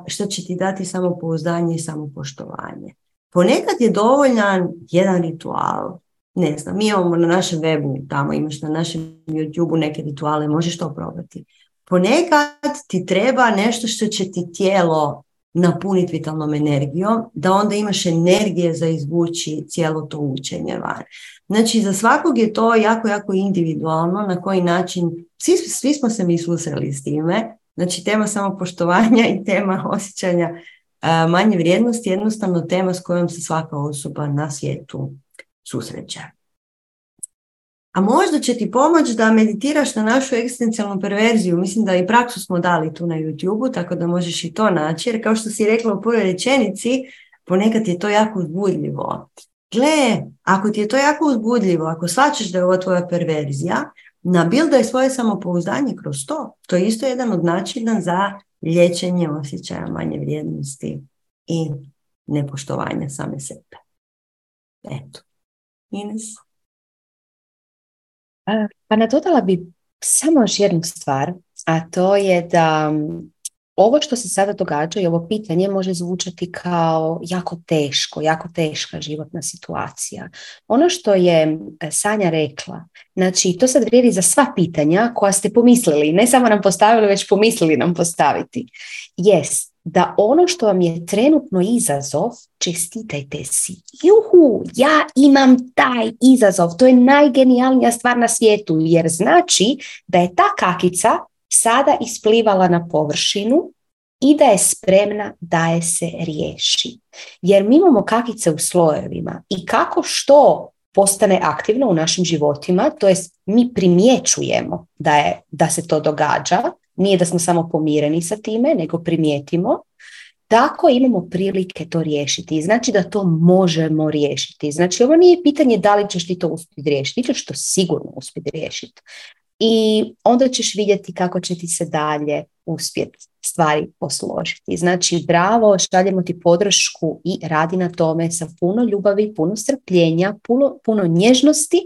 što će ti dati samopouzdanje i samopoštovanje. Ponekad je dovoljan jedan ritual. Ne znam, mi imamo na našem webu, tamo imaš na našem YouTube neke rituale, možeš to probati. Ponekad ti treba nešto što će ti tijelo napuniti vitalnom energijom, da onda imaš energije za izvući cijelo to učenje van. Znači, za svakog je to jako, jako individualno, na koji način, svi, svi smo se mi susreli s time, znači tema samopoštovanja i tema osjećanja manje vrijednosti, jednostavno tema s kojom se svaka osoba na svijetu susreće. A možda će ti pomoći da meditiraš na našu ekstencijalnu perverziju. Mislim da i praksu smo dali tu na YouTube-u, tako da možeš i to naći. Jer kao što si rekla u prvoj rečenici, ponekad je to jako uzbudljivo. Gle, ako ti je to jako uzbudljivo, ako svačaš da je ovo tvoja perverzija, nabildaj svoje samopouzdanje kroz to. To je isto jedan od načina za liječenje osjećaja manje vrijednosti i nepoštovanja same sebe. Eto. Ines? Pa nadodala bi samo još jednu stvar, a to je da ovo što se sada događa i ovo pitanje može zvučati kao jako teško, jako teška životna situacija. Ono što je Sanja rekla, znači to sad vrijedi za sva pitanja koja ste pomislili, ne samo nam postavili, već pomislili nam postaviti, jest da ono što vam je trenutno izazov, čestitajte si. Juhu, ja imam taj izazov. To je najgenijalnija stvar na svijetu jer znači da je ta kakica sada isplivala na površinu i da je spremna da je se riješi. Jer mi imamo kakice u slojevima i kako što postane aktivno u našim životima, to jest mi primjećujemo da, je, da se to događa, nije da smo samo pomireni sa time, nego primijetimo, tako imamo prilike to riješiti. Znači da to možemo riješiti. Znači ovo nije pitanje da li ćeš ti to uspjeti riješiti, ti ćeš to sigurno uspjeti riješiti. I onda ćeš vidjeti kako će ti se dalje uspjeti stvari posložiti. Znači, bravo, šaljemo ti podršku i radi na tome sa puno ljubavi, puno strpljenja, puno, puno nježnosti,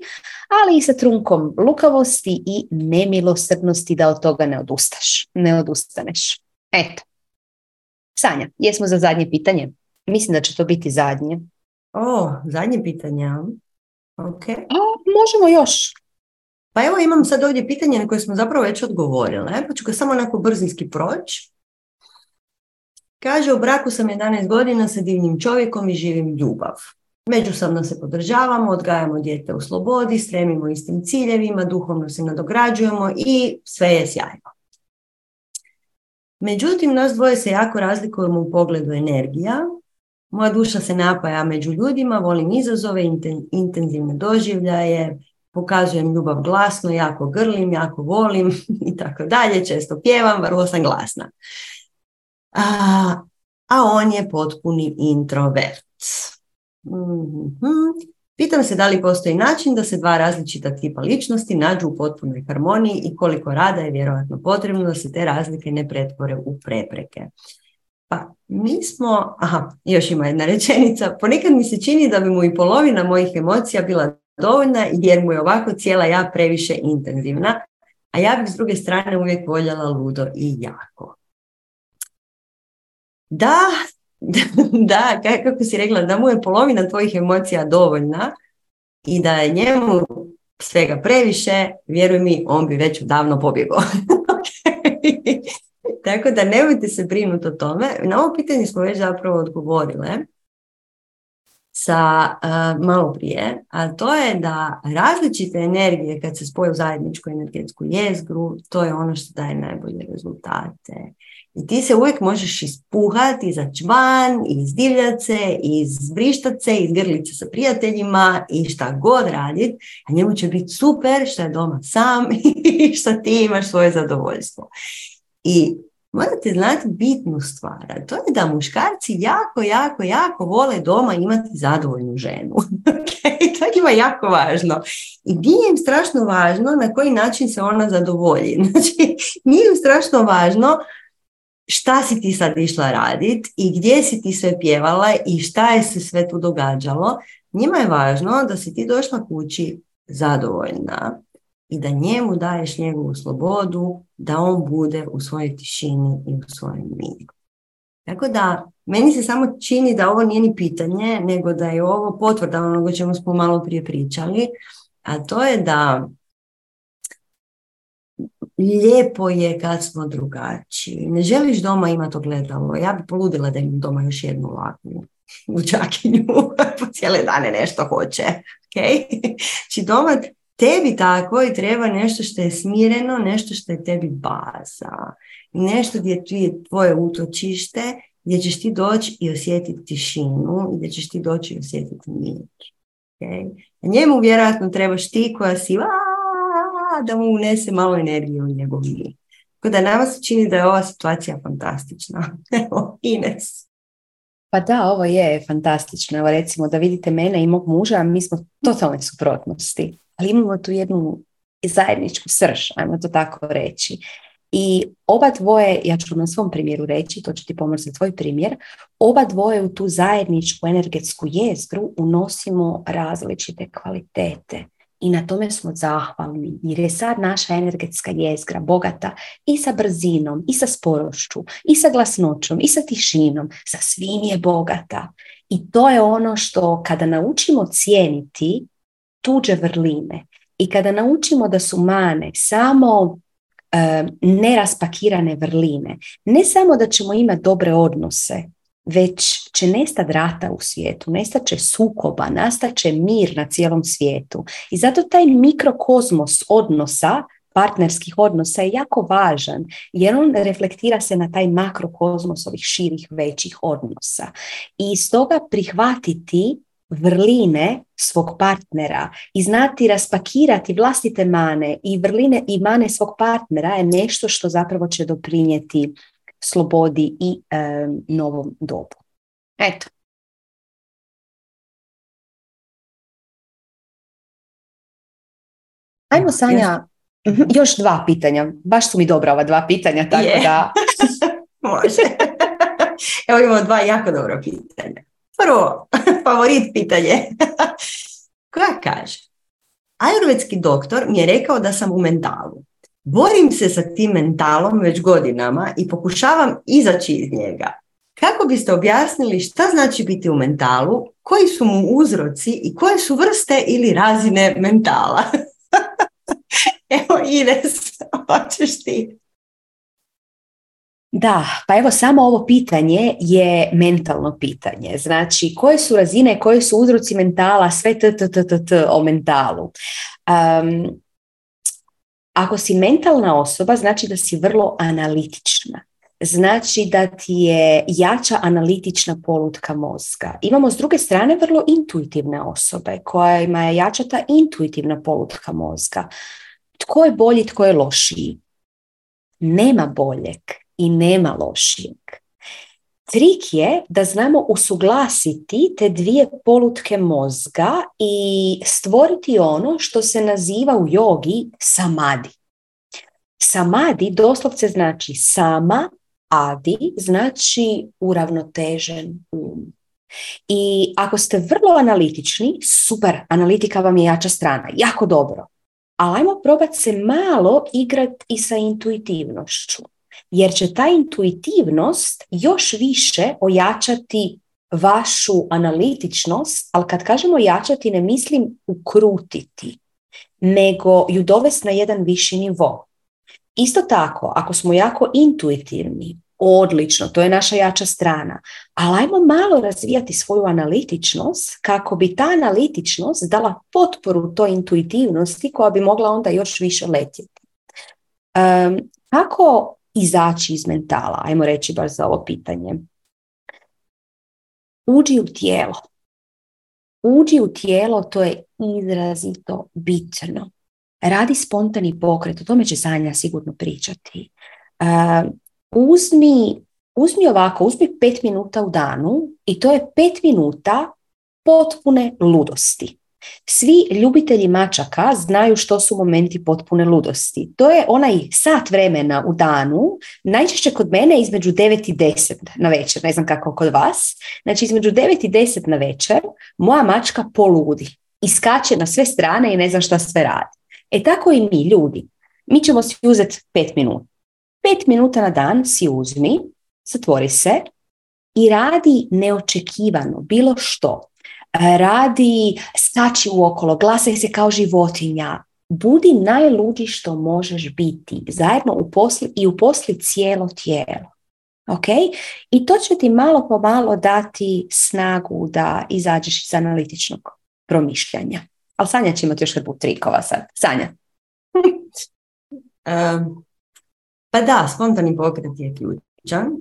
ali i sa trunkom lukavosti i nemilosrdnosti da od toga ne odustaš, ne odustaneš. Eto. Sanja, jesmo za zadnje pitanje? Mislim da će to biti zadnje. O, zadnje pitanje, ok. A, možemo još. Pa evo imam sad ovdje pitanje na koje smo zapravo već odgovorile, pa ću ga samo onako brzinski proći. Kaže, u braku sam 11 godina sa divnim čovjekom i živim ljubav. Međusobno se podržavamo, odgajamo dijete u slobodi, stremimo istim ciljevima, duhovno se nadograđujemo i sve je sjajno. Međutim, nas dvoje se jako razlikujemo u pogledu energija. Moja duša se napaja među ljudima, volim izazove, intenzivne doživljaje, pokazujem ljubav glasno, jako grlim, jako volim i tako dalje, često pjevam, vrlo sam glasna. A, a on je potpuni introvert. mm Pitam se da li postoji način da se dva različita tipa ličnosti nađu u potpunoj harmoniji i koliko rada je vjerojatno potrebno da se te razlike ne pretvore u prepreke. Pa mi smo, aha, još ima jedna rečenica, ponekad mi se čini da bi mu i polovina mojih emocija bila dovoljna jer mu je ovako cijela ja previše intenzivna, a ja bih s druge strane uvijek voljela ludo i jako. Da, da, kako si rekla, da mu je polovina tvojih emocija dovoljna i da je njemu svega previše, vjeruj mi, on bi već davno pobjegao. Tako da nemojte se brinuti o tome. Na ovo pitanje smo već zapravo odgovorile sa uh, malo prije, a to je da različite energije kad se spoje u zajedničku energetsku jezgru, to je ono što daje najbolje rezultate. I ti se uvijek možeš ispuhati, izaći van, izdivljati se, izvrištat se, izgrlit se sa prijateljima i šta god raditi, a njemu će biti super što je doma sam i što ti imaš svoje zadovoljstvo. I morate znati bitnu stvar, to je da muškarci jako, jako, jako vole doma imati zadovoljnu ženu. To je njima jako važno. I nije im strašno važno na koji način se ona zadovolji. Znači, nije im strašno važno šta si ti sad išla radit i gdje si ti sve pjevala i šta je se sve tu događalo. Njima je važno da si ti došla kući zadovoljna i da njemu daješ njegovu slobodu, da on bude u svojoj tišini i u svojem miru. Tako da, meni se samo čini da ovo nije ni pitanje, nego da je ovo potvrda onoga o čemu smo malo prije pričali, a to je da lijepo je kad smo drugačiji. Ne želiš doma imati ogledalo. Ja bi poludila da imam doma još jednu ovakvu u čakinju. po cijele dane nešto hoće. Okay? Znači doma tebi tako i treba nešto što je smireno, nešto što je tebi baza. Nešto gdje je tvoje utočište, gdje ćeš ti doći i osjetiti tišinu gdje ćeš ti doći i osjetiti mir. Okay? Njemu vjerojatno trebaš ti koja si da mu unese malo energije u njegov mir. Tako da nama se čini da je ova situacija fantastična. Evo, Ines. Pa da, ovo je fantastično. Evo recimo da vidite mene i mog muža, mi smo totalne suprotnosti ali imamo tu jednu zajedničku srž, ajmo to tako reći. I oba dvoje, ja ću na svom primjeru reći, to ću ti pomoći za tvoj primjer, oba dvoje u tu zajedničku energetsku jezgru unosimo različite kvalitete. I na tome smo zahvalni jer je sad naša energetska jezgra bogata i sa brzinom, i sa sporošću, i sa glasnoćom, i sa tišinom. Sa svim je bogata. I to je ono što kada naučimo cijeniti tuđe vrline. I kada naučimo da su mane samo e, neraspakirane vrline, ne samo da ćemo imati dobre odnose, već će nestati rata u svijetu, nestat će sukoba, nastat će mir na cijelom svijetu. I zato taj mikrokozmos odnosa, partnerskih odnosa je jako važan, jer on reflektira se na taj makrokozmos ovih širih, većih odnosa. I stoga prihvatiti vrline svog partnera i znati raspakirati vlastite mane i vrline i mane svog partnera je nešto što zapravo će doprinijeti slobodi i novom dobu. Eto. Ajmo Sanja, mhm, još dva pitanja. Baš su mi dobra ova dva pitanja, tako da... Može. Evo imamo dva jako dobra pitanja. Prvo, favorit pitanje. Koja kaže? Ajurvedski doktor mi je rekao da sam u mentalu. Borim se sa tim mentalom već godinama i pokušavam izaći iz njega. Kako biste objasnili šta znači biti u mentalu, koji su mu uzroci i koje su vrste ili razine mentala? Evo Ines, hoćeš ti? Da, pa evo samo ovo pitanje je mentalno pitanje. Znači, koje su razine, koje su uzroci mentala, sve t, t, t, t, t o mentalu. Um, ako si mentalna osoba, znači da si vrlo analitična. Znači da ti je jača analitična polutka mozga. Imamo s druge strane vrlo intuitivne osobe kojima je jača ta intuitivna polutka mozga. Tko je bolji, tko je lošiji? Nema boljeg i nema lošijeg. Trik je da znamo usuglasiti te dvije polutke mozga i stvoriti ono što se naziva u jogi samadi. Samadi doslovce znači sama, adi znači uravnotežen um. I ako ste vrlo analitični, super, analitika vam je jača strana, jako dobro. Ali ajmo probati se malo igrati i sa intuitivnošću jer će ta intuitivnost još više ojačati vašu analitičnost, ali kad kažemo jačati ne mislim ukrutiti, nego ju dovesti na jedan viši nivo. Isto tako, ako smo jako intuitivni, odlično, to je naša jača strana, ali ajmo malo razvijati svoju analitičnost kako bi ta analitičnost dala potporu toj intuitivnosti koja bi mogla onda još više letjeti. Um, kako izaći iz mentala, ajmo reći baš za ovo pitanje. Uđi u tijelo. Uđi u tijelo, to je izrazito bitno. Radi spontani pokret, o tome će Sanja sigurno pričati. uzmi, uzmi ovako, uzmi pet minuta u danu i to je pet minuta potpune ludosti. Svi ljubitelji mačaka znaju što su momenti potpune ludosti. To je onaj sat vremena u danu, najčešće kod mene između 9 i 10 na večer, ne znam kako kod vas. Znači između 9 i 10 na večer moja mačka poludi i skače na sve strane i ne znam šta sve radi. E tako i mi ljudi. Mi ćemo si uzeti 5 minuta. 5 minuta na dan si uzmi, zatvori se i radi neočekivano bilo što radi, skači u okolo, glasaj se kao životinja, budi najluđi što možeš biti, zajedno uposli i uposli cijelo tijelo. Ok? I to će ti malo po malo dati snagu da izađeš iz analitičnog promišljanja. Ali Sanja će imati još hrbu trikova sad. Sanja. um, pa da, spontani pokret je ključan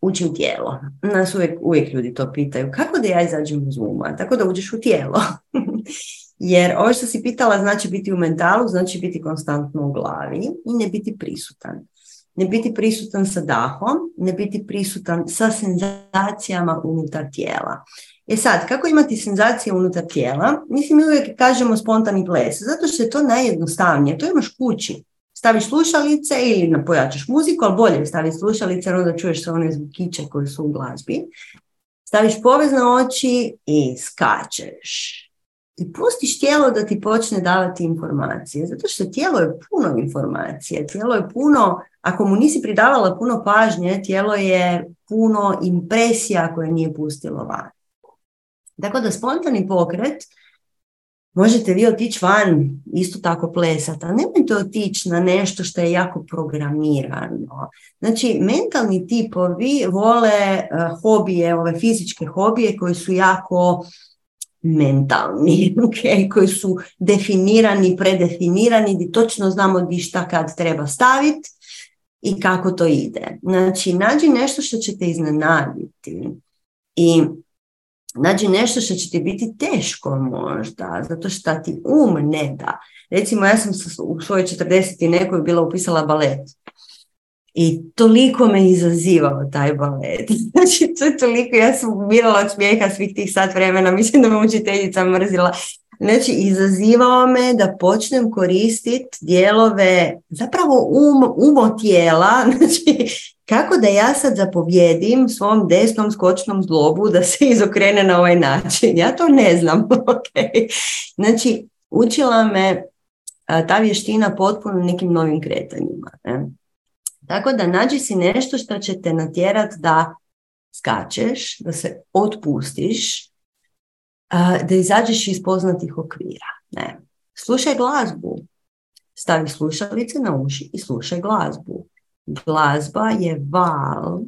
ući u tijelo. Nas uvijek, uvijek ljudi to pitaju. Kako da ja izađem iz uma? Tako da uđeš u tijelo. Jer ovo što si pitala znači biti u mentalu, znači biti konstantno u glavi i ne biti prisutan. Ne biti prisutan sa dahom, ne biti prisutan sa senzacijama unutar tijela. E sad, kako imati senzacije unutar tijela? Mislim, mi uvijek kažemo spontani ples, zato što je to najjednostavnije. To imaš kući staviš slušalice ili pojačaš muziku, ali bolje staviš slušalice, onda čuješ sve one zvukiće koje su u glazbi. Staviš povezne oči i skačeš. I pustiš tijelo da ti počne davati informacije. Zato što tijelo je puno informacije. Tijelo je puno, ako mu nisi pridavala puno pažnje, tijelo je puno impresija koje nije pustilo van. Tako da spontani pokret Možete vi otići van, isto tako plesati, ali nemojte otići na nešto što je jako programirano. Znači, mentalni tipovi vole uh, hobije, ove fizičke hobije koji su jako mentalni, okay? koji su definirani, predefinirani, gdje točno znamo di šta kad treba staviti i kako to ide. Znači, nađi nešto što će te iznenaditi. I Nađi nešto što će ti biti teško možda, zato što ti um ne da. Recimo, ja sam u svojoj 40. i nekoj bila upisala balet. I toliko me izazivao taj balet. Znači, to je toliko, ja sam umirala od smijeha svih tih sat vremena, mislim da me učiteljica mrzila. Znači, izazivao me da počnem koristiti dijelove, zapravo um, umo tijela, znači kako da ja sad zapovjedim svom desnom skočnom zlobu da se izokrene na ovaj način? Ja to ne znam. okay. Znači, učila me ta vještina potpuno nekim novim kretanjima. Ne? Tako da nađi si nešto što će te natjerat da skačeš, da se otpustiš, da izađeš iz poznatih okvira. Ne? Slušaj glazbu. Stavi slušalice na uši i slušaj glazbu glazba je val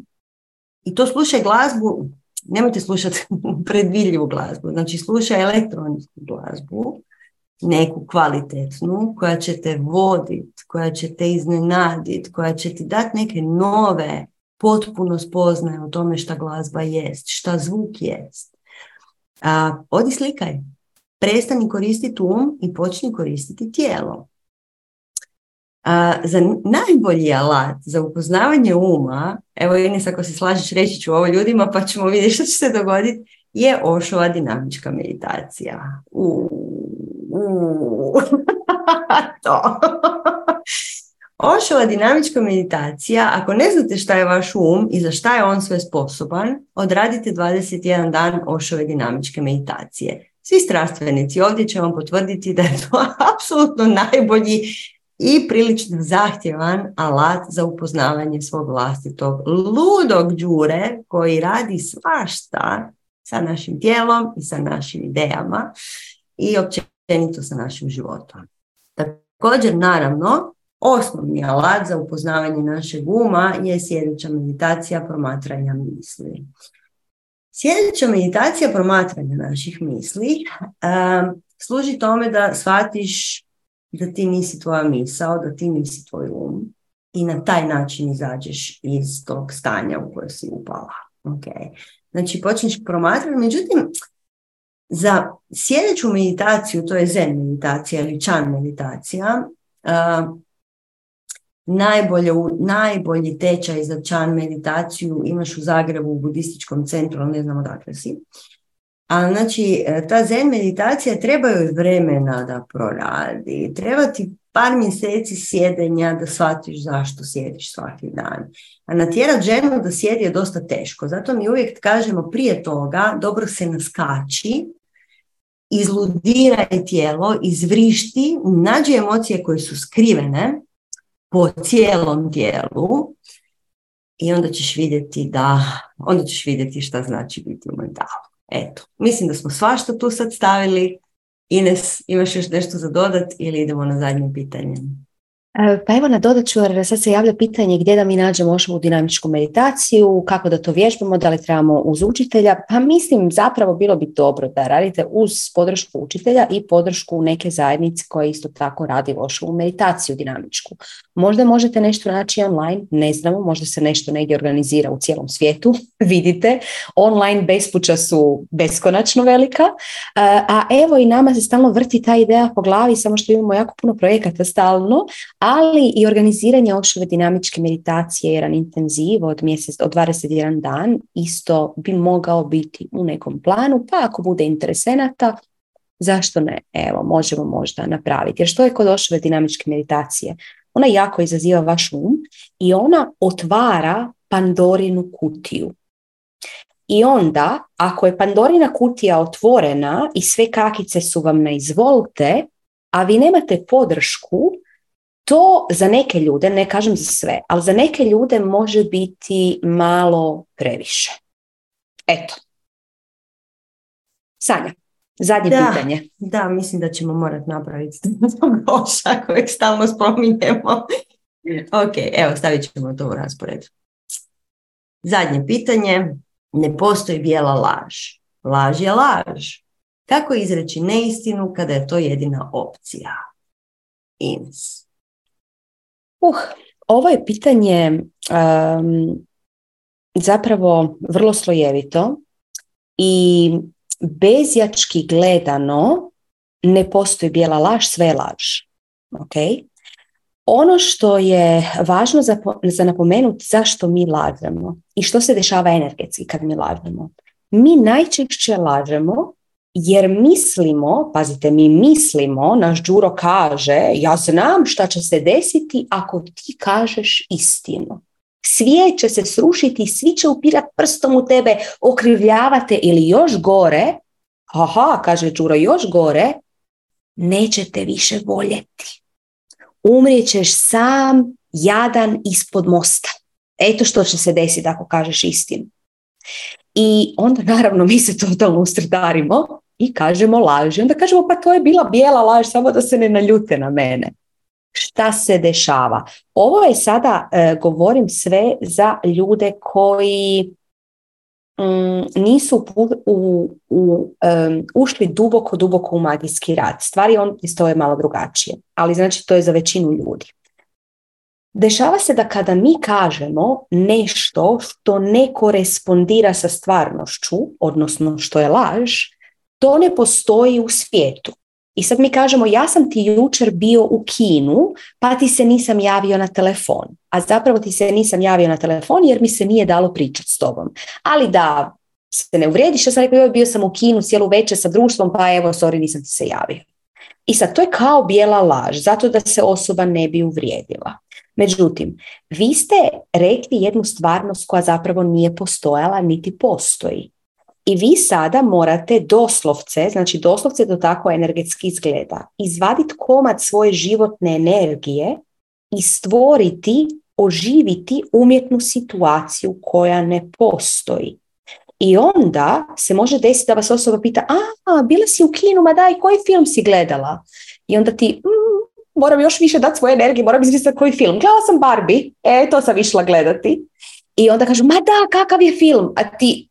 i to slušaj glazbu, nemojte slušati predvidljivu glazbu, znači slušaj elektronsku glazbu, neku kvalitetnu, koja će te voditi, koja će te iznenaditi, koja će ti dati neke nove, potpuno spoznaje o tome šta glazba jest, šta zvuk jest. A, odi slikaj. Prestani koristiti um i počni koristiti tijelo. A, za najbolji alat za upoznavanje uma, evo Ines ako se slažeš reći ću ovo ljudima pa ćemo vidjeti što će se dogoditi, je Ošova dinamička meditacija. U, to. Ošova dinamička meditacija, ako ne znate šta je vaš um i za šta je on sve sposoban, odradite 21 dan Ošove dinamičke meditacije. Svi strastvenici ovdje će vam potvrditi da je to apsolutno najbolji i prilično zahtjevan alat za upoznavanje svog vlastitog ludog đure koji radi svašta sa našim tijelom i sa našim idejama i općenito sa našim životom. Također, naravno, osnovni alat za upoznavanje našeg uma je sjedeća meditacija promatranja misli. Sjedeća meditacija promatranja naših misli uh, služi tome da shvatiš da ti nisi tvoja misao, da ti nisi tvoj um i na taj način izađeš iz tog stanja u koje si upala. Okay. Znači počneš promatrati, međutim za sljedeću meditaciju, to je zen meditacija ili čan meditacija, najbolje, najbolji tečaj za čan meditaciju imaš u Zagrebu u budističkom centru, ali ne znam odakle si. A znači, e, ta zen meditacija treba joj vremena da proradi. Treba ti par mjeseci sjedenja da shvatiš zašto sjediš svaki dan. A natjerat ženu da sjedi je dosta teško. Zato mi uvijek kažemo prije toga, dobro se naskači, izludiraj tijelo, izvrišti, nađi emocije koje su skrivene po cijelom tijelu i onda ćeš vidjeti da, onda ćeš vidjeti šta znači biti u mentalu. Eto, mislim da smo svašta tu sad stavili. Ines, imaš još nešto za dodat ili idemo na zadnje pitanje? E, pa evo na dodaću, jer sad se javlja pitanje gdje da mi nađemo ovu dinamičku meditaciju, kako da to vježbamo, da li trebamo uz učitelja. Pa mislim zapravo bilo bi dobro da radite uz podršku učitelja i podršku neke zajednice koja isto tako radi lošu meditaciju dinamičku. Možda možete nešto naći online, ne znamo, možda se nešto negdje organizira u cijelom svijetu, vidite. Online bespuća su beskonačno velika, e, a evo i nama se stalno vrti ta ideja po glavi, samo što imamo jako puno projekata stalno, ali i organiziranje ošove dinamičke meditacije, jedan intenziv od mjesec, od 21 dan, isto bi mogao biti u nekom planu, pa ako bude interesenata, zašto ne? Evo, možemo možda napraviti. Jer što je kod ošove dinamičke meditacije? Ona jako izaziva vaš um i ona otvara Pandorinu kutiju. I onda, ako je Pandorina kutija otvorena i sve kakice su vam na izvolte, a vi nemate podršku, to za neke ljude, ne kažem za sve, ali za neke ljude može biti malo previše. Eto. Sanja, zadnje da, pitanje. Da, mislim da ćemo morati napraviti goša kojeg stalno spominjemo. ok, evo stavit ćemo to u raspored. Zadnje pitanje. Ne postoji bijela laž. Laž je laž. Kako izreći neistinu kada je to jedina opcija? Ines. Uh, ovo je pitanje zapravo vrlo slojevito i bezjački gledano ne postoji bijela laž, sve je laž. Okay? Ono što je važno za, za napomenuti zašto mi lažemo i što se dešava energetski kad mi lažemo. Mi najčešće lažemo jer mislimo, pazite, mi mislimo, naš Đuro kaže, ja znam šta će se desiti ako ti kažeš istinu. Svijet će se srušiti, svi će upirat prstom u tebe, okrivljavate ili još gore, aha, kaže Đuro, još gore, nećete više voljeti. Umrijećeš sam, jadan ispod mosta. Eto što će se desiti ako kažeš istinu. I onda naravno mi se totalno ustrdarimo i kažemo laži. Onda kažemo pa to je bila bijela laž, samo da se ne naljute na mene. Šta se dešava? Ovo je sada, e, govorim sve za ljude koji mm, nisu u, u, ušli duboko, duboko u magijski rad. Stvari on je malo drugačije, ali znači to je za većinu ljudi. Dešava se da kada mi kažemo nešto što ne korespondira sa stvarnošću, odnosno što je laž, to ne postoji u svijetu. I sad mi kažemo ja sam ti jučer bio u kinu pa ti se nisam javio na telefon. A zapravo ti se nisam javio na telefon jer mi se nije dalo pričati s tobom. Ali da se ne uvrijediš, ja sam rekao bio sam u kinu cijelu večer sa društvom pa evo sorry nisam ti se javio. I sad to je kao bijela laž zato da se osoba ne bi uvrijedila. Međutim, vi ste rekli jednu stvarnost koja zapravo nije postojala niti postoji. I vi sada morate doslovce, znači doslovce to tako energetski izgleda, izvaditi komad svoje životne energije i stvoriti, oživiti umjetnu situaciju koja ne postoji. I onda se može desiti da vas osoba pita, a, bila si u kinu, ma daj, koji film si gledala? I onda ti, mm, moram još više dati svoje energije, moram izmisliti koji film. Gledala sam Barbie, e, to sam išla gledati. I onda kažu, ma da, kakav je film? A ti,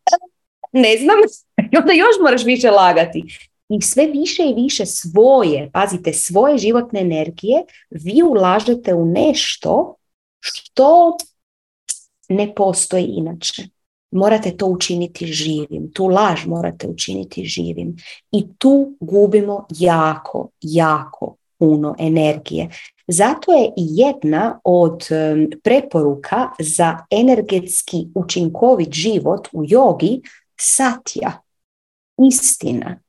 ne znam, i onda još moraš više lagati. I sve više i više svoje, pazite, svoje životne energije vi ulažete u nešto što ne postoji inače. Morate to učiniti živim. Tu laž morate učiniti živim. I tu gubimo jako, jako puno energije. Zato je jedna od preporuka za energetski učinkovit život u jogi satja, istina.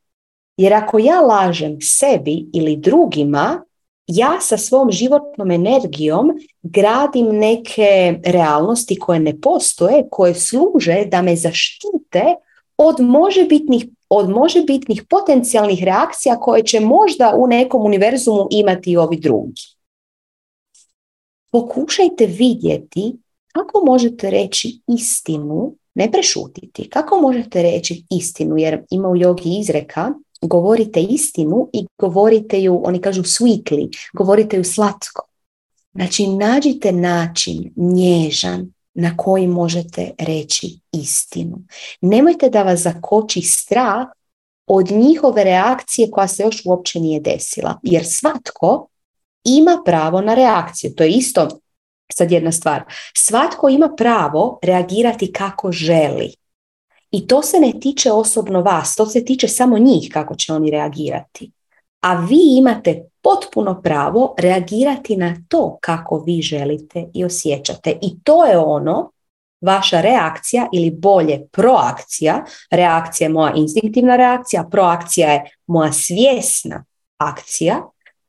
Jer ako ja lažem sebi ili drugima, ja sa svom životnom energijom gradim neke realnosti koje ne postoje, koje služe da me zaštite od možebitnih, od možebitnih potencijalnih reakcija koje će možda u nekom univerzumu imati i ovi drugi. Pokušajte vidjeti kako možete reći istinu, ne prešutiti, kako možete reći istinu, jer ima u jogi izreka govorite istinu i govorite ju, oni kažu sweetly, govorite ju slatko. Znači, nađite način nježan na koji možete reći istinu. Nemojte da vas zakoči strah od njihove reakcije koja se još uopće nije desila. Jer svatko ima pravo na reakciju. To je isto sad jedna stvar. Svatko ima pravo reagirati kako želi. I to se ne tiče osobno vas, to se tiče samo njih kako će oni reagirati. A vi imate potpuno pravo reagirati na to kako vi želite i osjećate. I to je ono, vaša reakcija ili bolje proakcija. Reakcija je moja instinktivna reakcija, proakcija je moja svjesna akcija.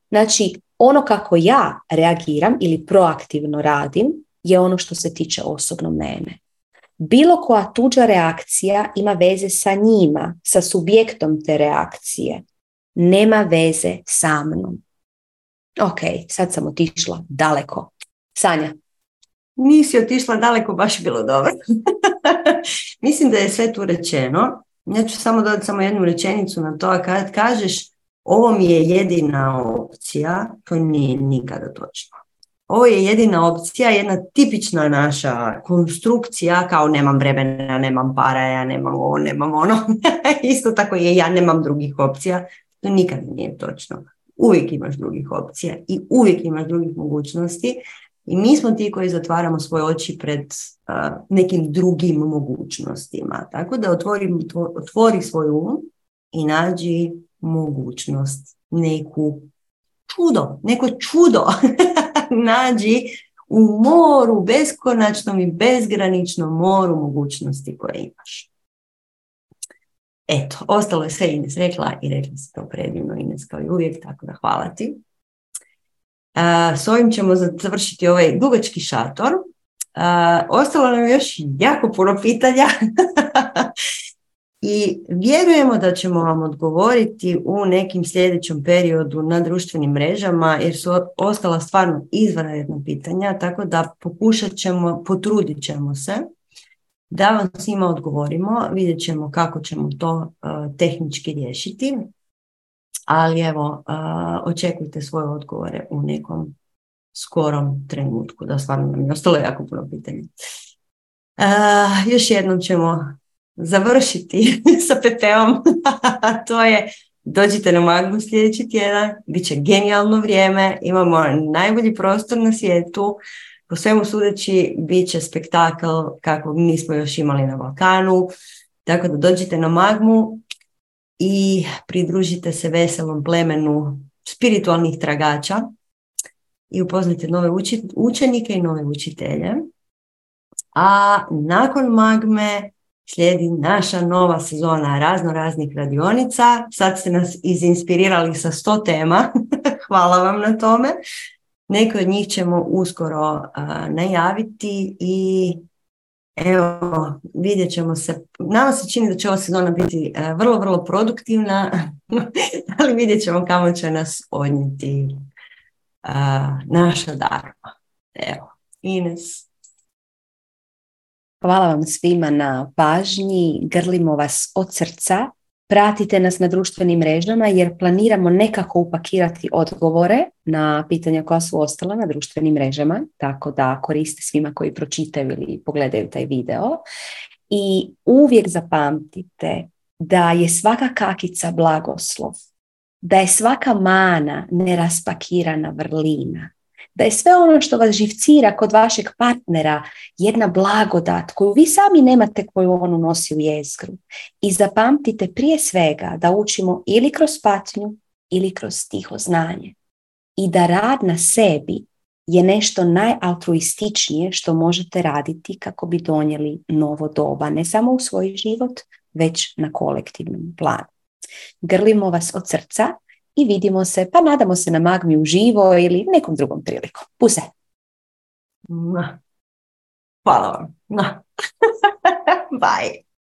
Znači, ono kako ja reagiram ili proaktivno radim je ono što se tiče osobno mene. Bilo koja tuđa reakcija ima veze sa njima, sa subjektom te reakcije. Nema veze sa mnom. Ok, sad sam otišla daleko. Sanja. Nisi otišla daleko, baš bilo dobro. Mislim da je sve tu rečeno. Ja ću samo dodati samo jednu rečenicu na to, a kad kažeš ovo mi je jedina opcija, to nije nikada točno. Ovo je jedina opcija, jedna tipična naša konstrukcija, kao nemam vremena, nemam para, ja nemam ovo, nemam ono. Isto tako je, ja nemam drugih opcija. To nikada nije točno. Uvijek imaš drugih opcija i uvijek imaš drugih mogućnosti. I mi smo ti koji zatvaramo svoje oči pred nekim drugim mogućnostima. Tako da otvori, otvori svoj um i nađi mogućnost, neku čudo, neko čudo nađi u moru, beskonačnom i bezgraničnom moru mogućnosti koje imaš. Eto, ostalo je sve Ines rekla i rekla se to predivno Ines kao i uvijek, tako da hvala ti. s ovim ćemo završiti ovaj dugački šator. ostalo nam još jako puno pitanja. i vjerujemo da ćemo vam odgovoriti u nekim sljedećem periodu na društvenim mrežama jer su ostala stvarno izvanredna pitanja, tako da pokušat ćemo, potrudit ćemo se da vam svima odgovorimo, vidjet ćemo kako ćemo to uh, tehnički riješiti, ali evo, uh, očekujte svoje odgovore u nekom skorom trenutku, da stvarno nam je ostalo jako puno pitanja. Uh, još jednom ćemo završiti sa PP-om, to je dođite na Magmu sljedeći tjedan, bit će genijalno vrijeme, imamo najbolji prostor na svijetu, po svemu sudeći bit će spektakl kakvog nismo još imali na Balkanu, tako da dođite na Magmu i pridružite se veselom plemenu spiritualnih tragača i upoznate nove učenike i nove učitelje. A nakon Magme slijedi naša nova sezona razno raznih radionica. Sad ste nas izinspirirali sa sto tema. Hvala vam na tome. Neke od njih ćemo uskoro najaviti i evo, vidjet ćemo se. Nama se čini da će ova sezona biti vrlo, vrlo produktivna, ali vidjet ćemo kamo će nas odnijeti naša darma. Evo, Ines. Hvala vam svima na pažnji, grlimo vas od srca, pratite nas na društvenim mrežama jer planiramo nekako upakirati odgovore na pitanja koja su ostala na društvenim mrežama, tako da koriste svima koji pročitaju ili pogledaju taj video. I uvijek zapamtite da je svaka kakica blagoslov, da je svaka mana neraspakirana vrlina, da je sve ono što vas živcira kod vašeg partnera jedna blagodat koju vi sami nemate koju on unosi u jezgru. I zapamtite prije svega da učimo ili kroz patnju ili kroz tiho znanje. i da rad na sebi je nešto najaltruističnije što možete raditi kako bi donijeli novo doba, ne samo u svoj život, već na kolektivnom planu. Grlimo vas od srca i vidimo se, pa nadamo se na magmi u živo ili nekom drugom prilikom. Puse! Hvala vam. Bye.